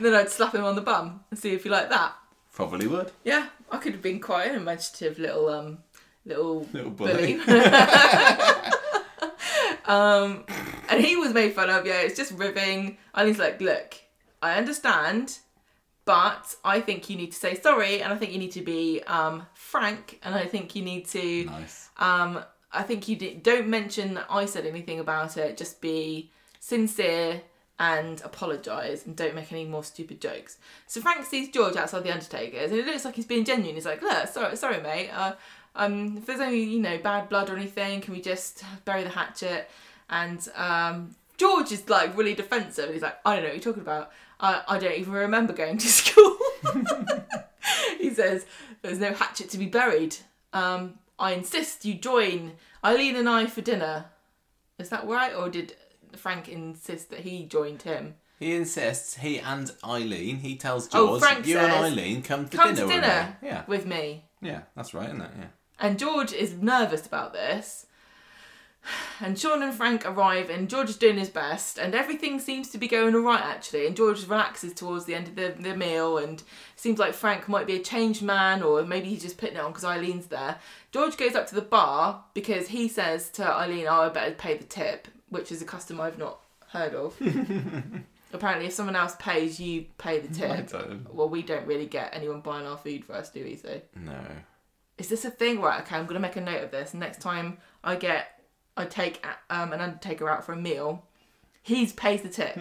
then I'd slap him on the bum and see if he liked that. Probably would. Yeah, I could have been quite an imaginative little um little, Little bully. bully. um, and he was made fun of. Yeah, it's just ribbing. And he's like, "Look, I understand, but I think you need to say sorry, and I think you need to be um frank, and I think you need to Nice. um I think you don't mention that I said anything about it. Just be sincere." And apologise and don't make any more stupid jokes. So Frank sees George outside the Undertaker's and it looks like he's being genuine. He's like, "Look, sorry, sorry, mate. Uh, um, if there's any, you know, bad blood or anything, can we just bury the hatchet?" And um, George is like really defensive. He's like, "I don't know what you're talking about. I, I don't even remember going to school." he says, "There's no hatchet to be buried. Um, I insist you join Eileen and I for dinner." Is that right, or did Frank insist that he joined him? He insists, he and Eileen, he tells George, Oh, George, Frank you and Eileen come to Come dinner, to with dinner me. Yeah. with me. Yeah, that's right, isn't it? Yeah. And George is nervous about this. And Sean and Frank arrive, and George is doing his best, and everything seems to be going alright actually. And George relaxes towards the end of the, the meal, and seems like Frank might be a changed man, or maybe he's just putting it on because Eileen's there. George goes up to the bar because he says to Eileen, Oh, I better pay the tip, which is a custom I've not heard of. Apparently, if someone else pays, you pay the tip. Well, we don't really get anyone buying our food for us, do we? So No. Is this a thing? Right, okay, I'm gonna make a note of this. Next time I get, I take um, an undertaker out for a meal, he pays the tip.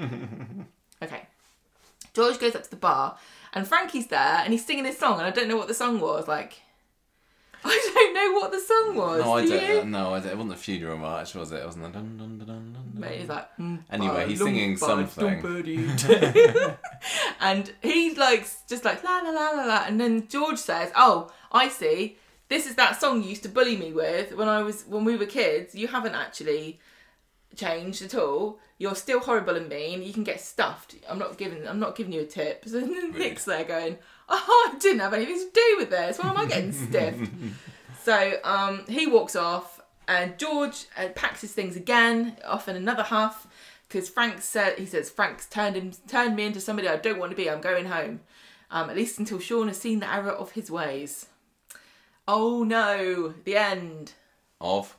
okay. George goes up to the bar, and Frankie's there, and he's singing his song, and I don't know what the song was. Like, I don't know what the song was. No, I do don't. you? No, I don't. It wasn't a funeral march, was it? It wasn't a dun dun dun dun dun. Mate, he's like, mm, Anyway, he's singing something. and he's like, just like la la la la la, and then George says, "Oh, I see. This is that song you used to bully me with when I was when we were kids. You haven't actually changed at all. You're still horrible and mean. You can get stuffed. I'm not giving. I'm not giving you a tip." So then Nick's there going, "Oh, I didn't have anything to do with this. Why am I getting stiffed?" So um, he walks off, and George uh, packs his things again, off in another huff, because Frank said he says Frank's turned him turned me into somebody I don't want to be. I'm going home, um, at least until Sean has seen the error of his ways. Oh no! The end. Of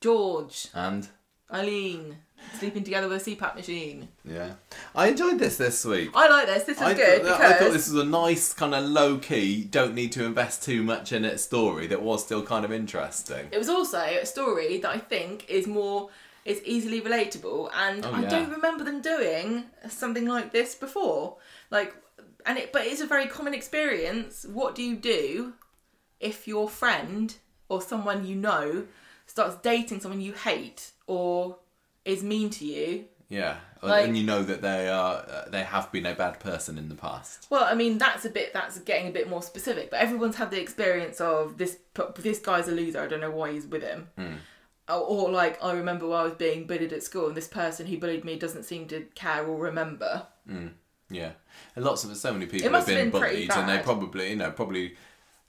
George, and Eileen, sleeping together with a CPAP machine. yeah, I enjoyed this this week. I like this. This is I, good thought, because I thought this was a nice kind of low key, don't need to invest too much in it story that was still kind of interesting. It was also a story that I think is more is easily relatable, and Oh, I yeah. don't remember them doing something like this before. Like, and it, but it's a very common experience. What do you do if your friend or someone you know starts dating someone you hate or is mean to you? Yeah, Like- and you know that they are uh, they have been a bad person in the past. Well, I mean that's a bit that's getting a bit more specific, but everyone's had the experience of this. This guy's a loser. I don't know why he's with him. Or, or like I remember when I was being bullied at school, and this person who bullied me doesn't seem to care or remember. Yeah, and lots of so many people have been, bullied, and they probably you know probably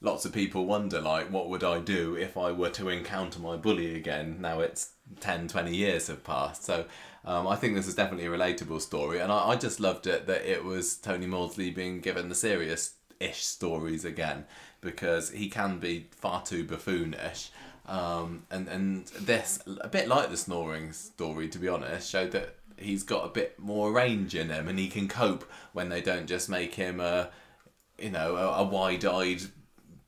lots of people wonder like what would I do if I were to encounter my bully again. Now it's 10, 20 years have passed, so. Um, I think this is definitely a relatable story, and I, I just loved it that it was Tony Maudsley being given the serious-ish stories again because he can be far too buffoonish. Um, and and this a bit like the snoring story, to be honest, showed that he's got a bit more range in him, and he can cope when they don't just make him a, you know, a, a wide-eyed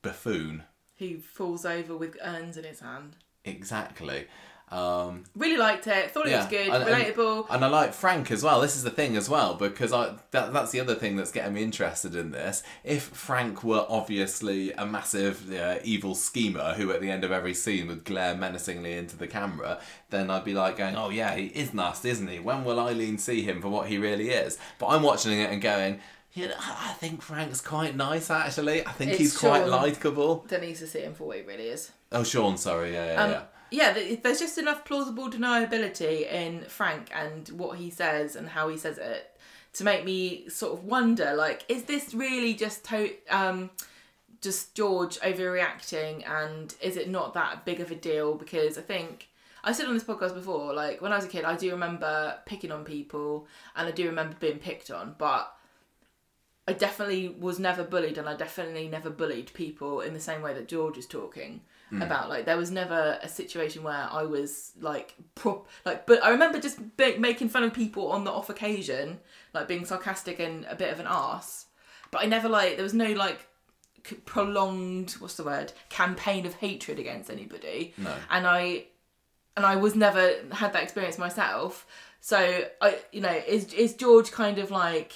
buffoon. Who falls over with urns in his hand. Exactly. Um, Really liked it. Thought it was good. and- and- relatable. And, I like Frank as well. This is the thing as well because I that, that's the other thing that's getting me interested in this. If Frank were obviously a massive uh, evil schemer who at the end of every scene would glare menacingly into the camera, then I'd be like going, "Oh yeah, he is nasty, isn't he? When will Eileen see him for what he really is?" But I'm watching it and going. You know, I think Frank's quite nice actually. I think It's he's quite likable. Don't need to see him for what he really is. Oh, Sean, sorry, yeah, yeah, Um, yeah. yeah, there's just enough plausible deniability in Frank and what he says and how he says it to make me sort of wonder, like, is this really just to- um, just George overreacting, and is it not that big of a deal? Because I think I said on this podcast before, like when I was a kid, I do remember picking on people, and I do remember being picked on, but I definitely was never bullied, and I definitely never bullied people in the same way that George is talking hmm. about. Like there was never a situation where I was like prop, like. But I remember just making fun of people on the off occasion, like being sarcastic and a bit of an ass. But I never like there was no like c- prolonged what's the word campaign of hatred against anybody. No. And I and I was never had that experience myself. So I, you know, is is George kind of like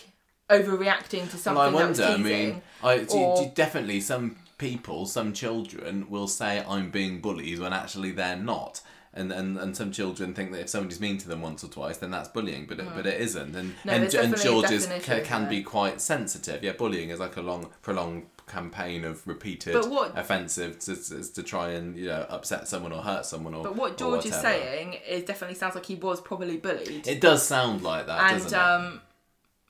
overreacting to something Well, I that was wonder. I mean, I, do- or- do- definitely some people, some children will say I'm being bullied when actually they're not. And, and, and some children think that if somebody's mean to them once or twice, then that's bullying, but it, but it isn't. And No, and, and definitely a George is, definition, can, can be quite sensitive. Yeah, bullying is like a long, prolonged campaign of repeated what- offensive to, to, to try and you know upset someone or hurt someone or. But what or George is saying it definitely sounds like he was probably bullied. it does sound like that, and doesn't it? um,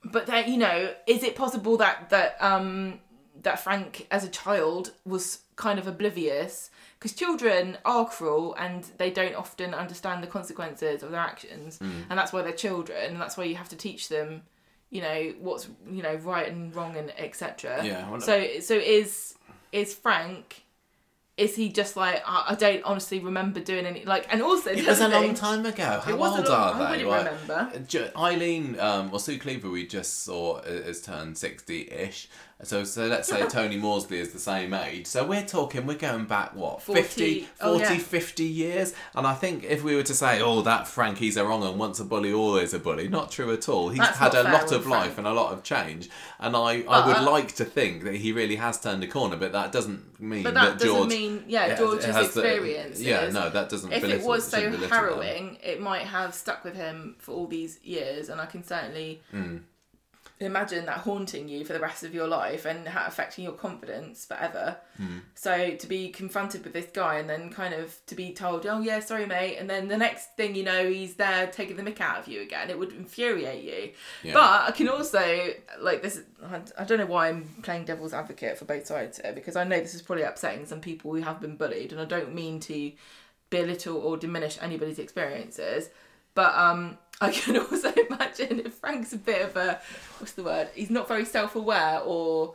but then you know, is it possible that that um that Frank as a child was kind of oblivious? Because children are cruel and they don't often understand the consequences of their actions, Mm. and that's why they're children, and that's why you have to teach them, you know, what's you know right and wrong and etc. Yeah, So so is is Frank? Is he just like I, I don't honestly remember doing any like and also It was a long time ago. How It was a old long- are I they? wouldn't Like, remember. Eileen, um, well, Sue Cleaver, we just saw i- is turned sixty-ish. So, so let's say Tony Maudsley is the same age. So we're talking, we're going back what 40 50, 40, oh, yeah. 50 years. And I think if we were to say, oh, that Frank, he's a wrong and once a bully, always a bully, not true at all. He's That's had a lot of life Frank. and a lot of change. And I, I would like to think that he really has turned a corner, but that doesn't mean But that doesn't George. mean yeah, George's has the- yeah, no, that doesn't. if it was so shouldn't them. harrowing, it might have stuck with him for all these years, and I can certainly Hmm. Imagine that haunting you for the rest of your life and affecting your confidence forever. Hmm. So to be confronted with this guy and then kind of to be told, "Oh yeah, sorry, mate," and then the next thing you know, he's there taking the mick out of you again. It would infuriate you. Yeah. But I can also like this. I- I don't know why I'm playing devil's advocate for both sides here because I know this is probably upsetting some people who have been bullied, and I don't mean to belittle or diminish anybody's experiences. But um, I can also imagine if Frank's a bit of a what's the word? He's not very self-aware, or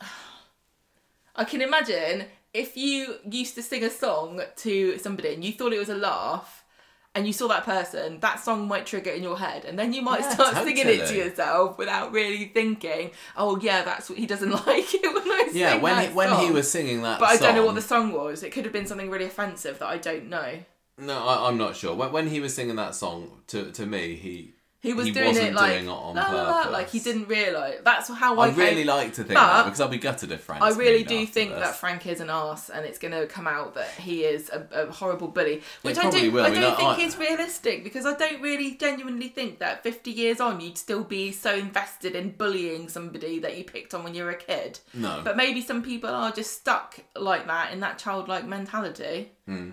I can imagine if you used to sing a song to somebody and you thought it was a laugh. And you saw that person, that song might trigger in your head, and then you might Yeah, start singing it to yourself without really thinking, "Oh yeah, that's what he doesn't like it when I Yeah, sing when he, when he was singing that But I don't know what the song was. It could have been something really offensive that I don't know. No, I, I'm not sure. When, when he was singing that song, to to me, he He was He doing it like doing it on la, la, la, like he didn't realise. That's how I. I really came- like to think But that because I'll be gutted if Frank. I really do think this. that Frank is an ass, and it's going to come out that he is a, a horrible bully, which I don't. will. I don't think I- is realistic because I don't really genuinely think that fifty years on you'd still be so invested in bullying somebody that you picked on when you were a kid. No. But maybe some people are just stuck like that in that childlike mentality. Hmm.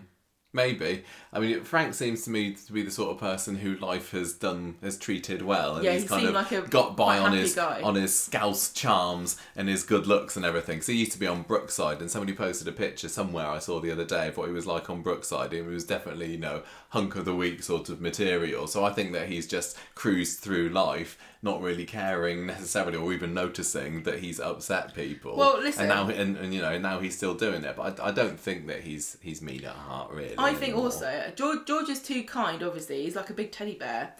Maybe. I mean, Frank seems to me to be the sort of person who life has done has treated well, and Yeah, he's he kind of like a got by on his guy. on his scouse charms and his good looks and everything. So he used to be on Brookside, and somebody posted a picture somewhere I saw the other day of what he was like on Brookside, and it was definitely you know hunk of the week sort of material. So I think that he's just cruised through life, not really caring necessarily or even noticing that he's upset people. Well, listen. and now and, and you know now he's still doing it, but I, I don't think that he's he's mean at heart really. I think also George George is too kind. Obviously, he's like a big teddy bear,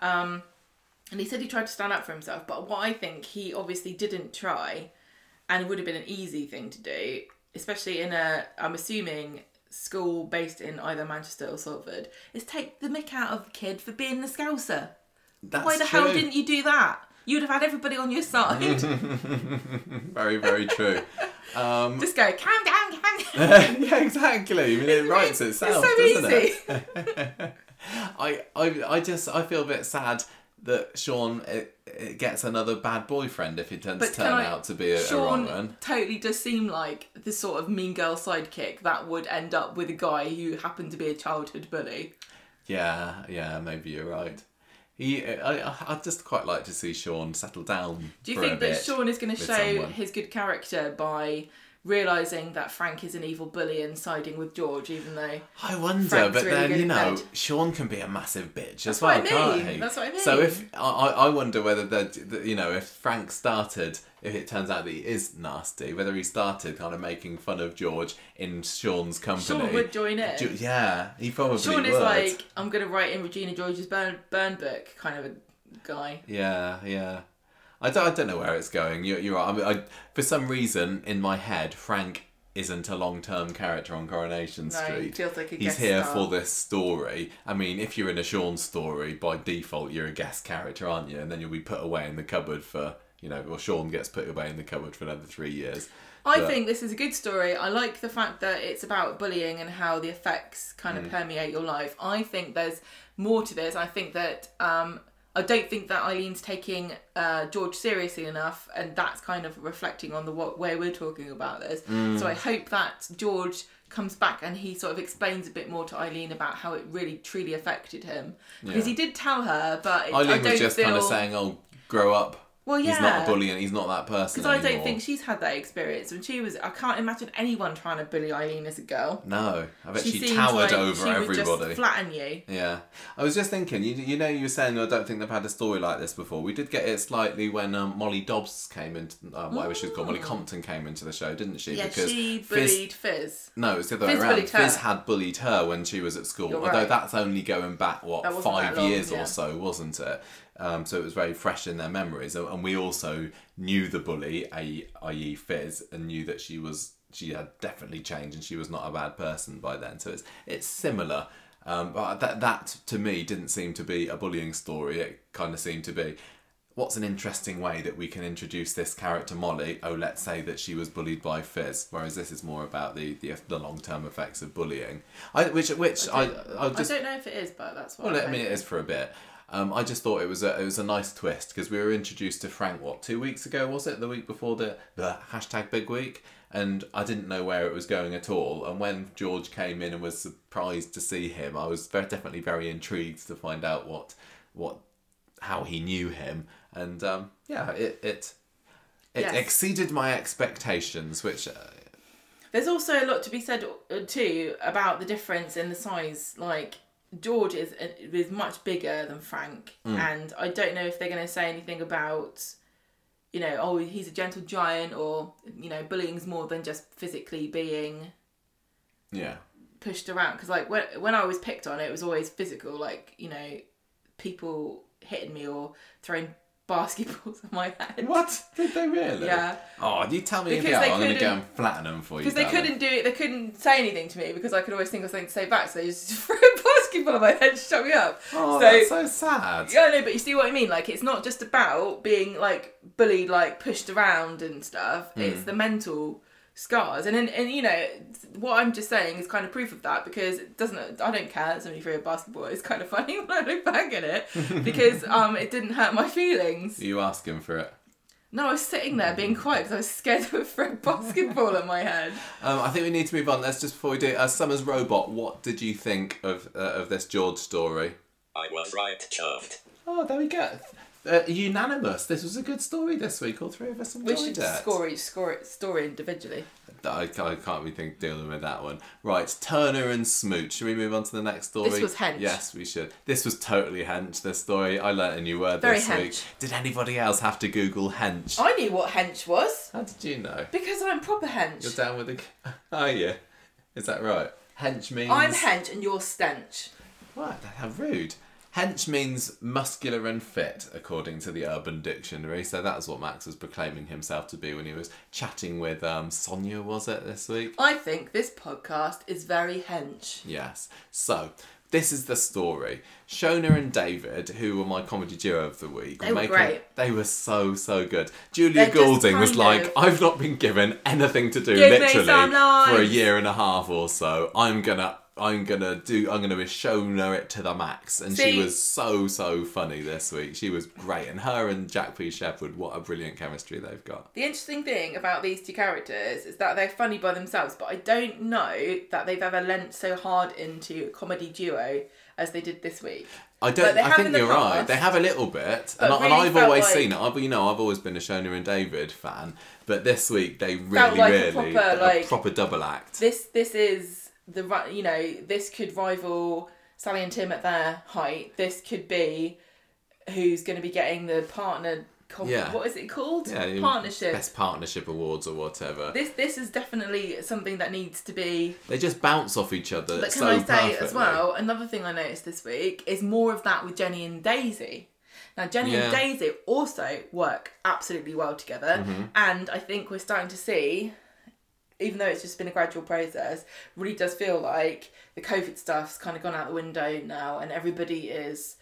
um, and he said he tried to stand up for himself. But what I think he obviously didn't try, and it would have been an easy thing to do, especially in a I'm assuming school based in either Manchester or Salford is take the mick out of the kid for being the Scouser. That's Why the true. hell didn't you do that? You'd have had everybody on your side. Very, very true. Um, Just go, calm down, calm down. yeah, exactly. I mean, it writes itself, it's so doesn't easy. it? I, I, I just, I feel a bit sad that Sean it, it gets another bad boyfriend if he turns But turn I- out to be a, a wrong Sean one. totally does seem like the sort of mean girl sidekick that would end up with a guy who happened to be a childhood bully. Yeah, yeah, maybe you're right. He, uh, I, I- I'd just quite like to see Sean settle down. Do you think that Sean is going to show someone. his good character by realizing that Frank is an evil bully and siding with George, even though I wonder, Frank's but really then you know, bed. Sean can be a massive bitch as well, I can't he? that's what I mean. So if I, I wonder whether that you know if Frank started, if it turns out that he is nasty, whether he started kind of making fun of George in Sean's company. Sean would join in. Yeah, he probably Sean would. is like, I'm going to write in Regina George's burn, burn book kind of a guy. Yeah, yeah. I don't, I don't know where it's going. You're, you're right. I mean, I, for some reason, in my head, Frank isn't a long-term character on Coronation No, Street. he feels like a He's here star. for this story. I mean, if you're in a Sean story, by default, you're a guest character, aren't you? And then you'll be put away in the cupboard for, you know, or Sean gets put away in the cupboard for another three years. I But- think this is a good story. I like the fact that it's about bullying and how the effects kind Mm. of permeate your life. I think there's more to this. I think that um, I don't think that Eileen's taking uh, George seriously enough, and that's kind of reflecting on the what, way we're talking about this. Mm. So I hope that George comes back and he sort of explains a bit more to Eileen about how it really truly affected him because Yeah. he did tell her, but it, I Eileen don't was just feel... kind of saying, "Oh, grow up." Well, yeah. He's not a bully and he's not that person Because I don't think she's had that experience when she was. I can't imagine anyone trying to bully Eileen as a girl. No, I bet she, seemed towered like over she would everybody. just flatten you. Yeah, I was just thinking. You, you know, you were saying I don't think they've had a story like this before. We did get it slightly when um, Molly Dobbs came into um, whatever she was called. Molly Compton came into the show, didn't she? Yeah, because she Fiz- bullied Fiz. no, it was the other way Fiz around. Fiz had bullied her when she was at school. You're Although right. that's only going back what five long, years yeah. or so, wasn't it? Um, so it was very fresh in their memories, and we also knew the bully, i.e. Fiz, and knew that she was she had definitely changed and she was not a bad person by then. So it's it's similar. Um, but that that to me didn't seem to be a bullying story. It kind of seemed to be what's an interesting way that we can introduce this character Molly? Oh, let's say that she was bullied by Fiz, whereas this is more about the the, the long term effects of bullying. I which which I I, I just don't know if it is, but that's what. well, I I'm mean it hoping. for a bit. Um, I just thought it was a it was a nice twist because we were introduced to Frank what two weeks ago was it the week before the the hashtag Big Week and I didn't know where it was going at all and when George came in and was surprised to see him I was very, definitely very intrigued to find out what what how he knew him and um, yeah it it it Yes. exceeded my expectations which uh, There's also a lot to be said uh, too about the difference in the size. Like George is is much bigger than Frank, Mm. and I don't know if they're going to say anything about, you know, oh he's a gentle giant, or you know, bullying's more than just physically being yeah pushed around. Because like when when I was picked on, it was always physical. Like you know, people hitting me or throwing basketballs at my head. what did they really Yeah. oh you tell me Because they I'm gonna go couldn't- and flatten them for you Because they darling. couldn't do it, they couldn't say anything to me because I could always think of something to say back. So they just threw a basketball at my head to shut me up. Oh, so that's so sad. yeah, I know, but you see what I mean. Like it's not just about being like bullied, like pushed around and stuff. Hmm. It's the mental scars, and and, and you know what I'm just saying is kind of proof of that because it doesn't. I don't care that somebody threw a basketball. It's kind of funny when I look back at it because um it didn't hurt my feelings. Are you asking for it? No, I was sitting there being quiet because I was scared of throw a basketball in my head. Um, I think we need to move on. Let's just before we do. Uh, Summer's robot. What did you think of uh, of this George story? I was right chuffed. Oh, there we go. Uh, unanimous. This was a good story this week. All three of us enjoyed We should it. score each score story individually. I, can't- I can't be think, dealing with that one. Right, Turner and Smooch. Should we move on to the next story? This was hench. Yes, we should. This was totally hench. This story. I learnt a new word Very this week. Did anybody else have to Google hench? I knew what hench was How did you know? because I'm proper hench. You're down with the. Oh yeah, is that right? Hench means. I'm hench and you're stench. What? How rude. Hench means muscular and fit, according to the Urban Dictionary. So that's what Max was proclaiming himself to be when he was chatting with um, Sonia, was it, this week? I think this podcast is very hench. Yes. So, this is the story. Shona and David, who were my comedy duo of the week, They were great. They were so so good. Julia They're Goulding was like, of- "I've not been given anything to do Give literally for a year and a half or so. I'm gonna." I'm gonna do. I'm gonna Shona it to the max, and she was so so funny this week. She was great, and her and Jack P. Shepherd, what a brilliant chemistry they've got. The interesting thing about these two characters is that they're funny by themselves, but I don't know that they've ever lent so hard into a comedy duo as they did this week. I don't. I think you're right. They have a little bit, and, I, and I've always like- seen it. I've, you know, I've always been a Shona and David fan, but this week they really, like a really proper, a like- proper double act. This this is the you know this could rival Sally and Tim at their height. This could be who's going to be getting the partner. Com- Yeah. What is it called? yeah, Partnership. best partnership awards or whatever. This this is definitely something that needs to be They just bounce off each other. But can so I say perfectly. as well, another thing I noticed this week is more of that with Jenny and Daisy. Now, Jenny Yeah. and Daisy also work absolutely well together, Mm-hmm. and I think we're starting to see, even though it's just been a gradual process, really does feel like the COVID stuff's kind of gone out the window now, and everybody is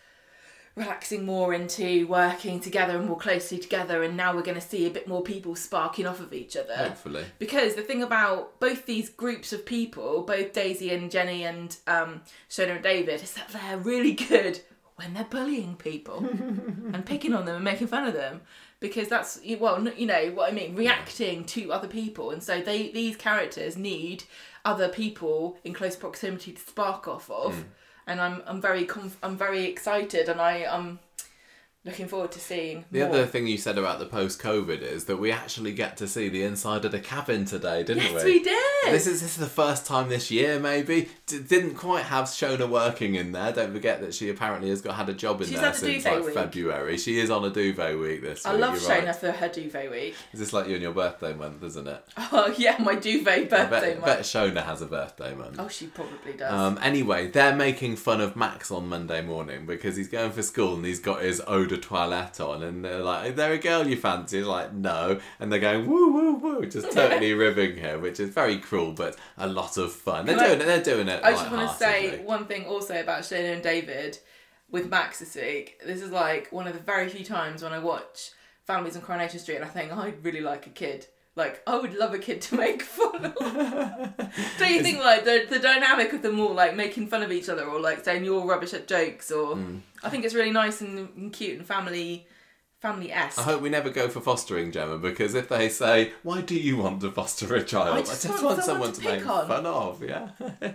relaxing more into working together and more closely together, and now we're going to see a bit more people sparking off of each other. Hopefully. Because the thing about both these groups of people, both Daisy and Jenny and um, Shona and David, is that they're really good when they're bullying people and picking on them and making fun of them. Because that's well, you know what I mean, reacting to other people, and so they these characters need other people in close proximity to spark off of. Mm. And I'm I'm very conf- I'm very excited, and I am looking forward to seeing The more. other thing you said about the post-COVID is that we actually get to see the inside of the cabin today, didn't yes, we? we did. This is this is the first time this year, maybe. D- didn't quite have Shona working in there. Don't forget that she apparently has got had a job in She's there since like week. February. She is on a duvet week this I week. love Shona right. for her duvet week. Is this like you and your birthday month, isn't it? Oh yeah, my duvet I birthday bet, month. bet Shona has a birthday month. Oh, she probably does. Um, anyway, they're making fun of Max on Monday morning because he's going for school and he's got his eau de toilette on, and they're like, "Is there a girl you fancy?" He's like, "No," and they're going woo woo woo, just totally ribbing her, which is very cruel but a lot of fun. They're Can I- doing it. They're doing it. I just want to say one thing also about Shona and David with Max this week. This is like one of the very few times when I watch Families on Coronation Street and I think "Oh, I'd really like a kid. Like I would love a kid to make fun of. Don't you think like the the dynamic of them all like making fun of each other or like saying you're rubbish at jokes or Mm. I think it's really nice and, and cute and family family esque. I hope we never go for fostering, Gemma, because if they say, "Why do you want to foster a child?" I just want want someone someone to to, make on. fun of. Yeah.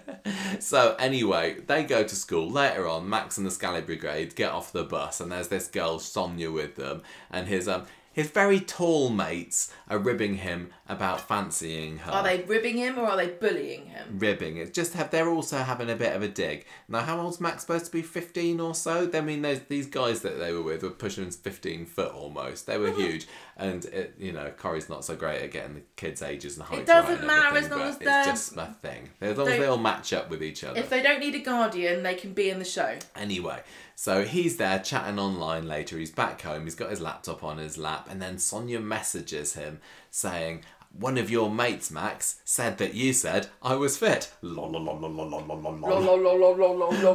so anyway, they go to school later on. Max and the Scally Brigade get off the bus, and there's this girl Sonia with them, and his um his very tall mates are ribbing him about fancying her. Are they ribbing him or are they bullying him? ribbing. It's just have they're also having a bit of a dig. Now, how old's Max supposed to be? Fifteen or so. I mean, there's these guys that they were with were pushing fifteen foot almost. They were mm-hmm. huge, and it, you know, Corrie's not so great at getting the kids' ages and heights. It doesn't right matter as long as they're- just a thing. As long as they all match up with each other. If they don't need a guardian, they can be in the show. Anyway, so he's there chatting online later. He's back home. He's got his laptop on his lap, and then Sonia messages him saying, "One of your mates, Max, said that you said I was fit."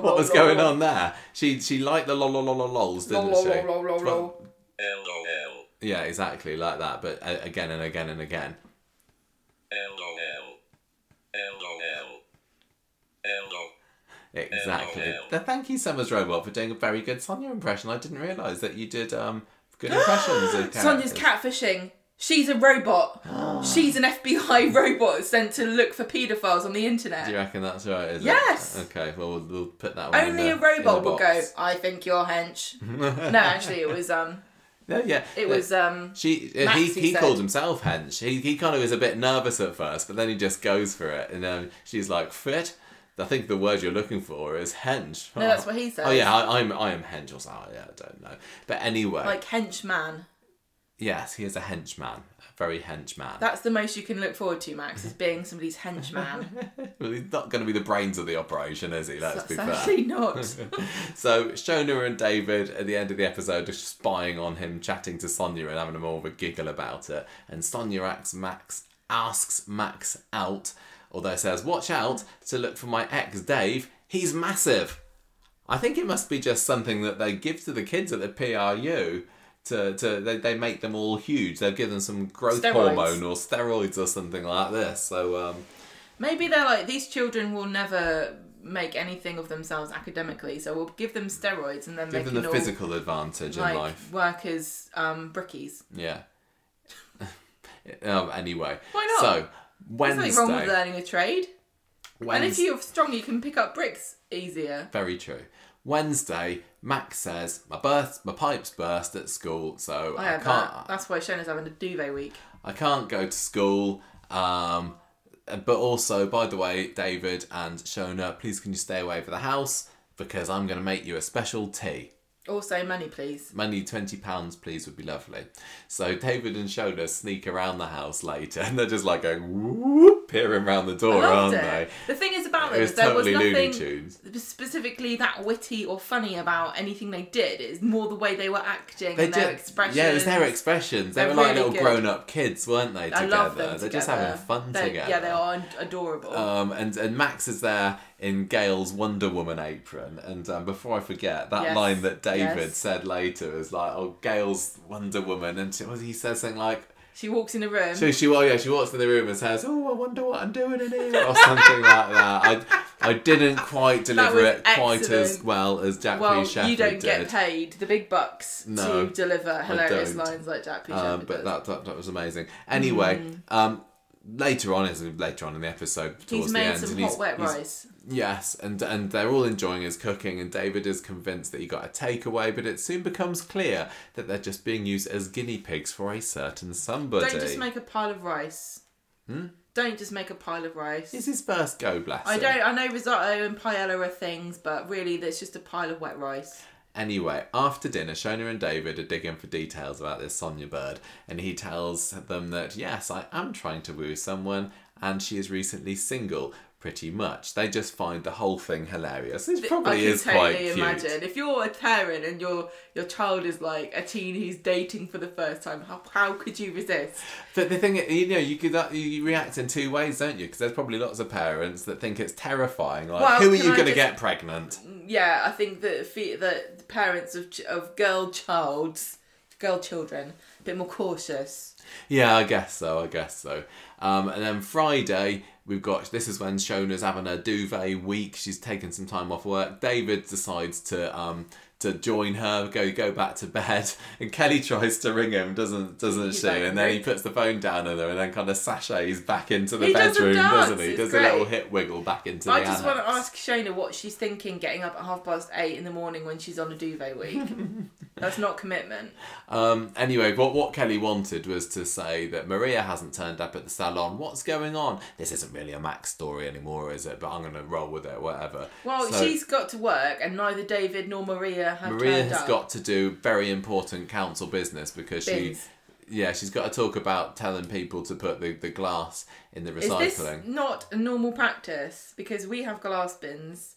What was going on there? She she liked the lol lol lol lol lols, didn't she? lol, lol, lol, lol. LOL. Yeah, exactly like that, but uh, again and again and again. LOL. LOL. LOL. Exactly. Thank you so much, Robot, for doing a very good Sonia impression. I didn't realise that you did um good impressions of Sonia's catfishing. She's a robot. She's an FBI robot sent to look for paedophiles on the internet. Do you reckon that's right? Is Yes. It? Okay. Well, we'll, we'll put that one. in Only the- a robot will go. I think you're hench. no, actually, it was um, No, yeah. it was um. She uh, he, he said. called himself hench. He he kind of was a bit nervous at first, but then he just goes for it, and um, she's like fit. I think the word you're looking for is hench. No, that's what he says. Oh yeah, I, I'm I am hench or something. Yeah, I don't know. But anyway, Like henchman. Yes, he is a henchman, a very henchman. That's the most you can look forward to, Max, is being somebody's henchman. well, he's not going to be the brains of the operation, is he? Let's be fair. Sadly not. So Shona and David at the end of the episode are spying on him, chatting to Sonia and having a more of a giggle about it. And Sonia asks Max asks Max out, although says, "Watch out to look for my ex Dave. He's massive." I think it must be just something that they give to the kids at the PRU. To, to they, they make them all huge. They've given them some growth Steroids. hormone or steroids or something like this. So um, Maybe they're like, these children will never make anything of themselves academically, so we'll give them steroids and then give them the physical advantage in life. work as um, brickies. Yeah. um, anyway. Why not? So There's nothing wrong with learning a trade. And if you're strong, you can pick up bricks easier. very true. Wednesday, Max says my burst, my pipes burst at school, so I I can't. that. That's why Shona's having a duvet week. I can't go to school. Um, but also, by the way, David and Shona, please can you stay away for the house because I'm going to make you a special tea. Also, money, please. Money twenty pounds, please, would be lovely. So David and Shona sneak around the house later, and they're just like going whoop, peering around the door, aren't it. they? The thing is about It was is there was totally Looney nothing Tunes. specifically that witty or funny about anything they did. It's more the way they were acting They and their expressions. yeah, it was their expressions. They They're were like really little good. grown-up kids, weren't they? I Together, love them they're just having fun They're- together. Yeah, they are adorable. Um, and and Max is there in Gail's Wonder Woman apron. And um, before I forget, that Yes, line that David yes. said later is like, "Oh, Gail's Wonder Woman," and she, he says something like, she walks in the room. "So she, well, yeah, she walks in the room and says, "Oh, I wonder what I'm doing in here," or something like that. I I didn't quite deliver it quite as well as Jack well, P. Shepherd you don't did. get paid the big bucks No, to deliver hilarious lines like Jack P. Um, Shepherd but does. that, that that was amazing. Anyway, Mm. um, later on is later on in the episode towards He's the made end, some and hot wet rice. Yes, and and they're all enjoying his cooking, and David is convinced that he got a takeaway, but it soon becomes clear that they're just being used as guinea pigs for a certain somebody. Don't just make a pile of rice. Hmm? Don't just make a pile of rice. It's his first go, bless I him. don't. I know risotto and paella are things, but really, there's just a pile of wet rice. Anyway, after dinner, Shona and David are digging for details about this Sonia bird, and he tells them that yes, I am trying to woo someone, and she is recently single. Pretty much, they just find the whole thing hilarious. It I probably can is totally quite cute. imagine if you're a parent and your your child is like a teen who's dating for the first time. How how could you resist? But the thing, you know, you could uh, you react in two ways, don't you? Because there's probably lots of parents that think it's terrifying. Like, Well, who are you going to get pregnant? Yeah, I think that fe- that the parents of ch- of girl childs, girl children, a bit more cautious. Yeah, I guess so. I guess so. Um, and then Friday, we've got this is when Shona's having a duvet week. She's taken some time off work. David decides to um to join her, go go back to bed, and Kelly tries to ring him, doesn't doesn't He's she? like, and then he puts the phone down on her, and then kind of sashays back into the He does bedroom, dance, doesn't he? it's Does a little hip wiggle back into I just want to ask Shona what she's thinking getting up at half past eight in the morning when she's on a duvet week. That's not commitment. Um, anyway, what what Kelly wanted was to say that Maria hasn't turned up at the salon. What's going on? This isn't really a Max story anymore, is it? But I'm gonna roll with it, whatever. Well, So, she's got to work, and neither David nor Maria have Maria has up. got to do very important council business because she, yeah, she's got to talk about telling people to put the, the glass in the recycling. Is this not a normal practice? Because we have glass bins,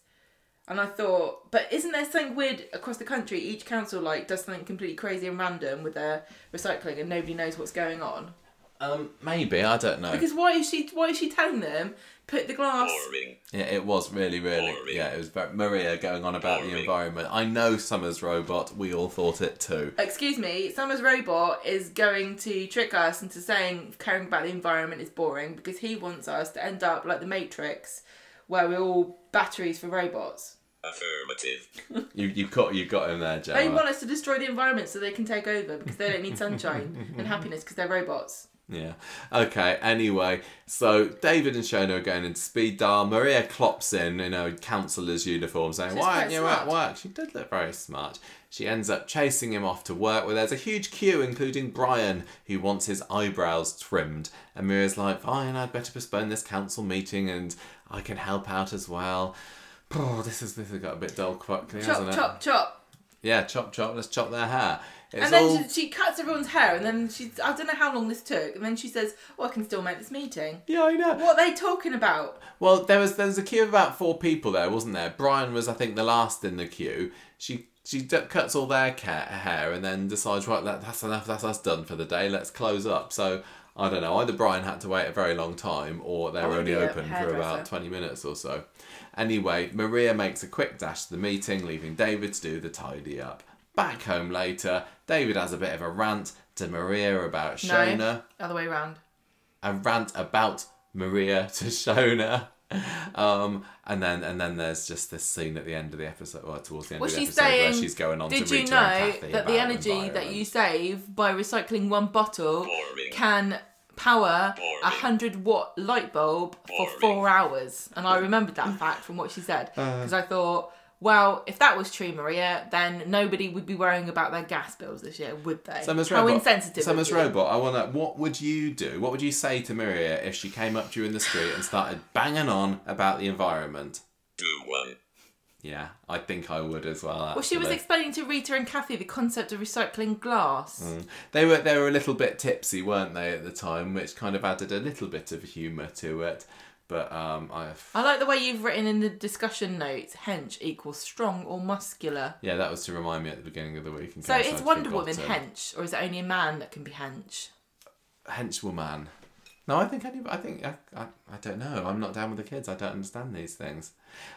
and I thought, but isn't there something weird across the country? Each council like does something completely crazy and random with their recycling, and nobody knows what's going on. Um, maybe I don't know. Because why is she? Why is she telling them put the glass? Boring. Yeah, it was really, really. Boring. Yeah, it was very, Maria going on about the environment. I know Summer's robot. We all thought it too. Excuse me, Summer's robot is going to trick us into saying caring about the environment is boring because he wants us to end up like the Matrix, where we're all batteries for robots. Affirmative. You you got you got him there, Gemma. They want us to destroy the environment so they can take over because they don't need sunshine and happiness because they're robots. Yeah. Okay. Anyway, so David and Shona are going into Speed Daal. Maria clops in in a counsellor's uniform, saying, She's "Why aren't you at work?" She did look very smart. She ends up chasing him off to work, where there's a huge queue, including Brian, who wants his eyebrows trimmed. And Maria's like, "Fine, I'd better postpone this council meeting, and I can help out as well." Oh, this is this has got a bit dull quickly, hasn't Chop, it? chop, chop. Yeah, chop chop. Let's chop their hair. It's and then all she, she cuts everyone's hair, and then she I don't know how long this took, and then she says, "Well, I can still make this meeting." yeah, I know. What are they talking about? Well, there was there was a queue of about four people there, wasn't there? Brian was, I think, the last in the queue. She she d- cuts all their hair and then decides, right, that, that's enough. That's us done for the day. Let's close up. So I don't know. Either Brian had to wait a very long time, or they were only open for about twenty minutes or so. Anyway, Maria makes a quick dash to the meeting, leaving David to do the tidy up. Back home later, David has a bit of a rant to Maria about Shona. No. Shona Other way around. a rant about Maria to Shona. Um, and then and then there's just this scene at the end of the episode, or towards the end Was of the she episode, where saying? she's going on Did to you Rita and know Cathy that the energy that you save by recycling one bottle Boring. can power a hundred watt light bulb for four hours? And I remembered that fact from what she said Uh. because I thought. Well, if that was true, Maria, then nobody would be worrying about their gas bills this year, would they? Summer's How robot. insensitive! Summer's of you. robot. I want to. What would you do? What would you say to Maria if she came up to you in the street and started banging on about the environment? Do one. Yeah, I think I would as well. Well, she was explaining to Rita and Cathy the concept of recycling glass. Mm. They were they were a little bit tipsy, weren't they, at the time, which kind of added a little bit of humour to it. But um, I I like the way you've written in the discussion notes hench equals strong or muscular. yeah, that was to remind me at the beginning of the week. in So case is I'd Wonder Woman forgotten. hench, or is it only a man that can be hench? henchwoman. No, I think any. I think I, I, I don't know. I'm not down with the kids. I don't understand these things.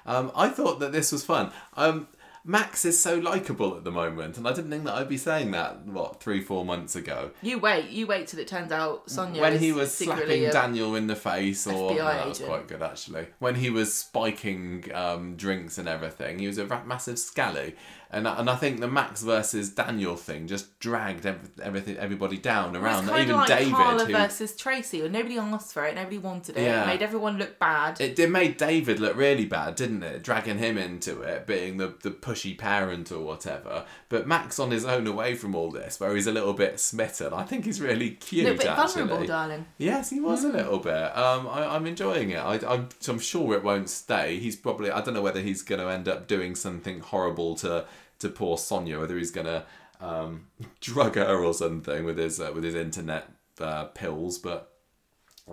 Um, I thought that this was fun. Um, Max is so likable at the moment, and I didn't think that I'd be saying that what three, four months ago. You wait, you wait till it turns out Sonia when he was slapping Daniel in the face, or no, that was quite good actually. When he was spiking um, drinks and everything, he was a massive scally, and I- and I think the Max versus Daniel thing just dragged every, everything everybody down Well, around. Kind Even like David, Carla who versus Tracy, where nobody asked for it, nobody wanted it, Yeah. it made everyone look bad. It did made David look really bad, didn't it? Dragging him into it, being the, the pushy parent or whatever. But Max on his own away from all this, where he's a little bit smitten. I think he's really cute. a little bit actually. vulnerable, darling. Yes, he was a little bit. Um, I, I'm enjoying it. I, I'm, I'm sure it won't stay. He's probably. I don't know whether he's going to end up doing something horrible to to poor Sonia. Whether he's to um, drug her or something with his uh, with his internet uh, pills, but.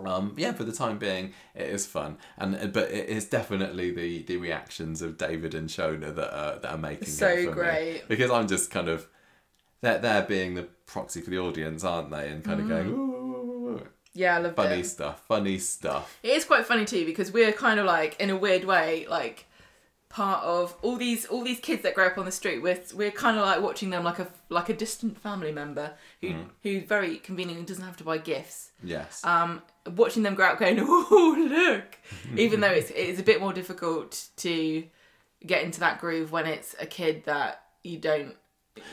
Um, yeah, for the time being, it is fun, and uh, but it is definitely the, the reactions of David and Shona that are that are making So it for me. great. because I'm just kind of they're they're being the proxy for the audience, aren't they? And kind of going, ooh, ooh. Yeah, I loved funny it. stuff, funny stuff. It is quite funny too because we're kind of like in a weird way like part of all these all these kids that grow up on the street. We're we're kind of like watching them like a like a distant family member who Mm. who very conveniently doesn't have to buy gifts. Yes. Um, watching them grow up, going, oh look, even though it's it's a bit more difficult to get into that groove when it's a kid that you don't.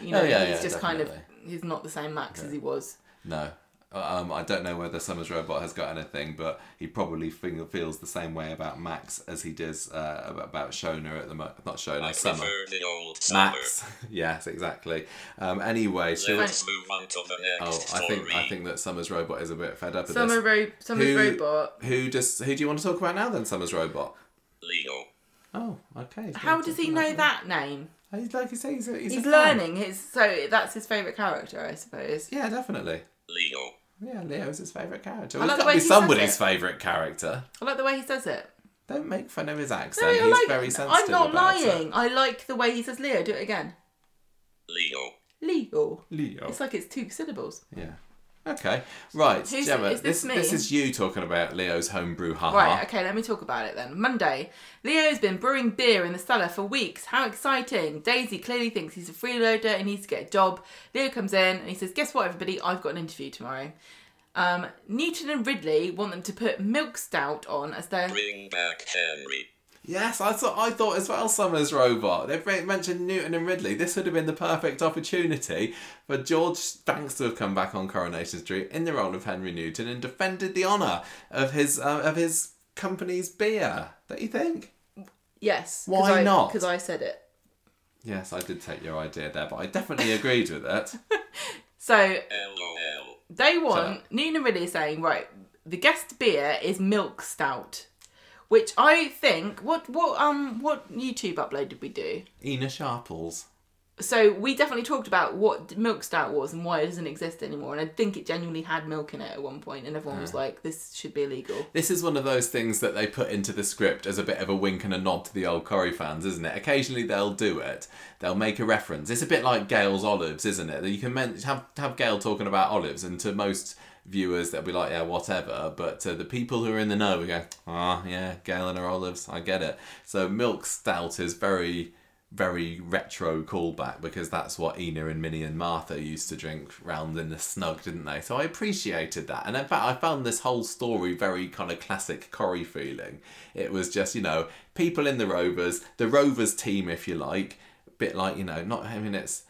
You know, Oh, yeah, he's yeah, just kind of he's not the same Max as he was. no. Um, I don't know whether Summers Robot has got anything, but he probably feel, feels the same way about Max as he does uh, about Shona at the moment. not Shona, I Summer. prefer the old summer. Max. yes, exactly. Um, anyway, so Let's move on to the oh, next I think I think that Summers Robot is a bit fed up with Summer this. Ro- Summer's Who- robot. Who does? Who do you want to talk about now? Then Summers Robot. Leo. Oh, okay. How does he know that name? He's like you say, he's, a, he's, He's a learning his, so that's his favourite character, I suppose. Yeah, definitely. Leo. Yeah, Leo's his favourite character. I Well, like he's the got way to be he says somebody's it. favourite character. I like the way he says it. Don't make fun of his accent. I he's like, very sensitive. I'm not about it. lying. I like the way he says Leo. Do it again. Leo. Leo. Leo. It's like it's two syllables. Yeah. Okay. Right, Who's- Gemma. is this this me? this is you talking about Leo's homebrew. Haha. Right, okay, let me talk about it then. Monday. Leo's been brewing beer in the cellar for weeks. How exciting. Daisy clearly thinks he's a freeloader and needs to get a job. Leo comes in and he says, Guess what, everybody? I've got an interview tomorrow. Um, Newton and Ridley want them to put milk stout on as their. Bring back Henry. Yes, I thought I thought as well. Summers Robot. They've mentioned Newton and Ridley. This would have been the perfect opportunity for George Banks to have come back on Coronation Street in the role of Henry Newton and defended the honour of his uh, of his company's beer. Don't you think? Yes. Why not? Because I said it. Yes, I did take your idea there, but I definitely agreed with it. So. They Shut want Nina really is saying right. The guest beer is milk stout, which I think what what um what YouTube upload did we do? Ena Sharples. so we definitely talked about what milk stout was and why it doesn't exist anymore. And I think it genuinely had milk in it at one point, and everyone was like, "This should be illegal." This is one of those things that they put into the script as a bit of a wink and a nod to the old Corrie fans, isn't it? Occasionally they'll do it. They'll make a reference. It's a bit like Gail's olives, isn't it? That you can men- have have Gail talking about olives, and to most viewers that'll be like, yeah, whatever. But the people who are in the know, we go, ah, yeah, Gail and her olives, I get it. So milk stout is very very retro callback because that's what Ena and Minnie and Martha used to drink round in the snug, didn't they? So I appreciated that. And in fact, I found this whole story very kind of classic Corrie feeling. It was just, you know, people in the Rovers, the Rovers team, if you like, a bit like, you know, not, I mean, it's,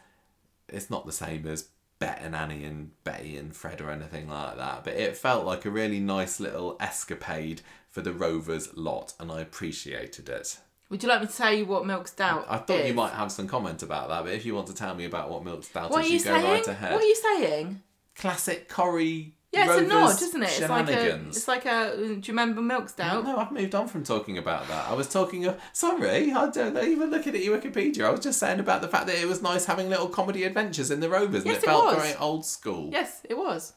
it's not the same as Bet and Annie and Betty and Fred or anything like that, but it felt like a really nice little escapade for the Rovers lot, and I appreciated it. Would you like me to tell you what Milk's stout? I thought you might have some comment about that, but if you want to tell me about what Milk's stout What are you you go saying? right ahead. What are you saying? Classic Corrie. Yeah, it's Rovers a nod, isn't it? It's like a, shenanigans. it's like a. Mm, do you remember milk stout? No, I've moved on from talking about that. I was talking of. Sorry, I don't even looking at your Wikipedia. I was just saying about the fact that it was nice having little comedy adventures in the Rovers, and Yes, it it felt was. very old school. Yes, it was.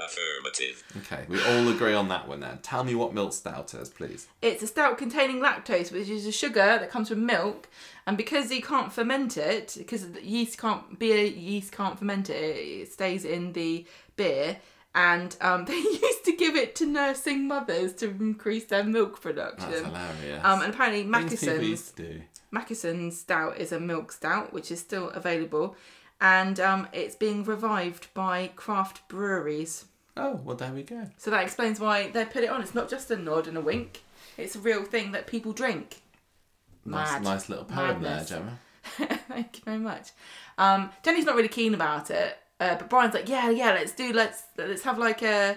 Affirmative. Okay, we all agree on that one then. Tell me what milk stout is, please. It's a stout containing lactose, which is a sugar that comes from milk, and because you can't ferment it, because the yeast can't beer yeast can't ferment it, it stays in the beer. And um, they used to give it to nursing mothers to increase their milk production. That's hilarious. Um, and apparently Mackeson's used to do. Mackeson's stout is a milk stout, which is still available, and um, it's being revived by craft breweries. Oh, well, there we go. So that explains why they put it on. It's not just a nod and a wink; it's a real thing that people drink. Nice, Mad. nice little poem Madness. there, Gemma. Thank you very much. Um, Jenny's not really keen about it, uh, but Brian's like, yeah, yeah, let's do, let's let's have like a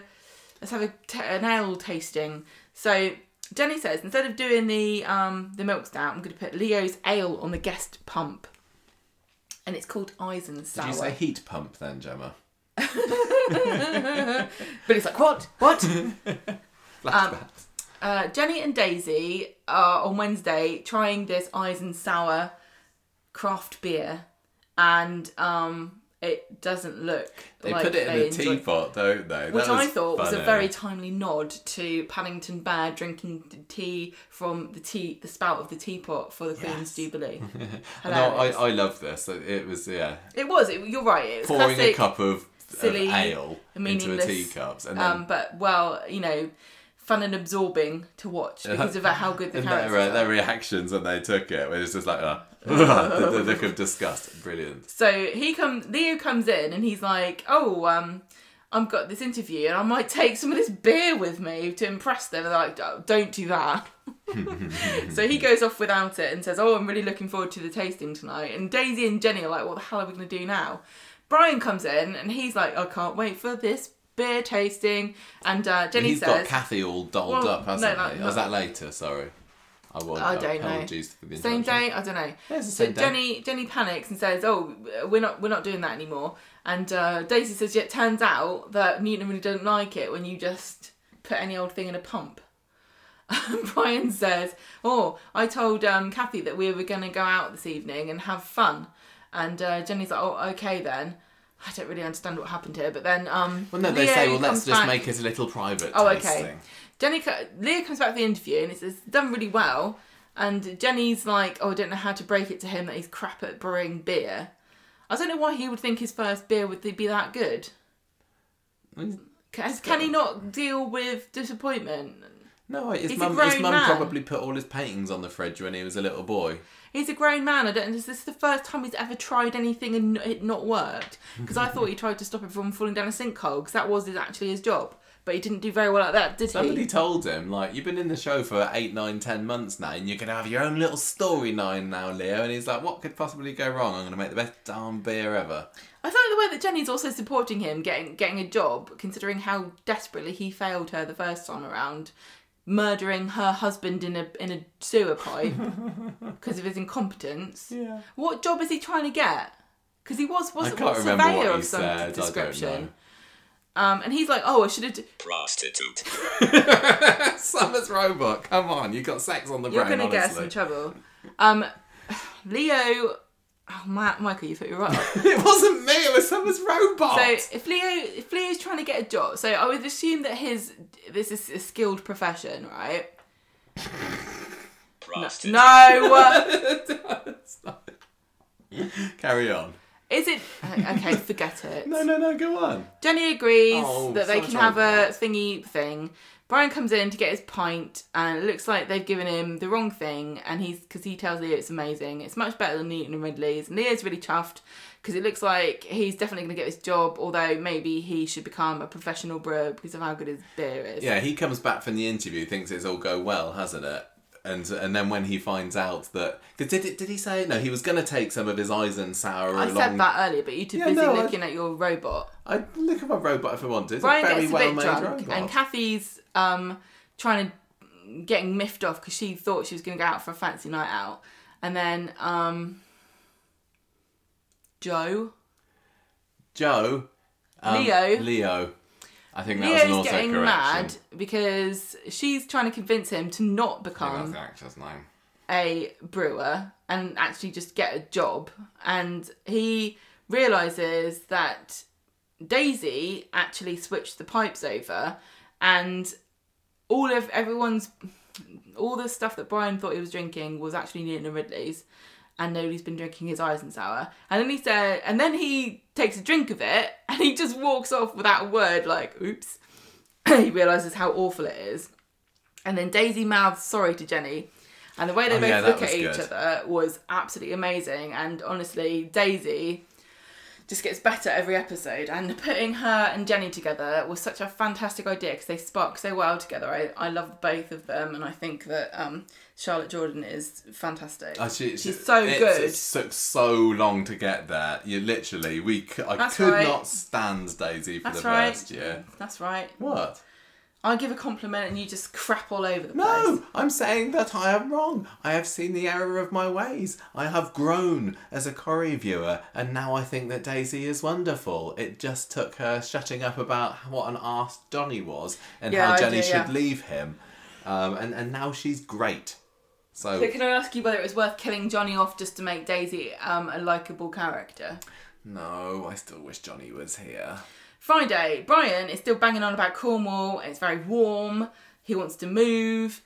let's have a t- an ale tasting. So Jenny says instead of doing the um, the milk stout, I'm going to put Leo's ale on the guest pump, and it's called Eisen Sour. Did you say heat pump then, Gemma? But it's like what? What? Flashbacks. Uh, Jenny and Daisy are on Wednesday trying this Eisen Sour craft beer, and um, it doesn't look. they like put it in a enjoy- teapot, don't they? Which I thought was a very timely nod to Paddington Bear drinking tea from the tea, the spout of the teapot for the Queen's Jubilee. No, I, I love this. It was yeah, It was. It, you're right. It was pouring classic, a cup of, of silly, ale into a teacups, and then um, but well, you know, fun and absorbing to watch because of how good the and characters their, uh, are. their reactions when they took it, where it's just like uh, the, the look of disgust, brilliant. So he comes, Leo comes in and he's like, "Oh, um, I've got this interview and I might take some of this beer with me to impress them." And they're like, "Oh, "Don't do that." so he goes off without it and says, "Oh, I'm really looking forward to the tasting tonight." And Daisy and Jenny are like, "What the hell are we going to do now?" Brian comes in and he's like, "I can't wait for this beer tasting." And uh, Jenny He's says, got Cathy all dolled Well, up, hasn't no, he? no, was that later? Sorry, I was. I don't know. Same day, I don't know. Yeah, so same day. Jenny Jenny panics and says, "Oh, we're not we're not doing that anymore." And uh, Daisy says, "Yeah, it turns out that Newton really doesn't like it when you just put any old thing in a pump." Brian says, "Oh, I told um, Cathy that we were going to go out this evening and have fun." And uh, Jenny's like, "Oh, okay then." I don't really understand what happened here, but then um, Well, no, they Leo say, well, let's just back- make it a little private Oh, okay. tasting. Jenny, Leah comes back for the interview and it's, it's done really well. And Jenny's like, oh, I don't know how to break it to him that he's crap at brewing beer. I don't know why he would think his first beer would be that good. Can, can he not deal with disappointment? No, his He's mum, his mum probably put all his paintings on the fridge when he was a little boy. He's a grown man. I don't. Is This is the first time he's ever tried anything and it not worked. Because I thought he tried to stop it from falling down a sinkhole. Because that was his, actually his job. But he didn't do very well at that, did he? Somebody he? told him, like, you've been in the show for eight, nine, ten months now, and you're going to have your own little storyline now, Leo. And he's like, what could possibly go wrong? I'm going to make the best damn beer ever. I like the way that Jenny's also supporting him getting getting a job, considering how desperately he failed her the first time around, murdering her husband in a in a sewer pipe because of his incompetence. Yeah. What job is he trying to get? Because he was was I a remember surveyor what he of some said. I don't description. know. Um, and he's like, "Oh, I should have." D- Prostitute. Summer's robot, come on, you got sex on the brain. You're gonna get us in trouble. Um, Leo Oh, Ma- Michael, you put your right. It wasn't me. It was Summer's robot. So if Leo if Leo's trying to get a job, so I would assume that his this is a skilled profession, right? Prostitute. No, uh, Carry on. Is it okay? Forget it. No, no, no. Go on. Jenny agrees Oh, that they can have a thingy thing. Brian comes in to get his pint, and it looks like they've given him the wrong thing. And he's because he tells Leo it's amazing. It's much better than Newton and Ridley's. And Leo's really chuffed because it looks like he's definitely going to get this job. Although maybe he should become a professional brewer because of how good his beer is. Yeah, he comes back from the interview, thinks it's all go well, hasn't it? And and then when he finds out that, because did it, did he say no? He was going to take some of his Eisen sour I along. said that earlier, but you're too Yeah, busy no, I- looking at your robot. I'd look at my robot if I wanted. It's Brian a very gets a well bit made drunk, robot. and Cathy's um, trying to getting miffed off because she thought she was going to go out for a fancy night out, and then um, Joe, Joe, um, Leo. Leo. I think that was an Leo's getting autocorrection. mad because she's trying to convince him to not I think that's become the actor's name. a brewer and actually just get a job. And he realizes that Daisy actually switched the pipes over, and all of everyone's all the stuff that Brian thought he was drinking was actually and Ridley's. And nobody's been drinking his Eisen sour. And then he said, and then he takes a drink of it, and he just walks off without a word, like, "Oops." he realizes how awful it is. And then Daisy mouths sorry to Jenny. And the way they Oh, both yeah, look at was each other was absolutely amazing. And honestly, Daisy just gets better every episode. And putting her and Jenny together was such a fantastic idea because they spark so well together. I, I love both of them. And I think that um, Charlotte Jordan is fantastic. Oh, she, She's so it's- good. It took so long to get there. You literally, we, I That's could right. not stand Daisy for That's the right. first year. That's right. What? I give a compliment and you just crap all over the No, place. I'm saying that I am wrong. I have seen the error of my ways. I have grown as a Corrie viewer, and now I think that Daisy is wonderful. It just took her shutting up about what an arse Johnny was and Yeah, how I Jenny do, should yeah. leave him. Um, and, and now she's great. So, So can I ask you whether it was worth killing Johnny off just to make Daisy um, a likable character? no, I still wish Johnny was here. Friday, Brian is still banging on about Cornwall. It's very warm. He wants to move.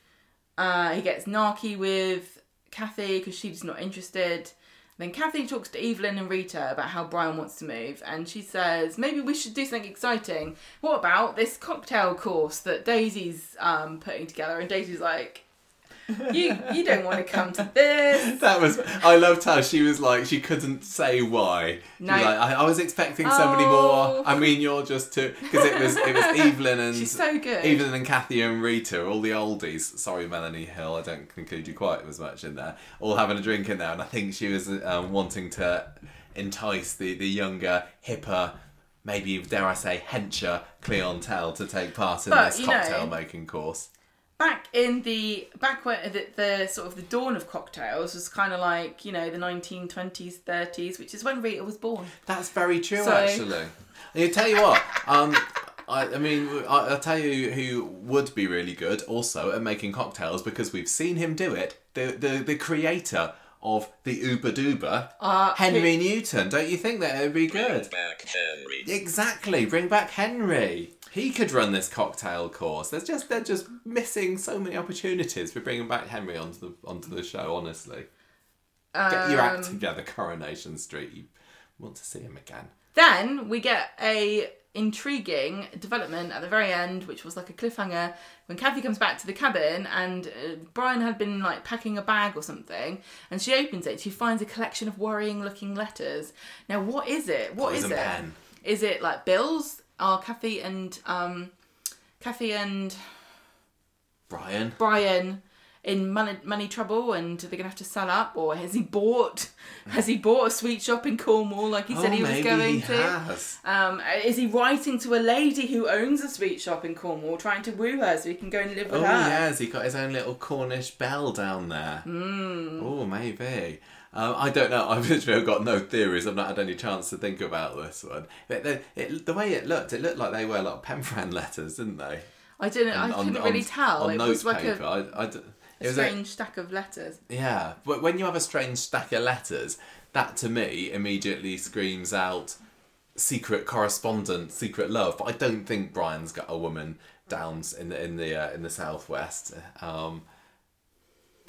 Uh, he gets narky with Cathy because she's not interested. Then Cathy talks to Evelyn and Rita about how Brian wants to move, and she says maybe we should do something exciting. What about this cocktail course that Daisy's um, putting together? And Daisy's like, "You you don't want to come to this." That was. I loved how she was like she couldn't say why. No. like, I, I was expecting somebody Oh. more. I mean, you're just too because it was it was Evelyn and She's so good. Evelyn and Cathy and Rita, all the oldies. Sorry, Melanie Hill, I don't include you quite as much in there. All having a drink in there, and I think she was um, wanting to entice the the younger, hipper. Maybe dare I say, hencher clientele to take part in But, this you know- cocktail making course. Back in the back when the, the sort of the dawn of cocktails was kind of like you know the 1920s 30s which is when rita was born That's very true, So- actually. I tell you what. Um, I, I mean, I, I'll tell you who would be really good also at making cocktails because we've seen him do it. The the, the creator of the Uber Duber, Uh, Henry Newton. Don't you think that it would be good? Bring Back Henry. Exactly. Bring back Henry. He could run this cocktail course. There's just they're just missing so many opportunities for bringing back Henry onto the onto the show. Honestly, get your act Um, together, Coronation Street. You want to see him again? then we get a intriguing development at the very end which was like a cliffhanger when cathy comes back to the cabin and uh, brian had been like packing a bag or something and she opens it she finds a collection of worrying looking letters now what is it What is Poison it? pen. Is it like bills are cathy and um cathy and Brian. Brian in money, money trouble and they're gonna have to sell up or has he bought has he bought a sweet shop in Cornwall like he said oh, he was going he to has. um, is he writing to a lady who owns a sweet shop in Cornwall trying to woo her so he can go and live Oh with her yeah, has he got his own little Cornish bell down there? Mm. Oh, maybe. Um, I don't know. I've literally got no theories. I've not had any chance to think about this one. But the, it, the way it looked, it looked like they were a lot of pen friend letters, didn't they? I didn't I On- couldn't on- really tell it was like paper. a, I, I d- a it was a- strange stack of letters yeah, but when you have a strange stack of letters, that to me immediately screams out secret correspondent, secret love. But I don't think Brian's got a woman down in the in the uh, in the southwest. Um,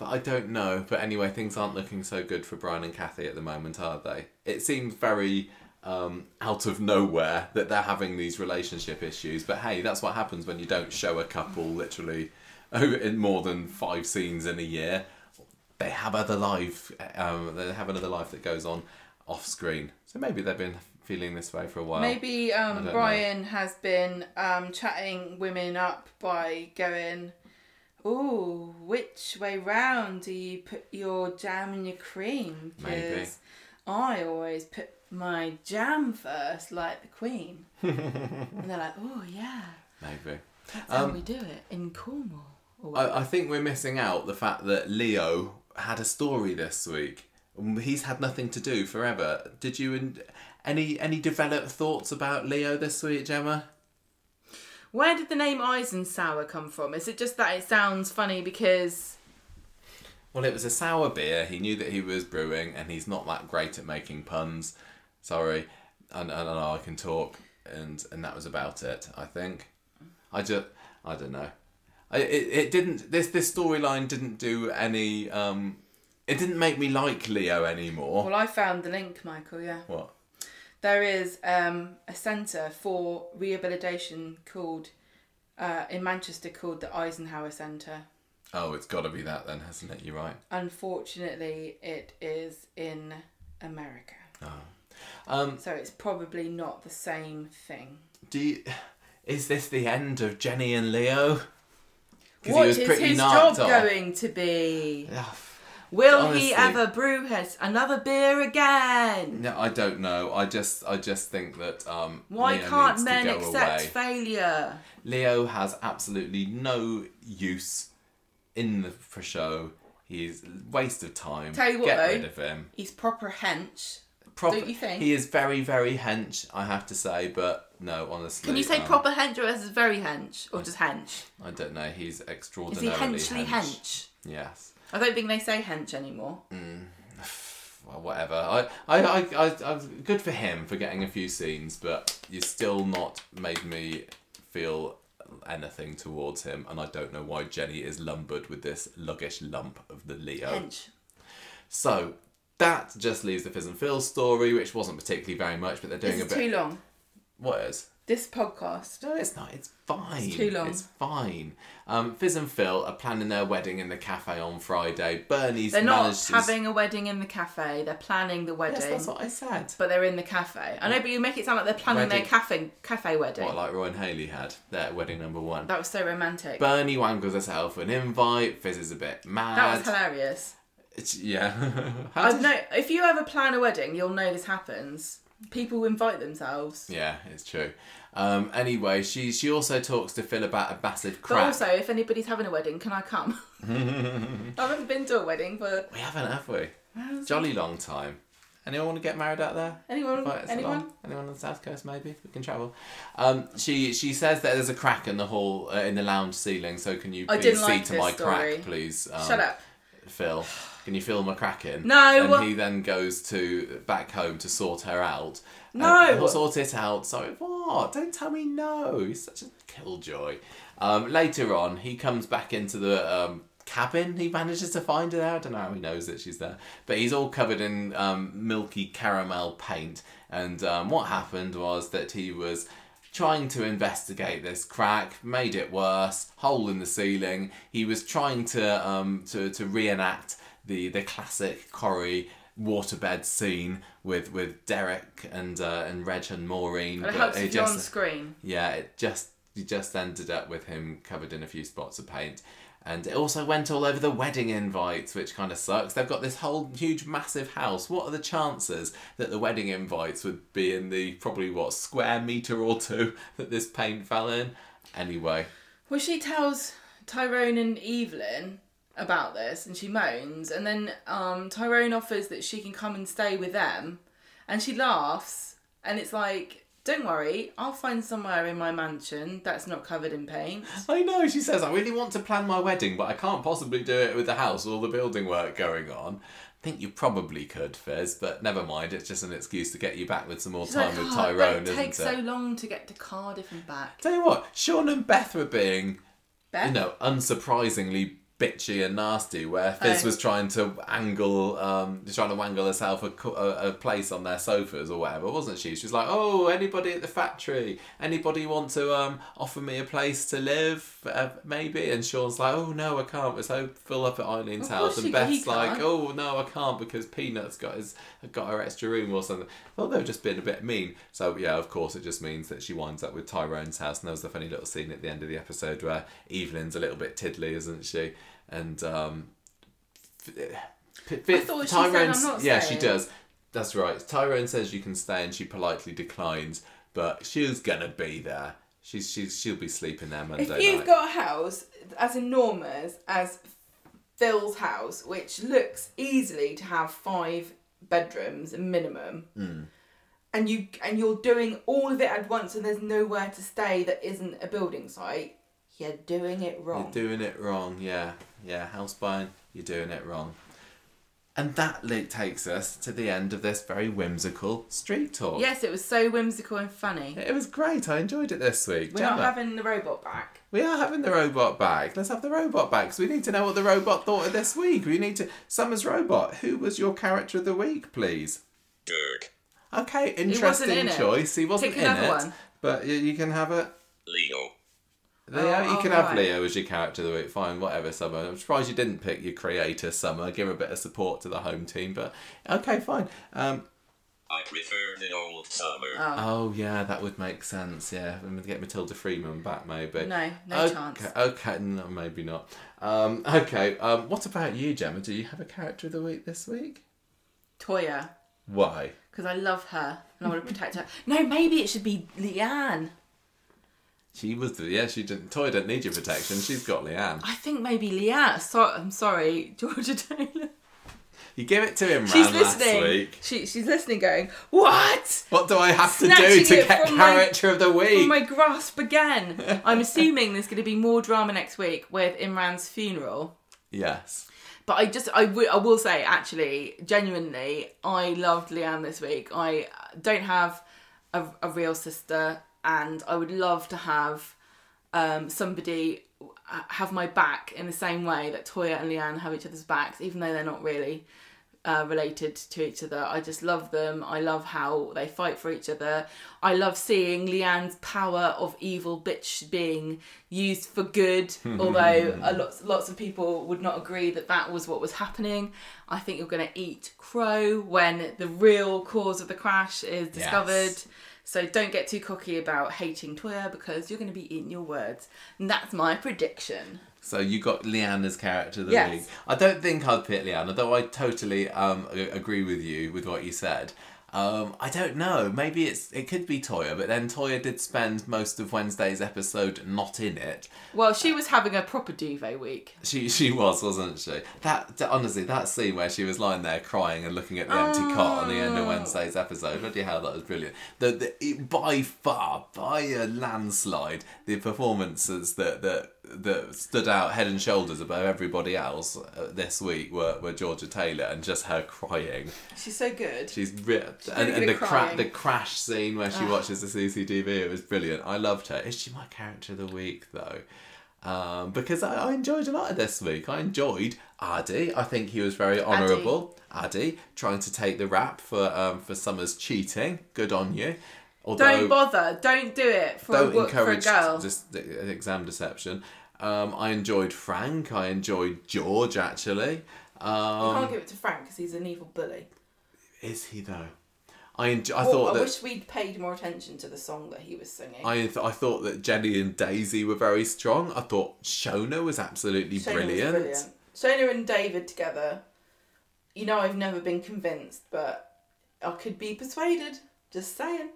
but I don't know. But anyway, things aren't looking so good for Brian and Cathy at the moment, are they? It seems very um, out of nowhere that they're having these relationship issues. But hey, that's what happens when you don't show a couple literally in more than five scenes in a year. They have other life. Um, they have another life that goes on off screen. So maybe they've been feeling this way for a while. Maybe um, don't know. Brian has been um, chatting women up by going, "Ooh, which way round do you put your jam and your cream? Maybe. I always put my jam first, like the queen." and they're like, "Oh yeah, Maybe. that's how Um, we do it in Cornwall." I, I think we're missing out the fact that Leo had a story this week. Um, He's had nothing to do forever. Did you any any developed thoughts about Leo this week, Gemma? Where did the name Eisensour come from? Is it just that it sounds funny because Well, it was a sour beer. He knew that he was brewing, and he's not that great at making puns. Sorry, and, and I know I can talk, and and that was about it. I think. I just I don't know. I, it, it didn't this this storyline didn't do any. Um, it didn't make me like Leo anymore. well, I found the link, Michael. Yeah. What? There is um, a centre for rehabilitation called uh, in Manchester called the Eisenhower Centre. Oh, it's got to be that then, hasn't it? You're right. Unfortunately, it is in America, Um, so it's probably not the same thing. do you, is this the end of Jenny and Leo? What is his job going to be? Ugh. Will Honestly. he ever brew his another beer again? No, I don't know. I just, I just think that um, Why Leo can't men accept away. failure? Leo has absolutely no use in the for show. He's a waste of time. Tell you what, Get though. rid of him. He's proper hench. Proper, Don't you think? He is very, very hench. I have to say, but no, honestly. Can you say um, proper hench or is it very hench or just hench? I don't know. He's Is he henchly hench. hench? Yes. I don't think they say hench anymore. Mm. well, whatever. I, I, I, I, I, good for him for getting a few scenes, but you're still not made me feel anything towards him, and I don't know why Jenny is lumbered with this luggish lump of the Leo. Hench. So that just leaves the Fiz and Phil story, which wasn't particularly very much, but they're doing This a bit. too long. What is? This podcast. No, it's not. It's fine. It's too long. It's fine. Um, Fiz and Phil are planning their wedding in the cafe on Friday. Bernie's They're not managed to- having a wedding in the cafe. They're planning the wedding, Yes, that's what I said. but they're in the cafe. I know, but you make it sound like they're planning their Wedding. cafe cafe wedding. What, like Roy and Hayley had their wedding number one. that was so romantic. Bernie wangles herself an invite. Fiz is a bit mad. that was hilarious. It's, yeah. How I did- know if you ever plan a wedding, you'll know this happens. People invite themselves. Yeah, it's true. Um, anyway, she she also talks to Phil about a massive crack. But also, if anybody's having a wedding, can I come? I haven't been to a wedding, but we haven't, have we? Jolly long time. Anyone want to get married out there? anyone, anyone. along? Anyone on the south coast? Maybe we can travel. Um, she she says that there's a crack in the hall uh, in the lounge ceiling. So can you I please see like to my story. crack, please? Um, Shut up. Phil. Can you feel my crack in? No. And he then goes to back home to sort her out. No. He'll sort it out. Sorry, what? Don't tell me no. He's such a killjoy. Um, later on, he comes back into the um, cabin. He manages to find her there. I don't know how he knows that she's there. But he's all covered in um, milky caramel paint. And um, what happened was that he was trying to investigate this crack, made it worse, hole in the ceiling. He was trying to um, to, to reenact the, the classic Corrie waterbed scene with, with Derek and uh, and Reg and Maureen. It helps it if you're on screen. yeah, it just you just ended up with him covered in a few spots of paint. And it also went all over the wedding invites, which kind of sucks. They've got this whole huge, massive house. What are the chances that the wedding invites would be in the probably what square meter or two that this paint fell in? Anyway, Well, she tells Tyrone and Evelyn about this, and she moans, and then um, Tyrone offers that she can come and stay with them, and she laughs, and it's like, don't worry, I'll find somewhere in my mansion that's not covered in paint. I know she says I really want to plan my wedding, but I can't possibly do it with the house, all the building work going on. I think you probably could, Fiz, but never mind. It's just an excuse to get you back with some more She's time like, with "Oh, Tyrone, It takes so long to get to Cardiff and back. Tell you what, Sean and Beth were being, Beth? you know, unsurprisingly bitchy and nasty. Where Fiz Oh. was trying to angle, um, trying to wangle herself a, a, a place on their sofas or whatever, wasn't she? She was like, "Oh, anybody at the factory? Anybody want to um offer me a place to live? Uh, maybe?" And Sean's like, "Oh no, I can't. We're so full up at Eileen's house." And Beth's like, "Oh no, I can't because Peanut's got his got her extra room or something." Well, they were just being a bit mean. So yeah, of course, it just means that she winds up with Tyrone's house. And there was the funny little scene at the end of the episode where Evelyn's a little bit tiddly, isn't she? And um, f- f- I thought she said, "I'm not yeah, she does. That's right. Tyrone says you can stay, and she politely declines. But she's gonna be there. She's she's she'll be sleeping there Monday If you've night. got a house as enormous as Phil's house, which looks easily to have five bedrooms minimum, Hmm. and you and you're doing all of it at once, and there's nowhere to stay that isn't a building site, you're doing it wrong. You're doing it wrong, yeah. Yeah, house buying, you're doing it wrong. And that li- takes us to the end of this very whimsical street talk. yes, it was so whimsical and funny. It was great. I enjoyed it this week. We're not having the robot back. we are having the robot back. Let's have the robot back because we need to know what the robot thought of this week. We need to. Summer's robot. Who was your character of the week, please? Dirk. Okay, wasn't interesting in it. choice. He wasn't Pick in another it, one. but you, you can have it. Leo. Leo, Oh, you can oh, have right. Leo as your character of the week. Fine, whatever, Summer. I'm surprised you didn't pick your creator, Summer. Give her a bit of support to the home team, but okay, fine. Um, I prefer the old summer. oh yeah, that would make sense. Yeah, I'm gonna get Matilda Freeman back, maybe. No, no okay, chance. Okay, no, maybe not. Um, okay, um, what about you, Gemma? Do you have a character of the week this week? Toyah, Why? because I love her and I want to protect her. No, maybe it should be Leanne. She was the yeah. She didn't. Toy didn't need your protection. She's got Leanne. I think maybe Leanne. So, I'm sorry, Georgia Taylor. You give it to him, She's Ran, last listening. week. She, she's listening, going, What? What do I have to do Snatching to it get from my- character of the week? From my grasp again. I'm assuming there's going to be more drama next week with Imran's funeral. Yes. But I just, I wi- I will say, actually, genuinely, I loved Leanne this week. I don't have a, a real sister, and I would love to have um, somebody have my back in the same way that Toyah and Leanne have each other's backs, even though they're not really uh, related to each other. I just love them. I love how they fight for each other. I love seeing Leanne's power of evil bitch being used for good, although a lot, lots of people would not agree that that was what was happening. I think you're going to eat crow when the real cause of the crash is discovered. Yes. So don't get too cocky about hating Toyah because you're going to be eating your words. And that's my prediction. So you got Leanne as character of the Yes. week. I don't think I'd pick Leanne, although I totally um, agree with you with what you said. Um, I don't know. Maybe it's it could be Toyah, but then Toyah did spend most of Wednesday's episode not in it. Well, she was having a proper duvet week. She she was, wasn't she? That, honestly, that scene where she was lying there crying and looking at the empty cot on the end of Wednesday's episode. Bloody hell, that was brilliant. The, the it, by far, by a landslide, the performances that that that stood out head and shoulders above everybody else uh, this week were, were Georgia Taylor and just her crying. She's so good. She's and, and the cra- the crash scene where she watches the CCTV, it was brilliant. I loved her. Is she my character of the week though? Um, because I, I enjoyed a lot of this week. I enjoyed Aadi. I think he was very honourable. Aadi trying to take the rap for um, for Summer's cheating. Good on you. Although Don't bother. Don't do it for, a, don't wo- for a girl. just exam deception. Um, I enjoyed Frank. I enjoyed George actually. you Um, can't give it to Frank because he's an evil bully. is he though? I enjoy, I Well, thought I that wish we'd paid more attention to the song that he was singing. I th- I thought that Jenny and Daisy were very strong. I thought Shona was absolutely Shona was brilliant. brilliant. Shona and David together. You know, I've never been convinced, but I could be persuaded. Just saying.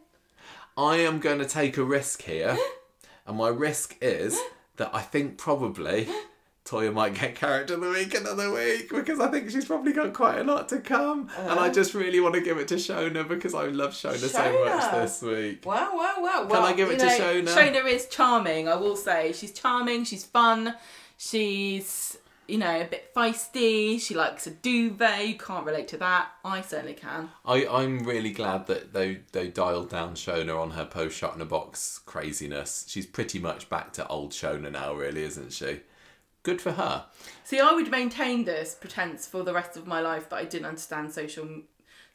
I am going to take a risk here, and my risk is that I think probably Toyah might get character of the week another week because I think she's probably got quite a lot to come, and I Uh. just really want to give it to Shona because I love Shona, so much this week. Wow, wow, wow. Wow Can Well, I give it to know, Shona? Shona is charming, I will say. She's charming, she's fun, she's you know, a bit feisty. She likes a duvet. You can't relate to that. I certainly can. I, I'm really glad that they they dialed down Shona on her post shot in a box craziness. She's pretty much back to old Shona now, really, isn't she? Good for her. See, I would maintain this pretense for the rest of my life that I didn't understand social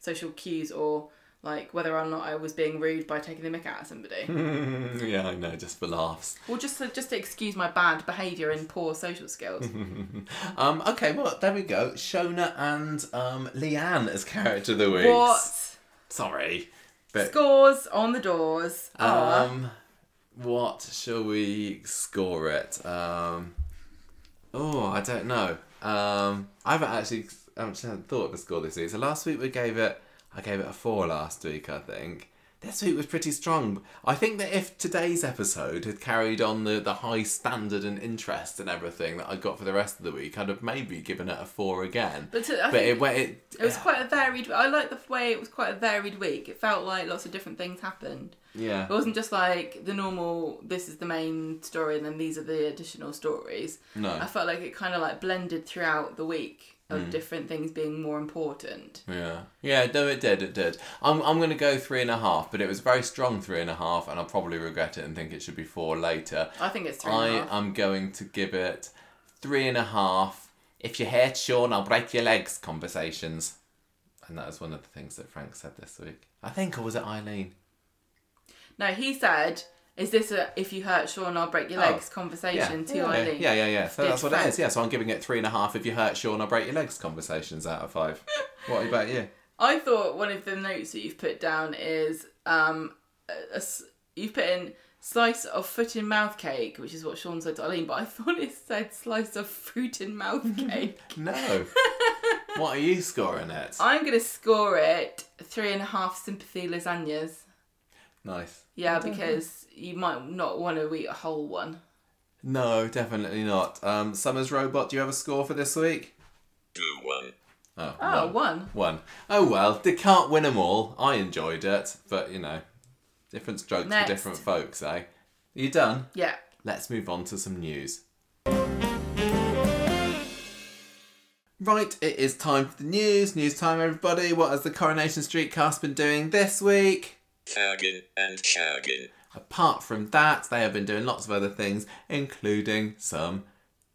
social cues or like whether or not I was being rude by taking the mick out of somebody. yeah, I know, just for laughs. or just to, just to excuse my bad behaviour and poor social skills. Um, okay, well, there we go. Shona and um, Leanne as character of the week. what Sorry. But, scores on the doors are um, what shall we score it? Um, oh, I don't know. Um, I haven't actually I haven't thought of a score this week. So last week we gave it, I gave it a four last week, I think. This week was pretty strong. I think that if today's episode had carried on the, the high standard and interest and everything that I got for the rest of the week, I'd have maybe given it a four again. But to- but think it, it, It was quite a varied. I like the way it was quite a varied week. It felt like lots of different things happened. Yeah. It wasn't just like the normal. This is the main story, and then these are the additional stories. No. I felt like it kind of like blended throughout the week of mm. different things being more important. Yeah, yeah, no, it did, it did. I'm, I'm going to go three and a half, but it was a very strong three and a half, and I'll probably regret it and think it should be four later. I think it's three and I a half. am going to give it three and a half. If you hate Sean, I'll break your legs. Conversations, and that was one of the things that Frank said this week. I think, or was it Eileen? No, he said, "Is this a if you hurt Sean, I'll break your Oh, legs?" Conversation to yeah, Eileen. yeah, yeah, yeah. So that's what it is. Yeah, so I'm giving it three and a half. If you hurt Sean, I'll break your legs. Conversations out of five. what about you? I thought one of the notes that you've put down is um, a, a s- you've put in slice of foot in mouth cake, which is what Sean said to Eileen, but I thought it said slice of fruit in mouth cake. No. what are you scoring it? I'm gonna score it three and a half sympathy lasagnas. Nice. Yeah, because you might not want to eat a whole one. No, definitely not. Um, Summers Robot, do you have a score for this week? Two one. Oh, Oh, one. one. One. Oh well, they can't win them all. I enjoyed it, but you know, different strokes Next. for different folks, eh? You done? Yeah. Let's move on to some news. Right, it is time for the news. News time, everybody. What has the Coronation Street cast been doing this week? Fagging and shagging. Apart from that, they have been doing lots of other things, including some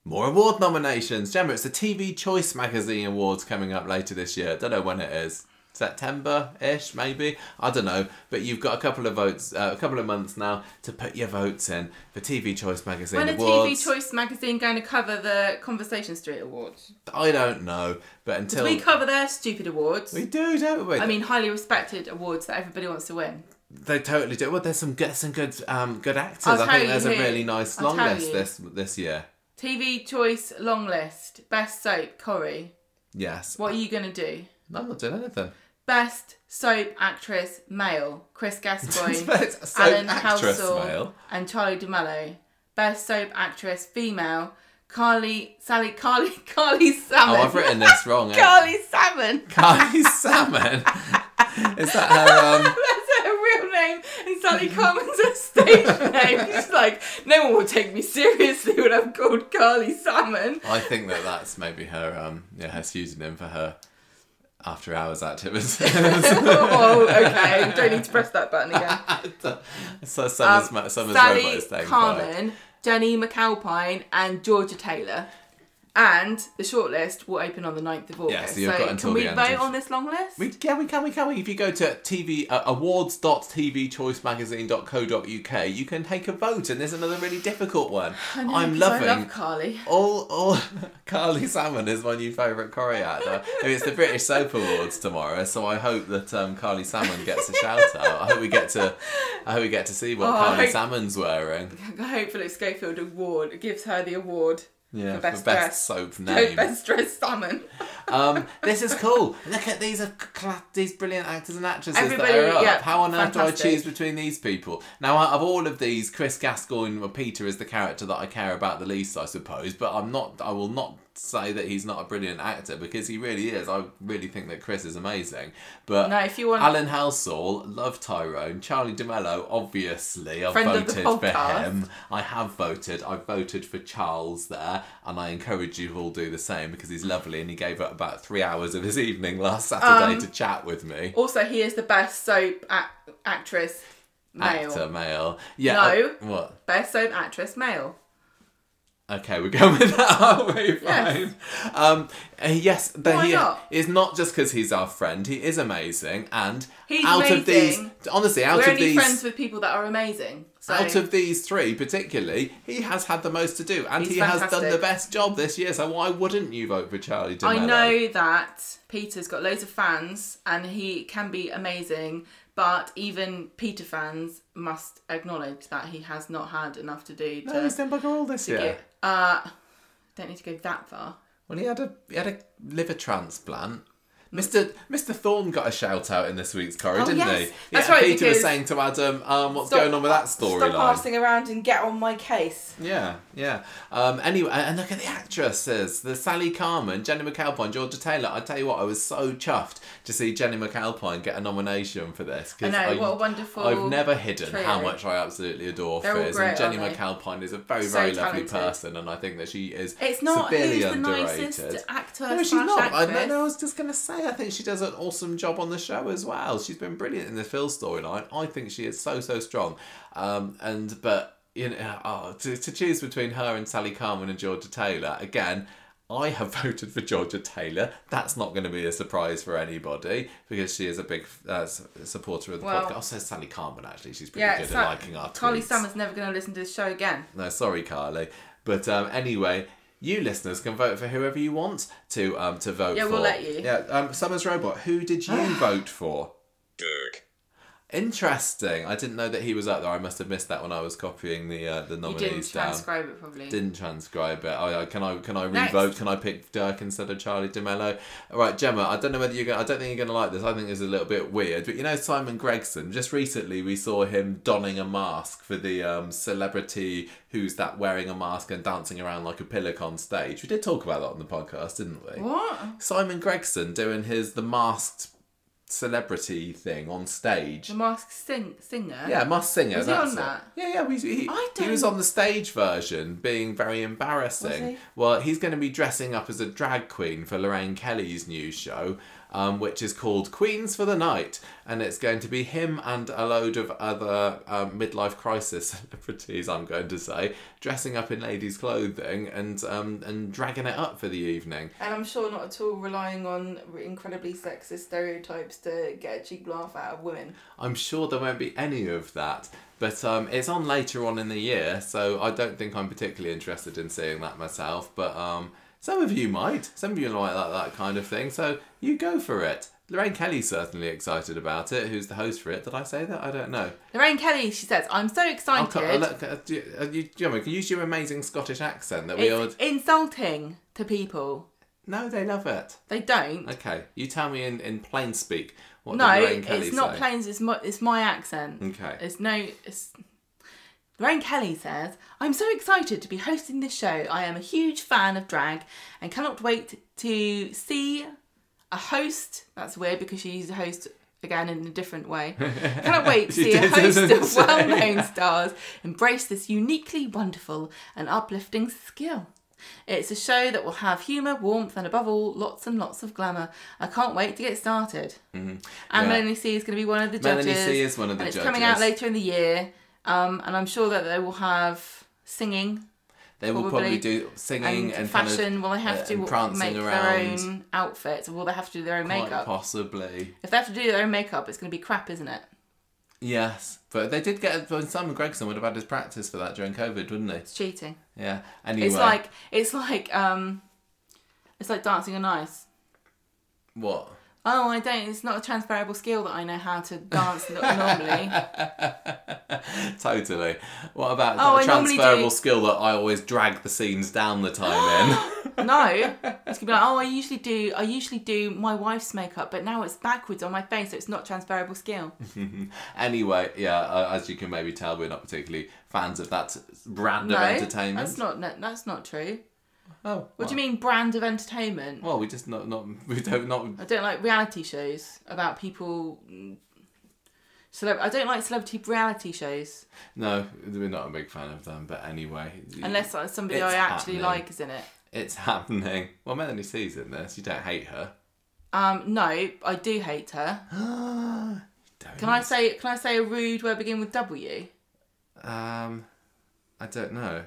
more award nominations. Gemma, it's the TV Choice Magazine Awards coming up later this year. Don't know when it is. September ish, maybe. I don't know. But you've got a couple of votes, uh, a couple of months now to put your votes in for TV Choice Magazine When Awards. TV Choice magazine going to cover the Conversation Street Awards? I don't know, but until We cover their stupid awards. we do, don't we? I mean, highly respected awards that everybody wants to win. they totally do. Well, there's some good, some good, um, good actors. I think there's a who. really nice I'll long list you. this this year. TV Choice long list. Best soap, Corrie. Yes. What are you going to do? I'm not doing anything. Best soap actress male, Chris Gascoigne, Alan actress male. and Charlie de Melo. Best soap actress female, Carly, Sally, Carly, Carly Salmon. Oh, I've written this wrong. eh? Carly Salmon. Carly Salmon. Is that her? Um, That's her real name, and Sally Carman's her stage name. She's like, no one will take me seriously when I'm called Carly Salmon. I think that that's maybe her. Um, yeah, her pseudonym for her after hours activities. oh, okay. Don't need to press that button again. so Summer's, Um, Summer's Sally robot is staying quiet. Carman, Jennie McAlpine, and Georgia Taylor. And the shortlist will open on the 9th of August. Yeah, so you've got until can we the end vote of- on this long list? We, yeah, we can, we can. We, if you go to TV uh, awards.tvchoicemagazine.co.uk, you can take a vote, and there's another really difficult one. I know, I'm 'cause loving I love Carly. all. All Carly Salmon is my new favourite Corrie actor. And it's the British Soap Awards tomorrow, so I hope that um, Carly Salmon gets a shout out. I hope we get to. I hope we get to see what Oh, I Carly hope- Salmon's wearing. I hope Philip Schofield award gives her the award Yeah, for best, for best soap name. best dressed salmon. Um, this is cool. Look at these are cla- these brilliant actors and actresses Everybody, that are up. yeah, How on earth do I choose between these people? Now, out of all of these, Chris Gascoigne or Peter is the character that I care about the least, I suppose. But I'm not. I will not say that he's not a brilliant actor because he really is. I really think that Chris is amazing. But No, if you want- Alan Halsall, love Tyrone, Charlie de Melo, obviously, I've Friend voted for him. I have voted. I voted for Charles there, and I encourage you all do the same because he's lovely and he gave up about three hours of his evening last Saturday Um, to chat with me. Also, he is the best soap ac- actress male. Actor, male. Yeah. No. what? Best soap actress male. Okay, we're going with that, aren't we? Yes. Fine. Um, uh, yes, but Why he not? is not just because he's our friend. He is amazing, and He's out of these, honestly, out We're of only these, friends with people that are amazing. So out of these three, particularly, he has had the most to do, and He's he has done fantastic. the best job this year. So why wouldn't you vote for Charlie de Melo? I know that Peter's got loads of fans and he can be amazing, but even Peter fans must acknowledge that he has not had enough to do to, No, he's done bugger all this to year. get. Uh, don't need to go that far. Well, he had a he had a liver transplant. Mr. Mr. Thorne got a shout out in this week's Corrie, Oh, didn't yes. he? That's yeah, right, Peter was saying to Adam, um, "What's Stop- going on with that storyline?" Stop storyline?" passing around and get on my case. Yeah, yeah. Um, anyway, and look at the actresses. The Sally Carman, Jennie McAlpine, Georgia Taylor. I tell you what, I was so chuffed to see Jennie McAlpine get a nomination for this. I know, what a wonderful I've never hidden trio. how much I absolutely adore They're Fiz. great, and Jennie? McAlpine is a very, So very lovely talented. person, and I think that she is It's not severely who's the underrated. nicest actor No, she's not. I, no, I was just going to say, I think she does an awesome job on the show as well. She's been brilliant in the Phil storyline. I think she is so, so strong. Um, and, but, you know, oh, to, to choose between her and Sally Carman and Georgia Taylor, again, I have voted for Georgia Taylor. That's not going to be a surprise for anybody because she is a big uh, supporter of the Well- podcast. Also, Sally Carman, actually. She's pretty Yeah, good Sa- at liking our tweets. Carly Summers never going to listen to this show again. No, sorry, Carly. But um, anyway, you listeners can vote for whoever you want to um, to vote for. Yeah, for. we'll let you. Yeah, um, Summers Robot. Who did you vote for? Dirk. Interesting. I didn't know that he was up there. I must have missed that when I was copying the uh, the You nominees didn't down. transcribe it probably. Didn't transcribe it. I, I, can I can I Next. revote? Can I pick Dirk instead of Charlie de Melo? All right, Gemma. I don't know whether you're. Gonna, I don't think you're going to like this. I think it's a little bit weird. But you know Simon Gregson. Just recently, we saw him donning a mask for the um, celebrity who's that wearing a mask and dancing around like a pillock on stage. We did talk about that on the podcast, didn't we? What? Simon Gregson doing his the masked celebrity thing on stage. The Masked sing- Singer? Yeah, Masked Singer. Was he on it. that? Yeah, yeah. We, he, I he was on the stage version, being very embarrassing. Well, he's going to be dressing up as a drag queen for Lorraine Kelly's new show, um, which is called Queens for the Night, and it's going to be him and a load of other um, midlife crisis celebrities. I'm going to say dressing up in ladies' clothing and um, and dragging it up for the evening. And I'm sure not at all relying on incredibly sexist stereotypes to get a cheap laugh out of women. I'm sure there won't be any of that. But um, it's on later on in the year, so I don't think I'm particularly interested in seeing that myself. But um, some of you might. Some of you like that, kind of thing. So you go for it. Lorraine Kelly's certainly excited about it. Who's the host for it? Did I say that? I don't know. Lorraine Kelly, she says, I'm so excited. look, uh, do you, uh, you, you use your amazing Scottish accent that we all. it's insulting to people. No, they love it. They don't. Okay, you tell me in, in plain speak. What no, Lorraine Kelly it's not say? plains. It's my, it's my accent. Okay. It's no. It's... Lorraine Kelly says, I'm so excited to be hosting this show. I am a huge fan of drag and cannot wait to see a host. That's weird because she used a host again in a different way. cannot wait to see a host of well known stars embrace this uniquely wonderful and uplifting skill. It's a show that will have humour, warmth, and above all, lots and lots of glamour. I can't wait to get started. And Mm-hmm. Yeah. Melanie C is going to be one of the judges. Melanie C is one of the and it's coming out later in the year. Um, and I'm sure that they will have singing They will probably. probably do singing and, and, kind of, fashion. will they have uh, to prancing make around. their own outfits, or will they have to do their own Quite makeup? possibly. If they have to do their own makeup, it's going to be crap, isn't it? Yes, but they did get. Simon Gregson would have had his practice for that during COVID, wouldn't he? It's cheating. Yeah. Anyway, It's like it's like um, it's like dancing on ice. what? Oh, I don't. It's not a transferable skill that I know how to dance normally. Totally. What about Oh, I transferable do- skill that I always drag the scenes down the time in? No, it's gonna be like, oh, I usually do. I usually do my wife's makeup, but now it's backwards on my face, so it's not transferable skill. anyway, yeah. Uh, as you can maybe tell, we're not particularly fans of that brand no, of entertainment. that's not. no, That's not true. Oh, What do you mean brand of entertainment? Well, we just not not we don't not. I don't like reality shows about people. mm, Celeb- I don't like celebrity reality shows No, we're not a big fan of them. But anyway, unless uh, somebody I actually happening. like is in it. it's happening. Well, Melanie C's in this. You don't hate her. Um, no, I do hate her. don't. Can I say? Can I say a rude word begin with W? Um, I don't know.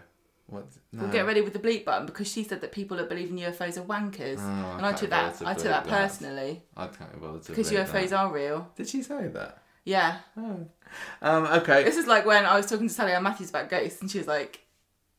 What? No. We'll get ready with the bleep button because she said that people that believe in UFOs are wankers, Oh, and I can't took that. to I took bleep that that. personally I can't be bothered to because read UFOs that. are real. Did she say that? Yeah, Oh. Um. Okay. this is like when I was talking to Sally Ann Matthews about ghosts, and she was like,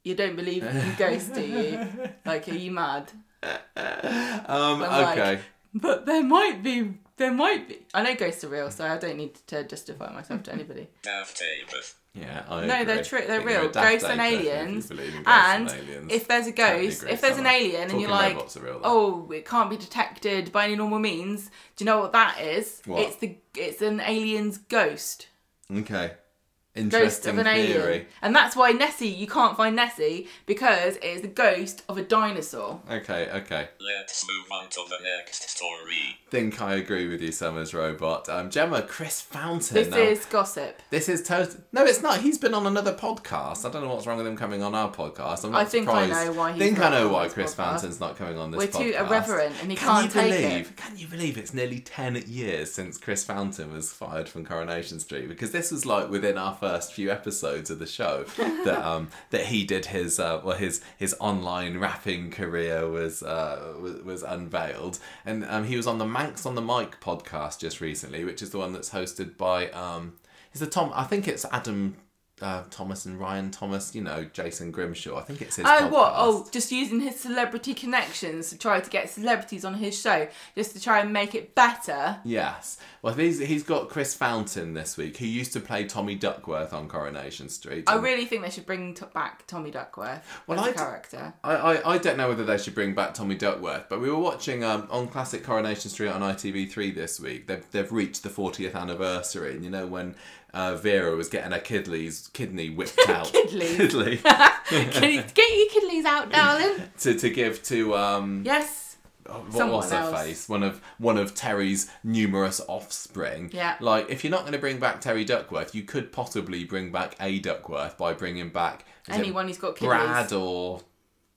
"You don't believe in ghosts, do you? Like, are you mad?" Um. I'm like- Okay. But there might be. There might be. I know ghosts are real, so I don't need to justify myself to anybody. Daft David. Yeah. I No, they're true. They're real. Ghosts and person if aliens. ghosts And aliens. if there's a ghost, if there's an alien, and you're like, real, oh, it can't be detected by any normal means. Do you know what that is? What? It's the it's an alien's ghost. Okay. Ghost Interesting of an theory. alien. And that's why Nessie, you can't find Nessie because it is the ghost of a dinosaur. Okay. Okay. Let's move on to the next story. Think I agree with you, Summers Robot. Um, Gemma, Chris Fountain. This now- is gossip. This is total. No, it's not. He's been on another podcast. I don't know what's wrong with him coming on our podcast. I'm not I think I know why he's think I know why Chris podcast. Fountain's not coming on this podcast. We're podcast. too irreverent and he can can't you take believe, it. Can you believe it's nearly ten years since Chris Fountain was fired from Coronation Street? Because this was like within our first few episodes of the show that um that he did his uh, well his his online rapping career was uh was, was unveiled. And um he was on the Manx on the Mic podcast just recently, which is the one that's hosted by um is the Tom? I think it's Adam uh, Thomas and Ryan Thomas, you know, Jason Grimshaw. I think it's his. Oh, what? Oh, just using his celebrity connections to try to get celebrities on his show, just to try and make it better. Yes. Well, he's, he's got Chris Fountain this week, who used to play Tommy Duckworth on Coronation Street. I really think they should bring back Tommy Duckworth Well, as I a d- character. I, I, I don't know whether they should bring back Tommy Duckworth, but we were watching um, on Classic Coronation Street on ITV3 this week. They've, they've reached the 40th anniversary, and you know when uh, Vera was getting her kidneys, kidney whipped out. Kidney. Get your kidneys out, darling? to, to give to um, yes. what Someone was her else. face? One of one of Terry's numerous offspring. Yeah. Like if you're not going to bring back Terry Duckworth, you could possibly bring back a Duckworth by bringing back is it Anyone who's got kidneys. Brad or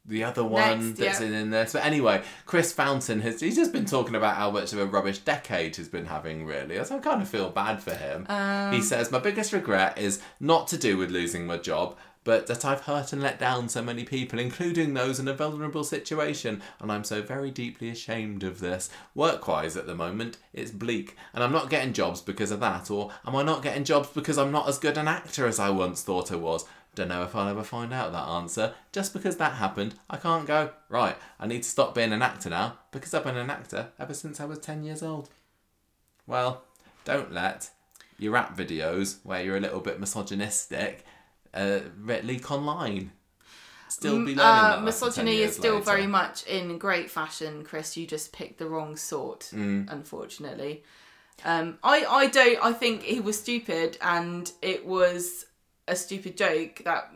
the other one Next, that's yeah. in, in this. But anyway, Chris Fountain has he's just been talking about how much of a rubbish decade he's been having. Really, so I kind of feel bad for him. Um, he says my biggest regret is not to do with losing my job. But that I've hurt and let down so many people, including those in a vulnerable situation, and I'm so very deeply ashamed of this. Work wise, at the moment, it's bleak, and I'm not getting jobs because of that, or am I not getting jobs because I'm not as good an actor as I once thought I was? Don't know if I'll ever find out that answer. Just because that happened, I can't go, right, I need to stop being an actor now, because I've been an actor ever since I was 10 years old. Well, don't let your rap videos, where you're a little bit misogynistic, uh, leak online. Still be learning Uh, that lesson 10 misogyny is still later. very much in great fashion, Chris. You just picked the wrong sort, Mm. unfortunately. Um, I, I don't. I think he was stupid, and it was a stupid joke that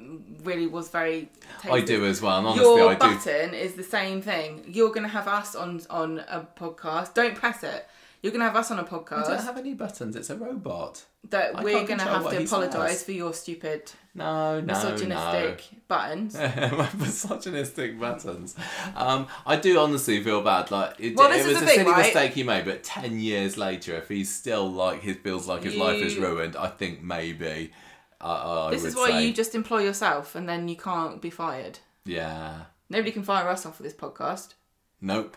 really was very. Tasty. I do as well, and honestly, Your I do. button is the same thing. You're gonna have us on on a podcast. Don't press it. You're gonna have us on a podcast. I don't have any buttons. It's a robot. that I we're gonna have to apologise for your stupid No, no, misogynistic buttons. My misogynistic buttons. Um, I do honestly feel bad. Like it, Well, it was a thing, silly right? mistake he made, but ten years later, if he's still like he feels like his life is ruined, I think maybe. Uh, I This is why say, you just employ yourself, and then you can't be fired. yeah. Nobody can fire us off of this podcast. Nope.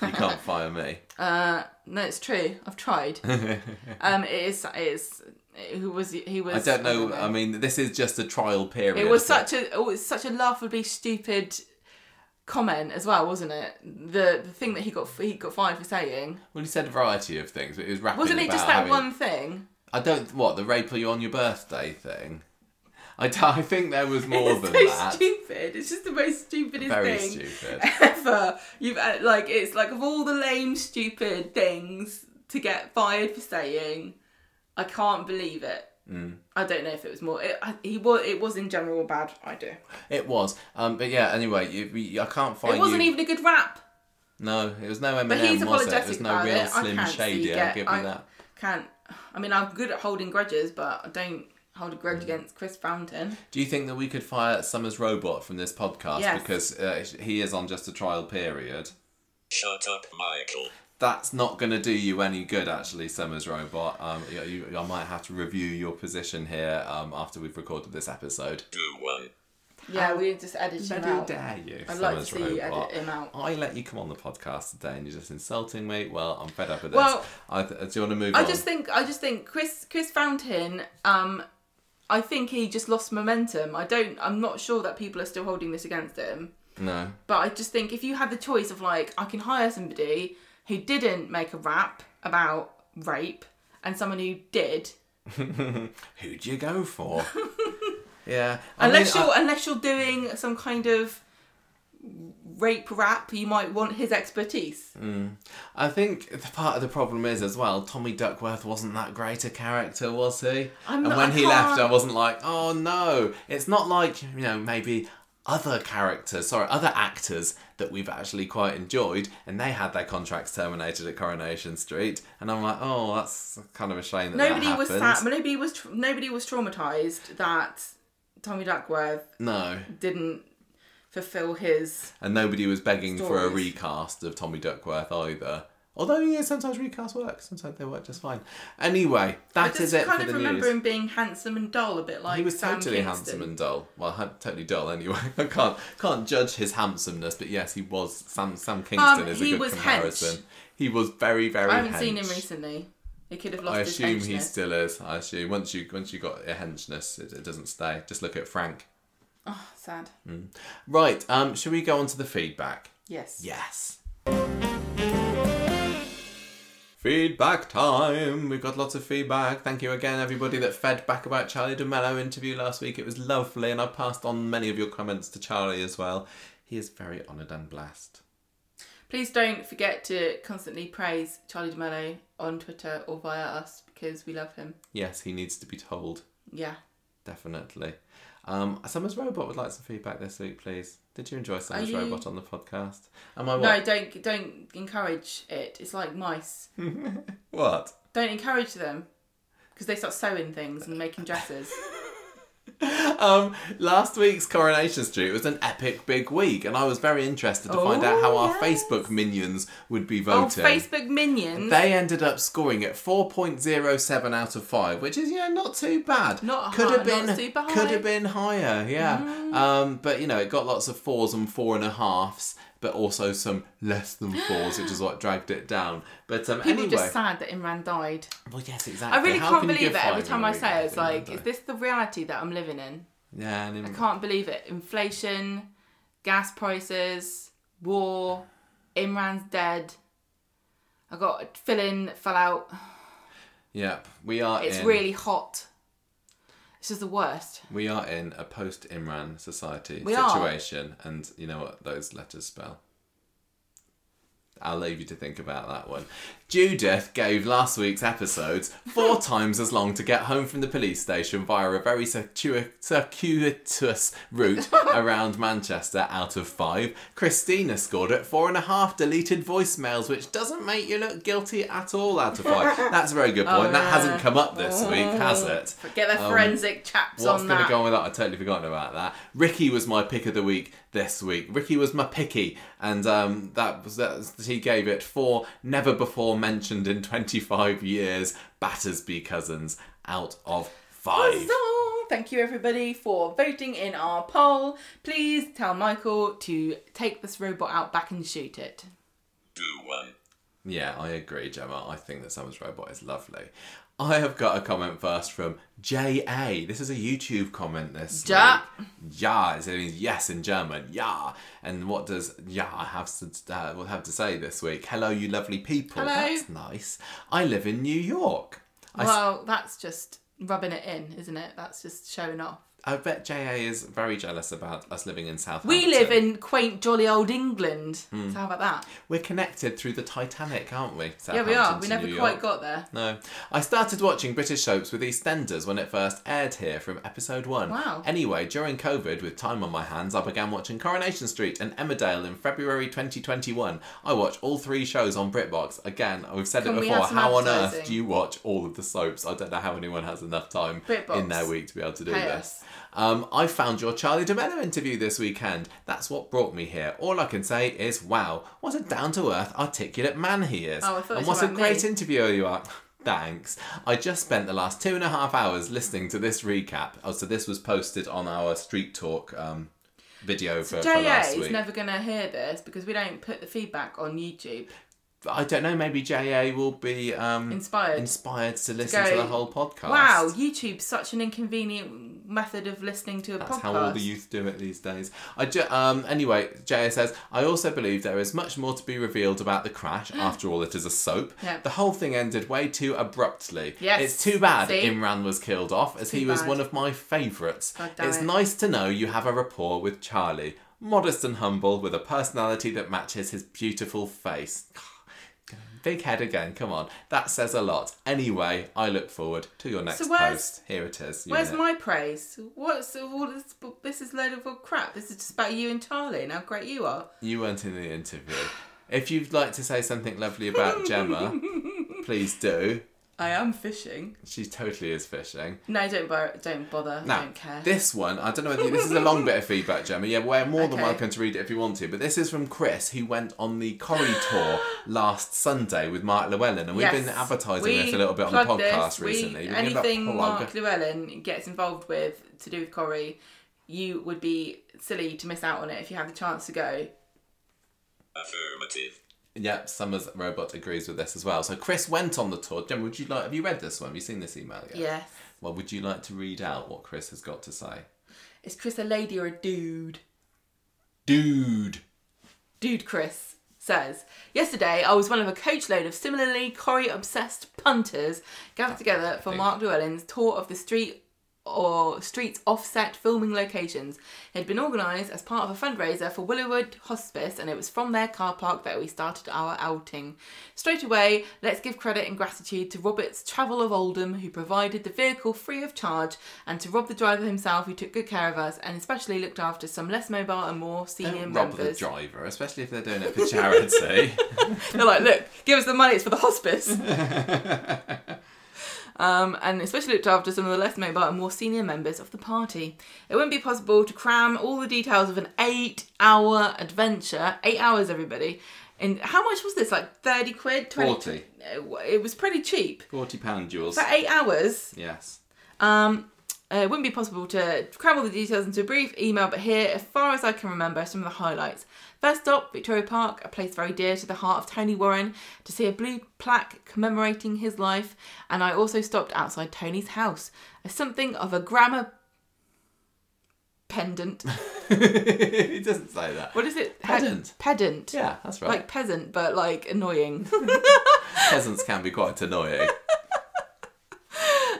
You can't fire me. Uh, no, it's true. I've tried. um, it is. It is. Who was he? Was I don't know. I mean, this is just a trial period. it was such a. It was such a laughably stupid comment as well, wasn't it? The the thing that he got he got fired for saying Well, he said a variety of things, but he was wasn't it just that having- one thing? I don't. What the rape you on your birthday thing? I, d- I think there was more it's than so that. stupid. It's just the most stupidest Very thing stupid. ever. You've uh, like it's like of all the lame, stupid things to get fired for saying, I can't believe it. I don't know if it was more. It, I- he was. It was in general a bad idea. It was. Um, but yeah, anyway, you, you, I can't find It wasn't you. even a good rap. No, it was no Eminem, But he's was it? It apologetic was no real it. Slim Shady, I'll give you that. Can't. I mean, I'm good at holding grudges, but I don't hold a Mm. grudge against Chris Fountain. Do you think that we could fire Summers Robot from this podcast Yes. because uh, he is on just a trial period? Shut up, Michael. That's not going to do you any good, actually, Summers Robot. Um, you, you, I might have to review your position here um, after we've recorded this episode. Do one. Yeah, we just edited him How out. dare you, I'd like to see you Robot? edit him out. I let you come on the podcast today and you're just insulting me. Well, I'm fed up with Well, this. I, do you want to move I on? just think I just think Chris Chris Fountain. Um, I think he just lost momentum. I don't. I'm not sure that people are still holding this against him. No. But I just think if you had the choice of like, I can hire somebody who didn't make a rap about rape and someone who did, Who'd you go for? yeah. I unless mean, you're unless you're doing some kind of rape rap, you might want his expertise. Mm. I think the part of the problem is as well. Tommy Duckworth wasn't that great a character, was he? I'm and not- when I he left, I wasn't like, oh no. It's not like you know maybe other characters, sorry, other actors that we've actually quite enjoyed, and they had their contracts terminated at Coronation Street, and I'm like, oh, that's kind of a shame that Nobody that was sad. Nobody was. Nobody was traumatized that Tommy Duckworth No, didn't fulfill his. and nobody was begging for a recast of Tommy Duckworth either. Although yeah, sometimes recasts work. Sometimes they work just fine. Anyway, I that just is it kind for of remember news. him being handsome and dull, a bit like he was Sam totally Kingston. handsome and dull. Well, ha- totally dull anyway. I can't can't judge his handsomeness, but yes, he was. Sam Sam Kingston Um, is a he good was comparison. hench. He was very very. I haven't seen him recently. He could have lost I assume he still is. I assume once you once you got a henchness, it, it doesn't stay. Just look at Frank. Oh, sad. Right. Um. Shall we go on to the feedback? Yes. Yes. Feedback time. We've got lots of feedback. Thank you again, everybody that fed back about Charlie de Melo interview last week. It was lovely, and I passed on many of your comments to Charlie as well. He is very honoured and blessed. Please don't forget to constantly praise Charlie de Melo on Twitter or via us because we love him. Yes, he needs to be told. Yeah. Definitely. Um, Summers Robot would like some feedback this week, please. Did you enjoy Summers you- Robot on the podcast? Am I what? No, don't don't encourage it. It's like mice. What? Don't encourage them because they start sewing things and making dresses. Um, last week's Coronation Street was an epic big week, and I was very interested to find out Oh, how our. Facebook minions would be voting. oh. Facebook minions. They ended up scoring at 4.07 out of 5, which is, yeah, not too bad. Not could high, have been Could. Mm. have been higher, yeah. Um, but, you know, it got lots of fours and four and a halves, but also some less than fours, which is what dragged it down. But um, People anyway. just sad that Imran died. Well, yes, exactly. I really How can't can believe it every time I say it. It's like, is this the reality that I'm living in? Yeah, and I can't believe it. Inflation, gas prices, war, Imran's dead. I got fill-in, fell out. Yep, we are It's in. really hot. It's just the worst. We are in a post Imran society We are. situation, and you know what those letters spell. I'll leave you to think about that one. Judith gave last week's episodes four times as long to get home from the police station via a very circuitous route around Manchester out of five. Christina scored at four and a half deleted voicemails, which doesn't make you look guilty at all out of five. That's a very good point. that hasn't come up this week, has it? Get the Um, forensic chaps on. What's on going to go on with that? I've totally forgotten about that. Ricky was my pick of the week this week. Ricky was my picky, and um, that was that. He gave it four never before mentioned in 25 years Battersby cousins out of five. Huzzah! Thank you everybody for voting in our poll. Please tell Michael to take this robot out back and shoot it. Do one. Yeah, I agree, Gemma. I think that Summer's Robot is lovely. I have got a comment first from J.A. This is a YouTube comment this Ja. week. Ja, Ja. it means yes in German. Ja. And what does ja have to, uh, will have to say this week? Hello, you lovely people. Hello. That's nice. I live in New York. I s- Well, that's just rubbing it in, isn't it? That's just showing off. I bet JA is very jealous about us living in Southampton. We live in quaint, jolly old England. Hmm. So how about that? We're connected through the Titanic, aren't we? yeah, we are. We never quite got there. No. I started watching British soaps with EastEnders when it first aired here from episode one. Wow. Anyway, during COVID, with time on my hands, I began watching Coronation Street and Emmerdale in February 2021. I watch all three shows on BritBox. Again, we've said Can it before. How on earth do you watch all of the soaps? I don't know how anyone has enough time BritBox. in their week to be able to do Pay this. us. Um, I found your Charlie de Melo interview this weekend. That's what brought me here. All I can say is, wow, what a down to earth, articulate man he is. Oh, I thought and what a great me. interviewer you are. Thanks. I just spent the last two and a half hours listening to this recap. Oh, so this was posted on our Street Talk um, video for, for JA last is never going to hear this because we don't put the feedback on YouTube. I don't know, maybe JA will be um, Inspired. inspired to listen to, go, the whole podcast. Wow, YouTube's such an inconvenient method of listening to a That's podcast. how all the youth do it these days. I ju- um, anyway, Jaya says, I also believe there is much more to be revealed about the crash. After all, it is a soap. Yeah. The whole thing ended way too abruptly. Yes. It's too bad See? Imran was killed off, as Too he was bad. one of my favourites. It's it. nice to know you have a rapport with Charlie. Modest and humble, with a personality that matches his beautiful face. Big head again, come on. That says a lot. Anyway, I look forward to your next where's- post. Here it is. Where's my praise? What's all this? This is load of crap. This is just about you and Charlie and how great you are. You weren't in the interview. If you'd like to say something lovely about Gemma, please do. I am fishing. She totally is fishing. No, don't bother. Don't bother. I don't care. this one, I don't know whether you, this is a long bit of feedback, Gemma. Yeah, we're more than Okay. welcome to read it if you want to. But this is from Chris, who went on the Corrie tour last Sunday with Mark Llewellyn, and we've been advertising We this a little bit on the plug this. podcast recently. We're giving a anything. Mark Llewellyn gets involved with to do with Corrie, you would be silly to miss out on it if you have the chance to go. Affirmative. Yep, Summers Robot agrees with this as well. So Chris went on the tour. Gemma, would you like? Have you read this one? Have you seen this email yet? Yes. Well, would you like to read out what Chris has got to say? Is Chris a lady or a dude? Dude. Dude Chris says, Yesterday I was one of a coachload of similarly Corrie obsessed punters gathered together for Mark Llewellyn's tour of the street or streets offset filming locations. It had been organised as part of a fundraiser for Willow Wood Hospice and it was from their car park that we started our outing. Straight away, let's give credit and gratitude to Robert's Travel of Oldham who provided the vehicle free of charge and to Rob the driver himself who took good care of us and especially looked after some less mobile and more senior Don't rob the driver, especially if they're doing it for charity. They're like, look, give us the money, it's for the hospice. um, and especially looked after some of the less mobile and more senior members of the party. It wouldn't be possible to cram all the details of an eight hour adventure, eight hours, everybody. And how much was this? Like 30 quid? 20? 40. It was pretty cheap. Forty pound jewels. For eight hours, Yes. um, uh, it wouldn't be possible to cram all the details into a brief email, but here, as far as I can remember, some of the highlights. First stop, Victoria Park, a place very dear to the heart of Tony Warren, to see a blue plaque commemorating his life, and I also stopped outside Tony's house, as something of a grammar pendant. he doesn't say that. What is it? Pe- Pedant. pedant. Yeah, that's right. Like peasant, but like annoying. Peasants can be quite annoying.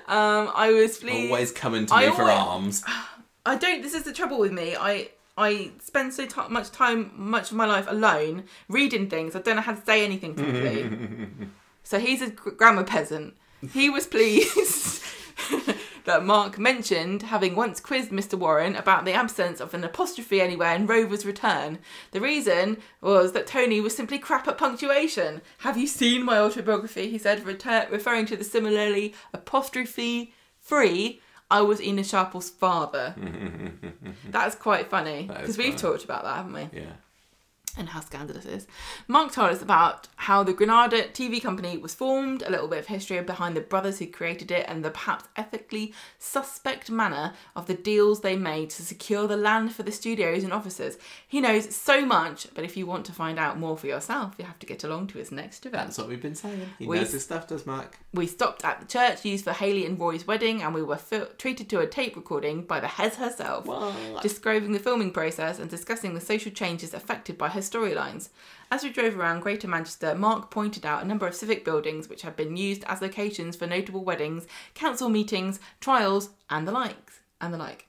Um, I was pleased. Always coming to I me for always- arms. I don't. This is the trouble with me. I I spend so ti much time, much of my life alone reading things. I don't know how to say anything properly. so he's a grammar peasant. He was pleased that Mark mentioned having once quizzed Mr. Warren about the absence of an apostrophe anywhere in Rover's return. The reason was that Tony was simply crap at punctuation. Have you seen my autobiography? He said, referring to the similarly apostrophe free. I was Ena Sharples' father. That's quite funny That because we've funny. talked about that, haven't we? Yeah. And how scandalous it is. Mark told us about how the Granada TV company was formed, a little bit of history behind the brothers who created it, and the perhaps ethically suspect manner of the deals they made to secure the land for the studios and offices. He knows so much, but if you want to find out more for yourself, you have to get along to his next event. That's what we've been saying. He We- knows his stuff, does Mark? We stopped at the church used for Hayley and Roy's wedding, and we were fil- treated to a tape recording by the Hez herself, What? describing the filming process and discussing the social changes affected by her storylines. As we drove around Greater Manchester, Mark pointed out a number of civic buildings which had been used as locations for notable weddings, council meetings, trials, and the likes. And the like.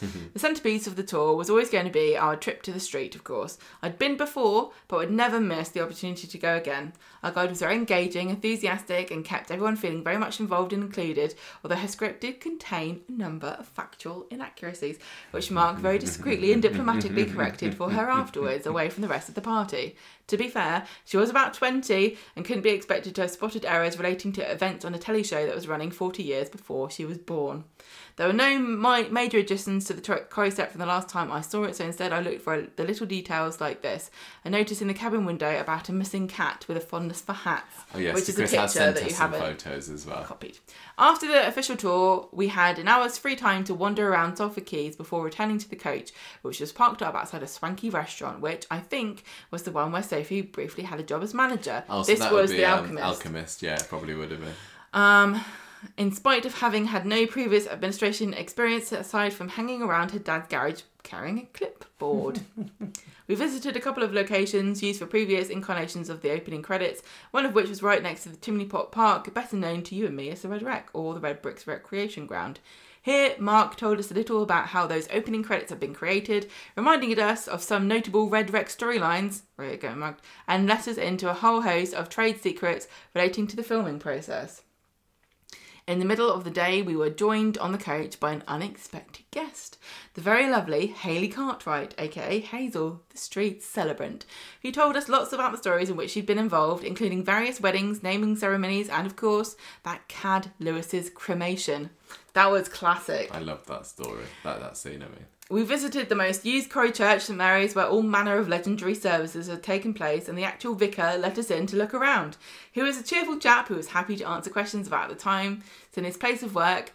Mm-hmm. the centrepiece of the tour was always going to be our trip to the street, of course. I'd been before, but would never miss the opportunity to go again. Our guide was very engaging, enthusiastic, and kept everyone feeling very much involved and included, although her script did contain a number of factual inaccuracies, which Mark very discreetly and diplomatically corrected for her afterwards, away from the rest of the party. To be fair, she was about 20 and couldn't be expected to have spotted errors relating to events on a telly show that was running 40 years before she was born. There were no mi- major additions to the Corrie set from the last time I saw it, so instead I looked for the little details like this. I noticed in the cabin window about a missing cat with a fondness for hats, Oh yes, which is a picture has sent that us you some haven't photos as well. copied. After the official tour, we had an hour's free time to wander around Salford Quays before returning to the coach, which was parked up outside a swanky restaurant, which I think was the one where Sophie briefly had a job as manager. Oh, so this that was would be the um, Alchemist. Alchemist. Yeah, probably would have been. Um, in spite of having had no previous administration experience aside from hanging around her dad's garage carrying a clipboard. we visited a couple of locations used for previous incarnations of the opening credits, one of which was right next to the Chimney Pot Park, better known to you and me as the Red Rec or the Red Bricks Recreation Ground. Here, Mark told us a little about how those opening credits have been created, reminding us of some notable Red Rec storylines, where you go, Mark, and let us into a whole host of trade secrets relating to the filming process. In the middle of the day, we were joined on the coach by an unexpected guest, the very lovely Hayley Cartwright, aka Hazel, the street celebrant, who told us lots about the stories in which she'd been involved, including various weddings, naming ceremonies, and of course, that Cad Lewis's cremation. That was classic. I love that story. That that scene. I mean. We visited the most used Corrie Church, St Mary's, where all manner of legendary services had taken place, and the actual vicar let us in to look around. He was a cheerful chap who was happy to answer questions about the time, in his place of work.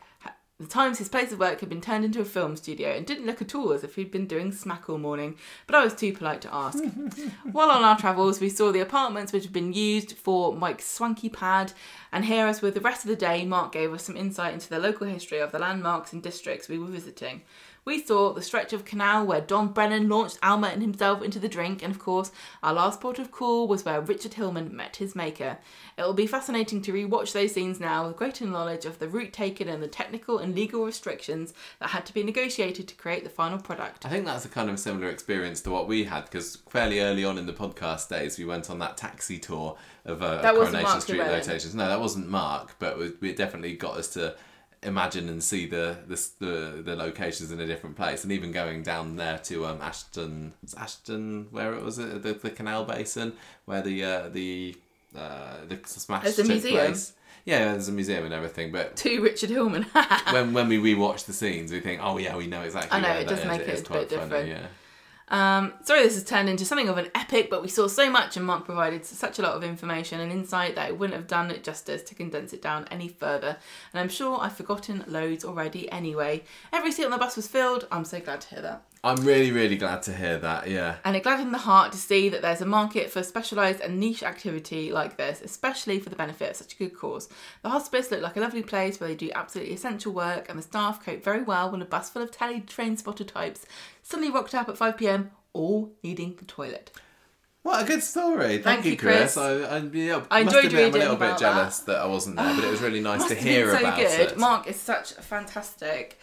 The times his place of work had been turned into a film studio and didn't look at all as if he'd been doing smack all morning, but I was too polite to ask. While on our travels, we saw the apartments which had been used for Mike's swanky pad, and here, as with the rest of the day, Mark gave us some insight into the local history of the landmarks and districts we were visiting. We saw the stretch of canal where Don Brennan launched Alma and himself into the drink, and of course, our last port of call was where Richard Hillman met his maker. It will be fascinating to rewatch those scenes now with greater knowledge of the route taken and the technical and legal restrictions that had to be negotiated to create the final product. I think that's a kind of similar experience to what we had because fairly early on in the podcast days, we went on that taxi tour of uh, Coronation Street Llewellyn. locations. No, that wasn't Mark, but it definitely got us to imagine and see the the, the the locations in a different place, and even going down there to um Ashton, Ashton, where it was it the, the canal basin where the uh, the uh, the smash There's a took museum. place. Yeah, there's a museum and everything, but To Richard Hillman. when when we rewatch the scenes, we think, oh yeah, we know exactly. I know, it does make it a bit funny, different. yeah. Um, sorry, this has turned into something of an epic, but we saw so much and Mark provided such a lot of information and insight that it wouldn't have done it justice to condense it down any further. And I'm sure I've forgotten loads already anyway. Every seat on the bus was filled. I'm so glad to hear that. I'm really, really glad to hear that. Yeah. And it gladdened the heart to see that there's a market for specialised and niche activity like this, especially for the benefit of such a good cause. The hospice looked like a lovely place where they do absolutely essential work, and the staff cope very well when a bus full of telly train spotter types suddenly rocked up at 5 pm, all needing the toilet. What a good story. Thank, Thank you, Chris. Chris. I, I, yeah, I must enjoyed admit I'm a little bit jealous that. I wasn't there, but it was really nice to hear so about good. it. Mark is such a fantastic,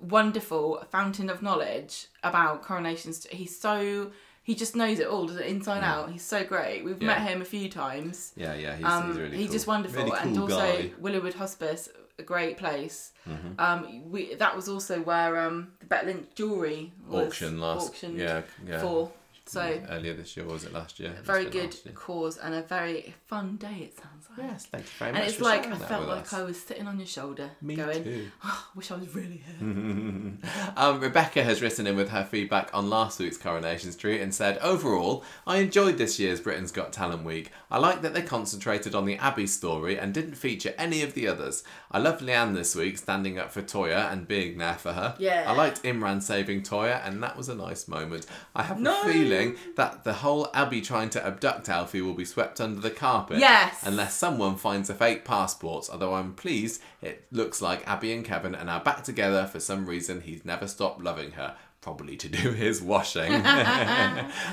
wonderful fountain of knowledge about coronations. He's so he just knows it all, does it inside out. He's so great. We've Yeah. met him a few times. yeah, yeah, he's, Um, he's really he's cool. just wonderful, Really and also guy. Mm-hmm. Willow Wood Hospice, a great place. Um, we that was also where um the Bet Lynch jewelry was auction last auctioned yeah, yeah. for. So earlier this year or was it last year? Must very good cause and a very fun day. It sounds Yes, thank you very And much. it's for like I felt like us. I was sitting on your shoulder, Me going, oh, "Wish I was really here." Um, Rebecca has written in with her feedback on last week's Coronation Street and said, Overall, I enjoyed this year's Britain's Got Talent Week. I like that they concentrated on the Abi story and didn't feature any of the others. I loved Leanne this week, standing up for Toyah and being there for her. Yeah. I liked Imran saving Toyah, and that was a nice moment. I have No. a feeling that the whole Abi trying to abduct Alfie will be swept under the carpet. Yes. Unless someone finds a fake passport, although I'm pleased it looks like Abi and Kevin are now back together for some reason he's never stopped loving her. probably to do his washing. um,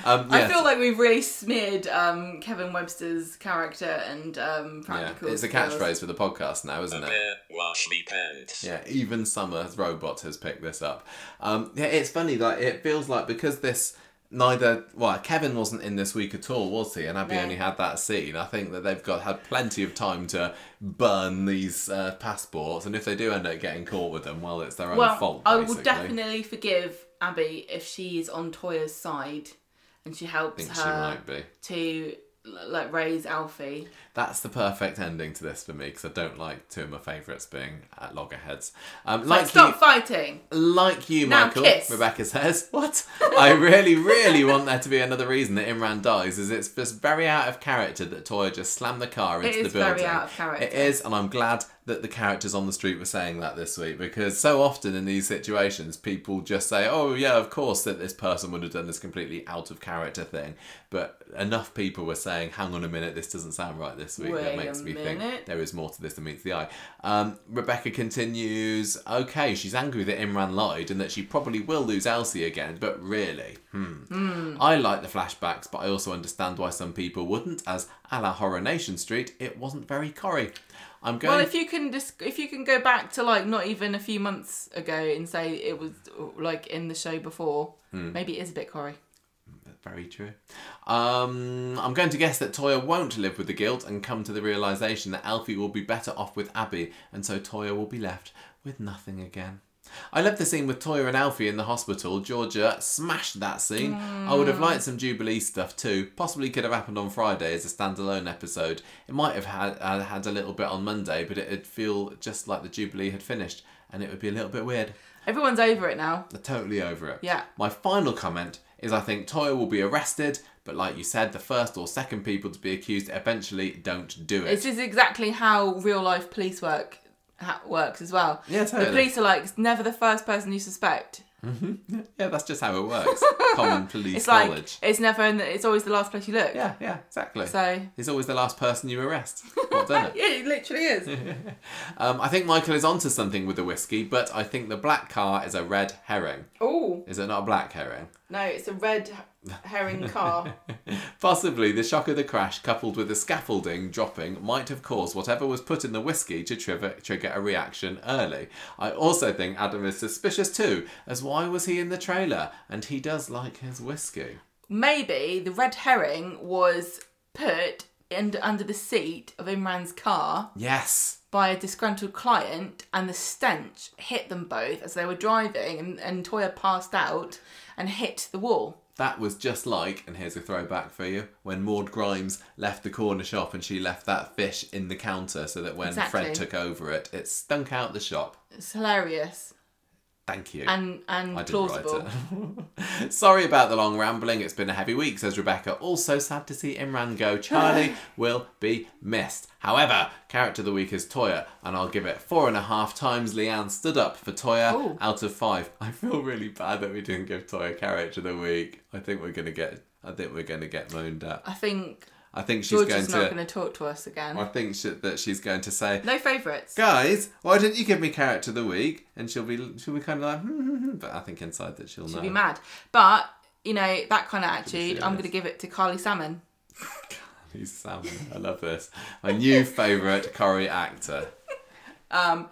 I feel like we've really smeared um, Kevin Webster's character and um, yeah, practical. it's a catchphrase for the podcast now, isn't it? Wash me pants. Yeah, even Summer's robot has picked this up. Um, yeah, it's funny. Like it feels like because this neither well Kevin wasn't in this week at all, was he? And Abi No. only had that scene. I think that they've got had plenty of time to burn these uh, passports, and if they do end up getting caught with them, well, it's their own Well, fault. I will basically. definitely forgive Abi if she's on Toyah's side and she I helps she her be. to like raise Alfie. That's the perfect ending to this for me because I don't like two of my favourites being at loggerheads. Um, Like, like stop you, fighting. Like you, Now Michael, kiss. Rebecca says. What? I really, really want there to be another reason that Imran dies, is it's just very out of character that Toyah just slammed the car into It the is very building. out of character. It is, and I'm glad that the characters on the street were saying that this week because so often in these situations people just say, "Oh yeah, of course that this person would have done this completely out of character thing," but enough people were saying, "Hang on a minute, this doesn't sound right this week." that Wait makes a me minute. think there is more to this than meets the eye. Um, Rebecca continues, okay, she's angry that Imran lied and that she probably will lose Elsie again, but really, hmm. I like the flashbacks, but I also understand why some people wouldn't, as a la Horror Nation Street, it wasn't very Corrie. I'm going. Well, if you can just if you can go back to like not even a few months ago and say it was like in the show before, Hmm. maybe it is a bit Corrie. Very true. Um, I'm going to guess that Toyah won't live with the guilt and come to the realization that Alfie will be better off with Abi, and so Toyah will be left with nothing again. I love the scene with Toyah and Alfie in the hospital. Georgia smashed that scene. I would have liked some Jubilee stuff too. Possibly could have happened on Friday as a standalone episode. It might have had uh, had a little bit on Monday, but it'd feel just like the Jubilee had finished, and it would be a little bit weird. Everyone's over it now. They're totally over it. Yeah. My final comment is I think Toyah will be arrested, but like you said, the first or second people to be accused eventually don't do it. This is exactly how real life police work ha- works as well. Yeah, totally. The police are like never the first person you suspect. Yeah, that's just how it works. Common police It's like knowledge. it's never in the, it's always the last place you look. Yeah, yeah, exactly. So He's always the last person you arrest. What done yeah, it literally is. Um, I think Michael is onto something with the whiskey, but I think the black car is a red herring. oh Is it not a black herring? no, it's a red herring car. Possibly the shock of the crash, coupled with the scaffolding dropping, might have caused whatever was put in the whiskey to trigger, trigger a reaction early. I also think Adam is suspicious too, as why was he in the trailer? And he does like his whiskey. Maybe the red herring was put in, under the seat of Imran's car Yes. by a disgruntled client, and the stench hit them both as they were driving, and, and Toyah passed out and hit the wall. That was just like, and here's a throwback for you, when Maud Grimes left the corner shop and she left that fish in the counter so that when Exactly. Fred took over it, it stunk out the shop. It's hilarious Thank you. and and I plausible. Sorry about the long rambling. It's been a heavy week, says Rebecca. Also sad to see Imran go. Charlie will be missed. However, character of the week is Toyah, and I'll give it four and a half times Leanne stood up for Toyah Ooh. out of five. I feel really bad that we didn't give Toyah character of the week. I think we're gonna get. I think we're gonna get moaned at. I think I think she's going to. not going to talk to us again. I think she, that she's going to say, No favourites. guys, why didn't you give me character of the week? And she'll be, she'll be kind of like, hmm, hmm, hmm. but I think inside that she'll She'd know. be mad. But you know that kind of attitude. I'm going to give it to Carly Salmon. Carly salmon. I love this. My new favourite Corrie actor. Um,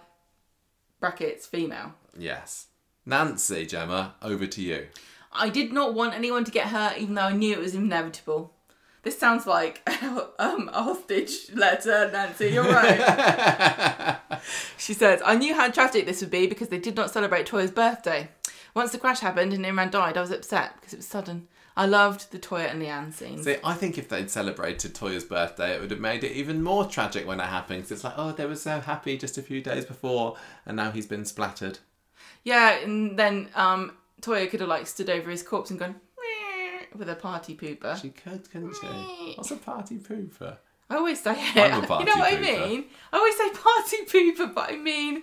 brackets female. Yes. Nancy, Gemma, over to you. I did not want anyone to get hurt, even though I knew it was inevitable. This sounds like um, a hostage letter, Nancy. You're right. she says, I knew how tragic this would be because they did not celebrate Toyah's birthday. Once the crash happened and Imran died, I was upset because it was sudden. I loved the Toyah and Leanne scenes. See, I think if they'd celebrated Toyah's birthday, it would have made it even more tragic when it happened. 'cause it's like, oh, they were so happy just a few days before, and now he's been splattered. Yeah, and then um, Toyah could have like stood over his corpse and gone "Meh," with a party pooper. She could, couldn't she? What's a party pooper? I always say it. I'm a you know what I mean? I always say party pooper, but I mean,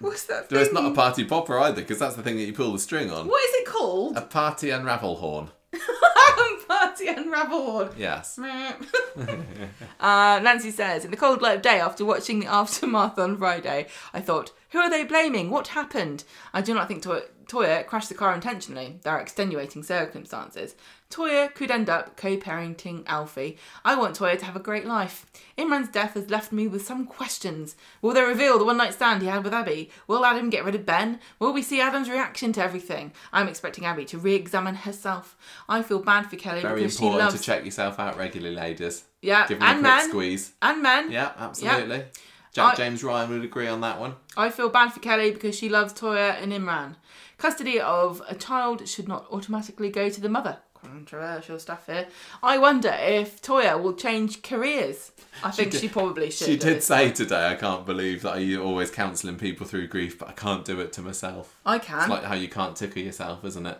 what's that? No, it's not a party popper either, because that's the thing that you pull the string on. What is it called? A party unravel horn. party unravel horn. Yes. uh, Nancy says, in the cold light of day, after watching the aftermath on Friday, I thought, Who are they blaming? What happened? I do not think Toyah, Toyah crashed the car intentionally. There are extenuating circumstances. Toyah could end up co-parenting Alfie. I want Toyah to have a great life. Imran's death has left me with some questions. Will they reveal the one-night stand he had with Abi? Will Adam get rid of Ben? Will we see Adam's reaction to everything? I'm expecting Abi to re-examine herself. I feel bad for Kelly Very because she important loves to check yourself out regularly, ladies. yeah Give them and a quick men squeeze. and men. Yeah, absolutely. Jack I- James Ryan would agree on that one. I feel bad for Kelly because she loves Toyah and Imran. Custody of a child should not automatically go to the mother. Controversial stuff here. I wonder if Toyah will change careers. I think she, did- probably should. She did say point. today, I can't believe that you're always counselling people through grief, but I can't do it to myself. I can. It's like how you can't tickle yourself, isn't it?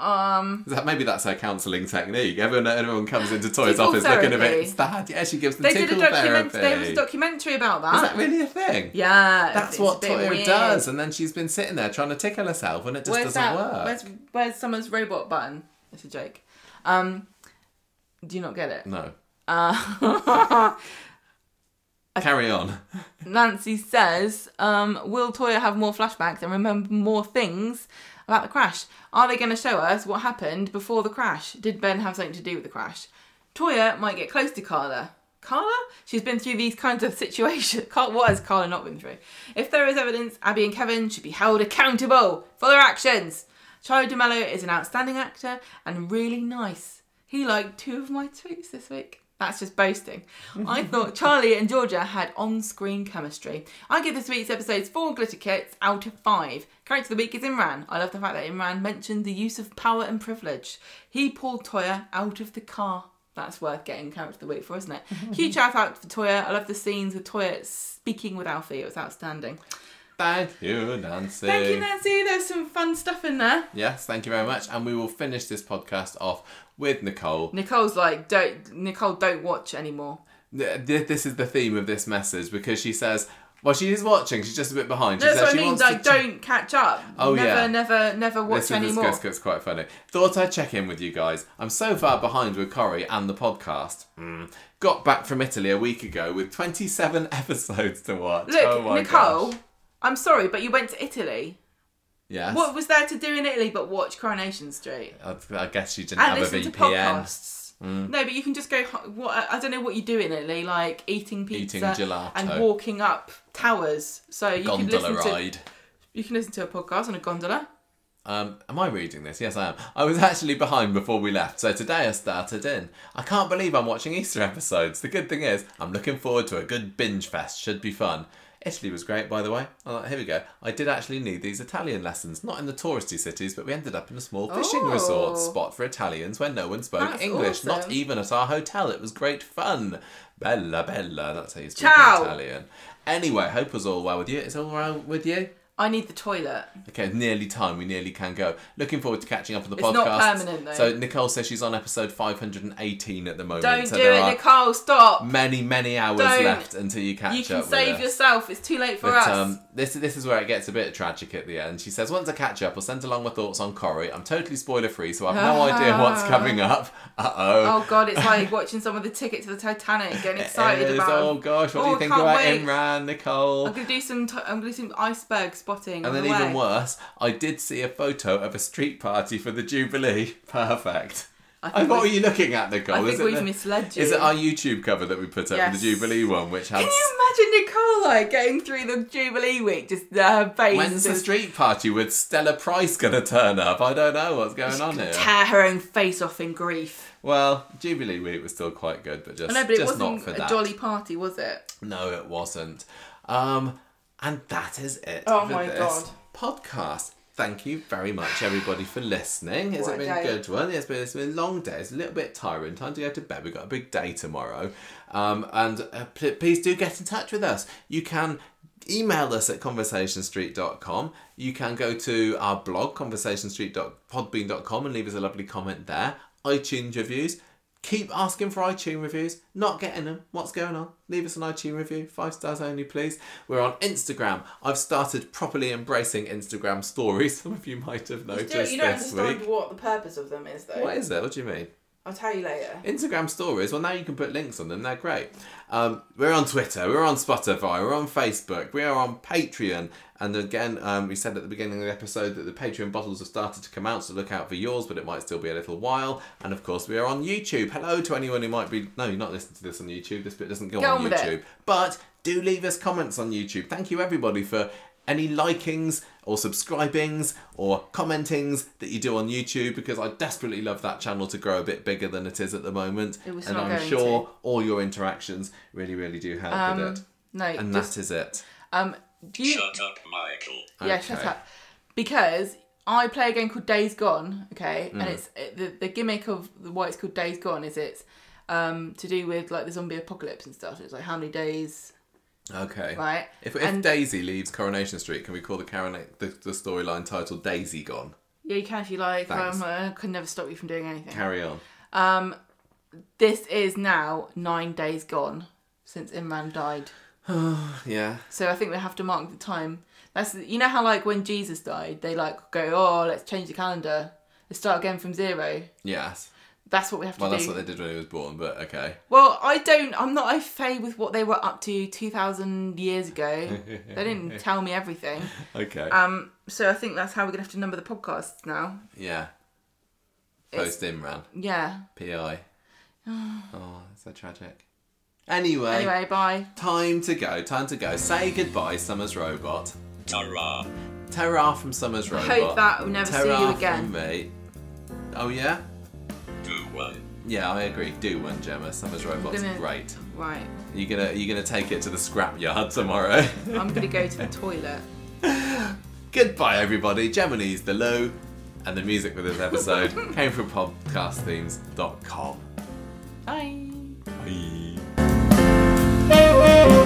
Um, that maybe that's her counselling technique? Everyone, everyone comes into Toy's Tickle office looking a bit therapy. sad. Yeah, she gives them they did a tickle document. therapy. There was a documentary about that. Is that really a thing? Yeah, That's what Toyah weird. does, and then she's been sitting there trying to tickle herself, and it just Where's doesn't that? work. Where's Where's Summer's robot button? It's a joke. Um, do you not get it? No. Uh, Carry on. Nancy says, um, will Toyah have more flashbacks and remember more things about the crash? Are they going to show us what happened before the crash? Did Ben have something to do with the crash? Toyah might get close to Carla. Carla? She's been through these kinds of situations. What has Carla not been through? If there is evidence, Abi and Kevin should be held accountable for their actions. Charlie de Melo is an outstanding actor and really nice. He liked two of my tweets this week. That's just boasting. I thought Charlie and Georgia had on screen chemistry. I give this week's episodes four glitter kits out of five. Character of the week is Imran. I love the fact that Imran mentioned the use of power and privilege. He pulled Toyah out of the car. That's worth getting character of the week for, isn't it? Huge shout out for Toyah. I love the scenes with Toyah speaking with Alfie. It was outstanding. Thank you, Nancy. Thank you, Nancy. There's some fun stuff in there. Yes, thank you very much. And we will finish this podcast off with Nicole. Nicole's like, don't Nicole, don't watch anymore. Th- th- This is the theme of this message because she says, well, she is watching. She's just a bit behind. She That's says what I she mean. wants Like, to. don't catch up. Oh, never, yeah. never, never watch this anymore. gets, gets quite funny. Thought I'd check in with you guys. I'm so far behind with Corrie and the podcast. Mm. Got back from Italy a week ago with 27 episodes to watch. Look, oh my Nicole, gosh. I'm sorry, but you went to Italy. Yes. What was there to do in Italy but watch Coronation Street I, I guess you didn't and have a listen VPN. to podcasts? Mm. No, but you can just go. What I don't know what you do in Italy, like eating pizza Eating gelato. and walking up towers. So you can Gondola listen to you can listen to a podcast on a gondola. Um, am I reading this? Yes, I am. I was actually behind before we left, so today I started in. I can't believe I'm watching Easter episodes. The good thing is, I'm looking forward to a good binge fest. Should be fun. Italy was great, by the way. Oh, here we go. I did actually need these Italian lessons, not in the touristy cities, but we ended up in a small fishing Oh. resort spot for Italians where no one spoke That's English, not even at our hotel. It was great fun. Bella, bella. That's how you speak Italian. Anyway, hope was all well with you. It's all well with you? I need the toilet. Okay, nearly time. We nearly can go. Looking forward to catching up on the It's podcast. not permanent, though. So Nicole says she's on episode 518 at the moment. Don't so do there it, are Nicole. Stop. Many, many hours Don't. left until you catch up. You can up save with yourself. It's too late for But us. um, this this is where it gets a bit tragic at the end. She says, "Once I catch up, I'll send along my thoughts on Corrie. I'm totally spoiler free, so I've no idea what's coming up. Uh Oh Oh god, it's like watching someone with a ticket to the Titanic, getting excited about. Oh gosh, what do Oh, you think about wait. Imran, Nicole? I'm gonna do some. T- I'm gonna do some iceberg spotting. And then the even worse, I did see a photo of a street party for the Jubilee. Perfect. I I what were you looking at, Nicole? I think it we've the- misled you. Is it our YouTube cover that we put up Yes. the Jubilee one, which has Can you imagine Nicole like getting through the Jubilee week? Just uh, her face. When's the street party with Stella Price gonna turn up? I don't know what's going on here. tear her own face off in grief. Well, Jubilee week was still quite good, but just, I know, but it just not wasn't for a that. jolly party, was it? No, it wasn't. Um, and that is it Oh for my this God. podcast. Thank you very much, everybody, for listening. It's been a good one. It's been, it's been a long day. It's a little bit tiring. Time to go to bed. We've got a big day tomorrow. Um, and uh, pl- please do get in touch with us. You can email us at conversationstreet.com. You can go to our blog, conversationstreet.podbean.com, and leave us a lovely comment there. iTunes reviews. Keep asking for iTunes reviews. Not getting them. What's going on? Leave us an iTunes review. Five stars only, please. We're on Instagram. I've started properly embracing Instagram stories. Some of you might have noticed you don't this understand week. what the purpose of them is, though. What is it? What do you mean? I'll tell you later. Instagram stories, well, now you can put links on them. They're great. Um, we're on Twitter, we're on Spotify, we're on Facebook, we are on Patreon. And again, um, we said at the beginning of the episode that the Patreon bottles have started to come out, so look out for yours, but it might still be a little while. And of course, we are on YouTube. Hello to anyone who might be. No, you're not listening to this on YouTube. This bit doesn't go Get on on with it. YouTube. But do leave us comments on YouTube. Thank you, everybody, for any likings or subscribings or commentings that you do on YouTube because I desperately love that channel to grow a bit bigger than it is at the moment. It was and not I'm going sure to. all your interactions really, really do help with it. No, And just, that is it. um, do you? Shut up, Michael. Yeah, shut up. Because I play a game called Days Gone, okay, Mm. and it's the the gimmick of why it's called Days Gone is it's um to do with like the zombie apocalypse and stuff. It's like how many days, Okay. right? If, if And- Daisy leaves Coronation Street, can we call the, Corona- the, the storyline titled Daisy Gone? Yeah, you can if you like. Um, I can never stop you from doing anything. Carry on. Um, this is now nine days gone since Imran died. Yeah. So I think we have to mark the time. That's you know how like when Jesus died, they like go, oh, let's change the calendar, let's start again from zero. Yes. That's what we have to Well, do. Well, that's what they did when he was born, but okay. Well, I don't. I'm not au fait with what they were up to two thousand years ago. they didn't tell me everything. Okay. Um, so I think that's how we're gonna have to number the podcasts now. yeah. It's- Post Imran. Yeah. PI. oh, that's so tragic. Anyway, Anyway, bye. time to go. Time to go. Say goodbye, Summer's Robot. Ta-ra. Ta-ra from Summer's robot. I Robot. hope that we'll never see Ta-ra you from again. me. Oh yeah one. Yeah, I agree. Do one, Gemma. Summer's Robots gonna, great. Right. You're gonna you're gonna take it to the scrapyard tomorrow. I'm gonna go to the toilet. Goodbye, everybody. Gemini's the low, and the music for this episode came from podcastthemes.com. Bye. Bye.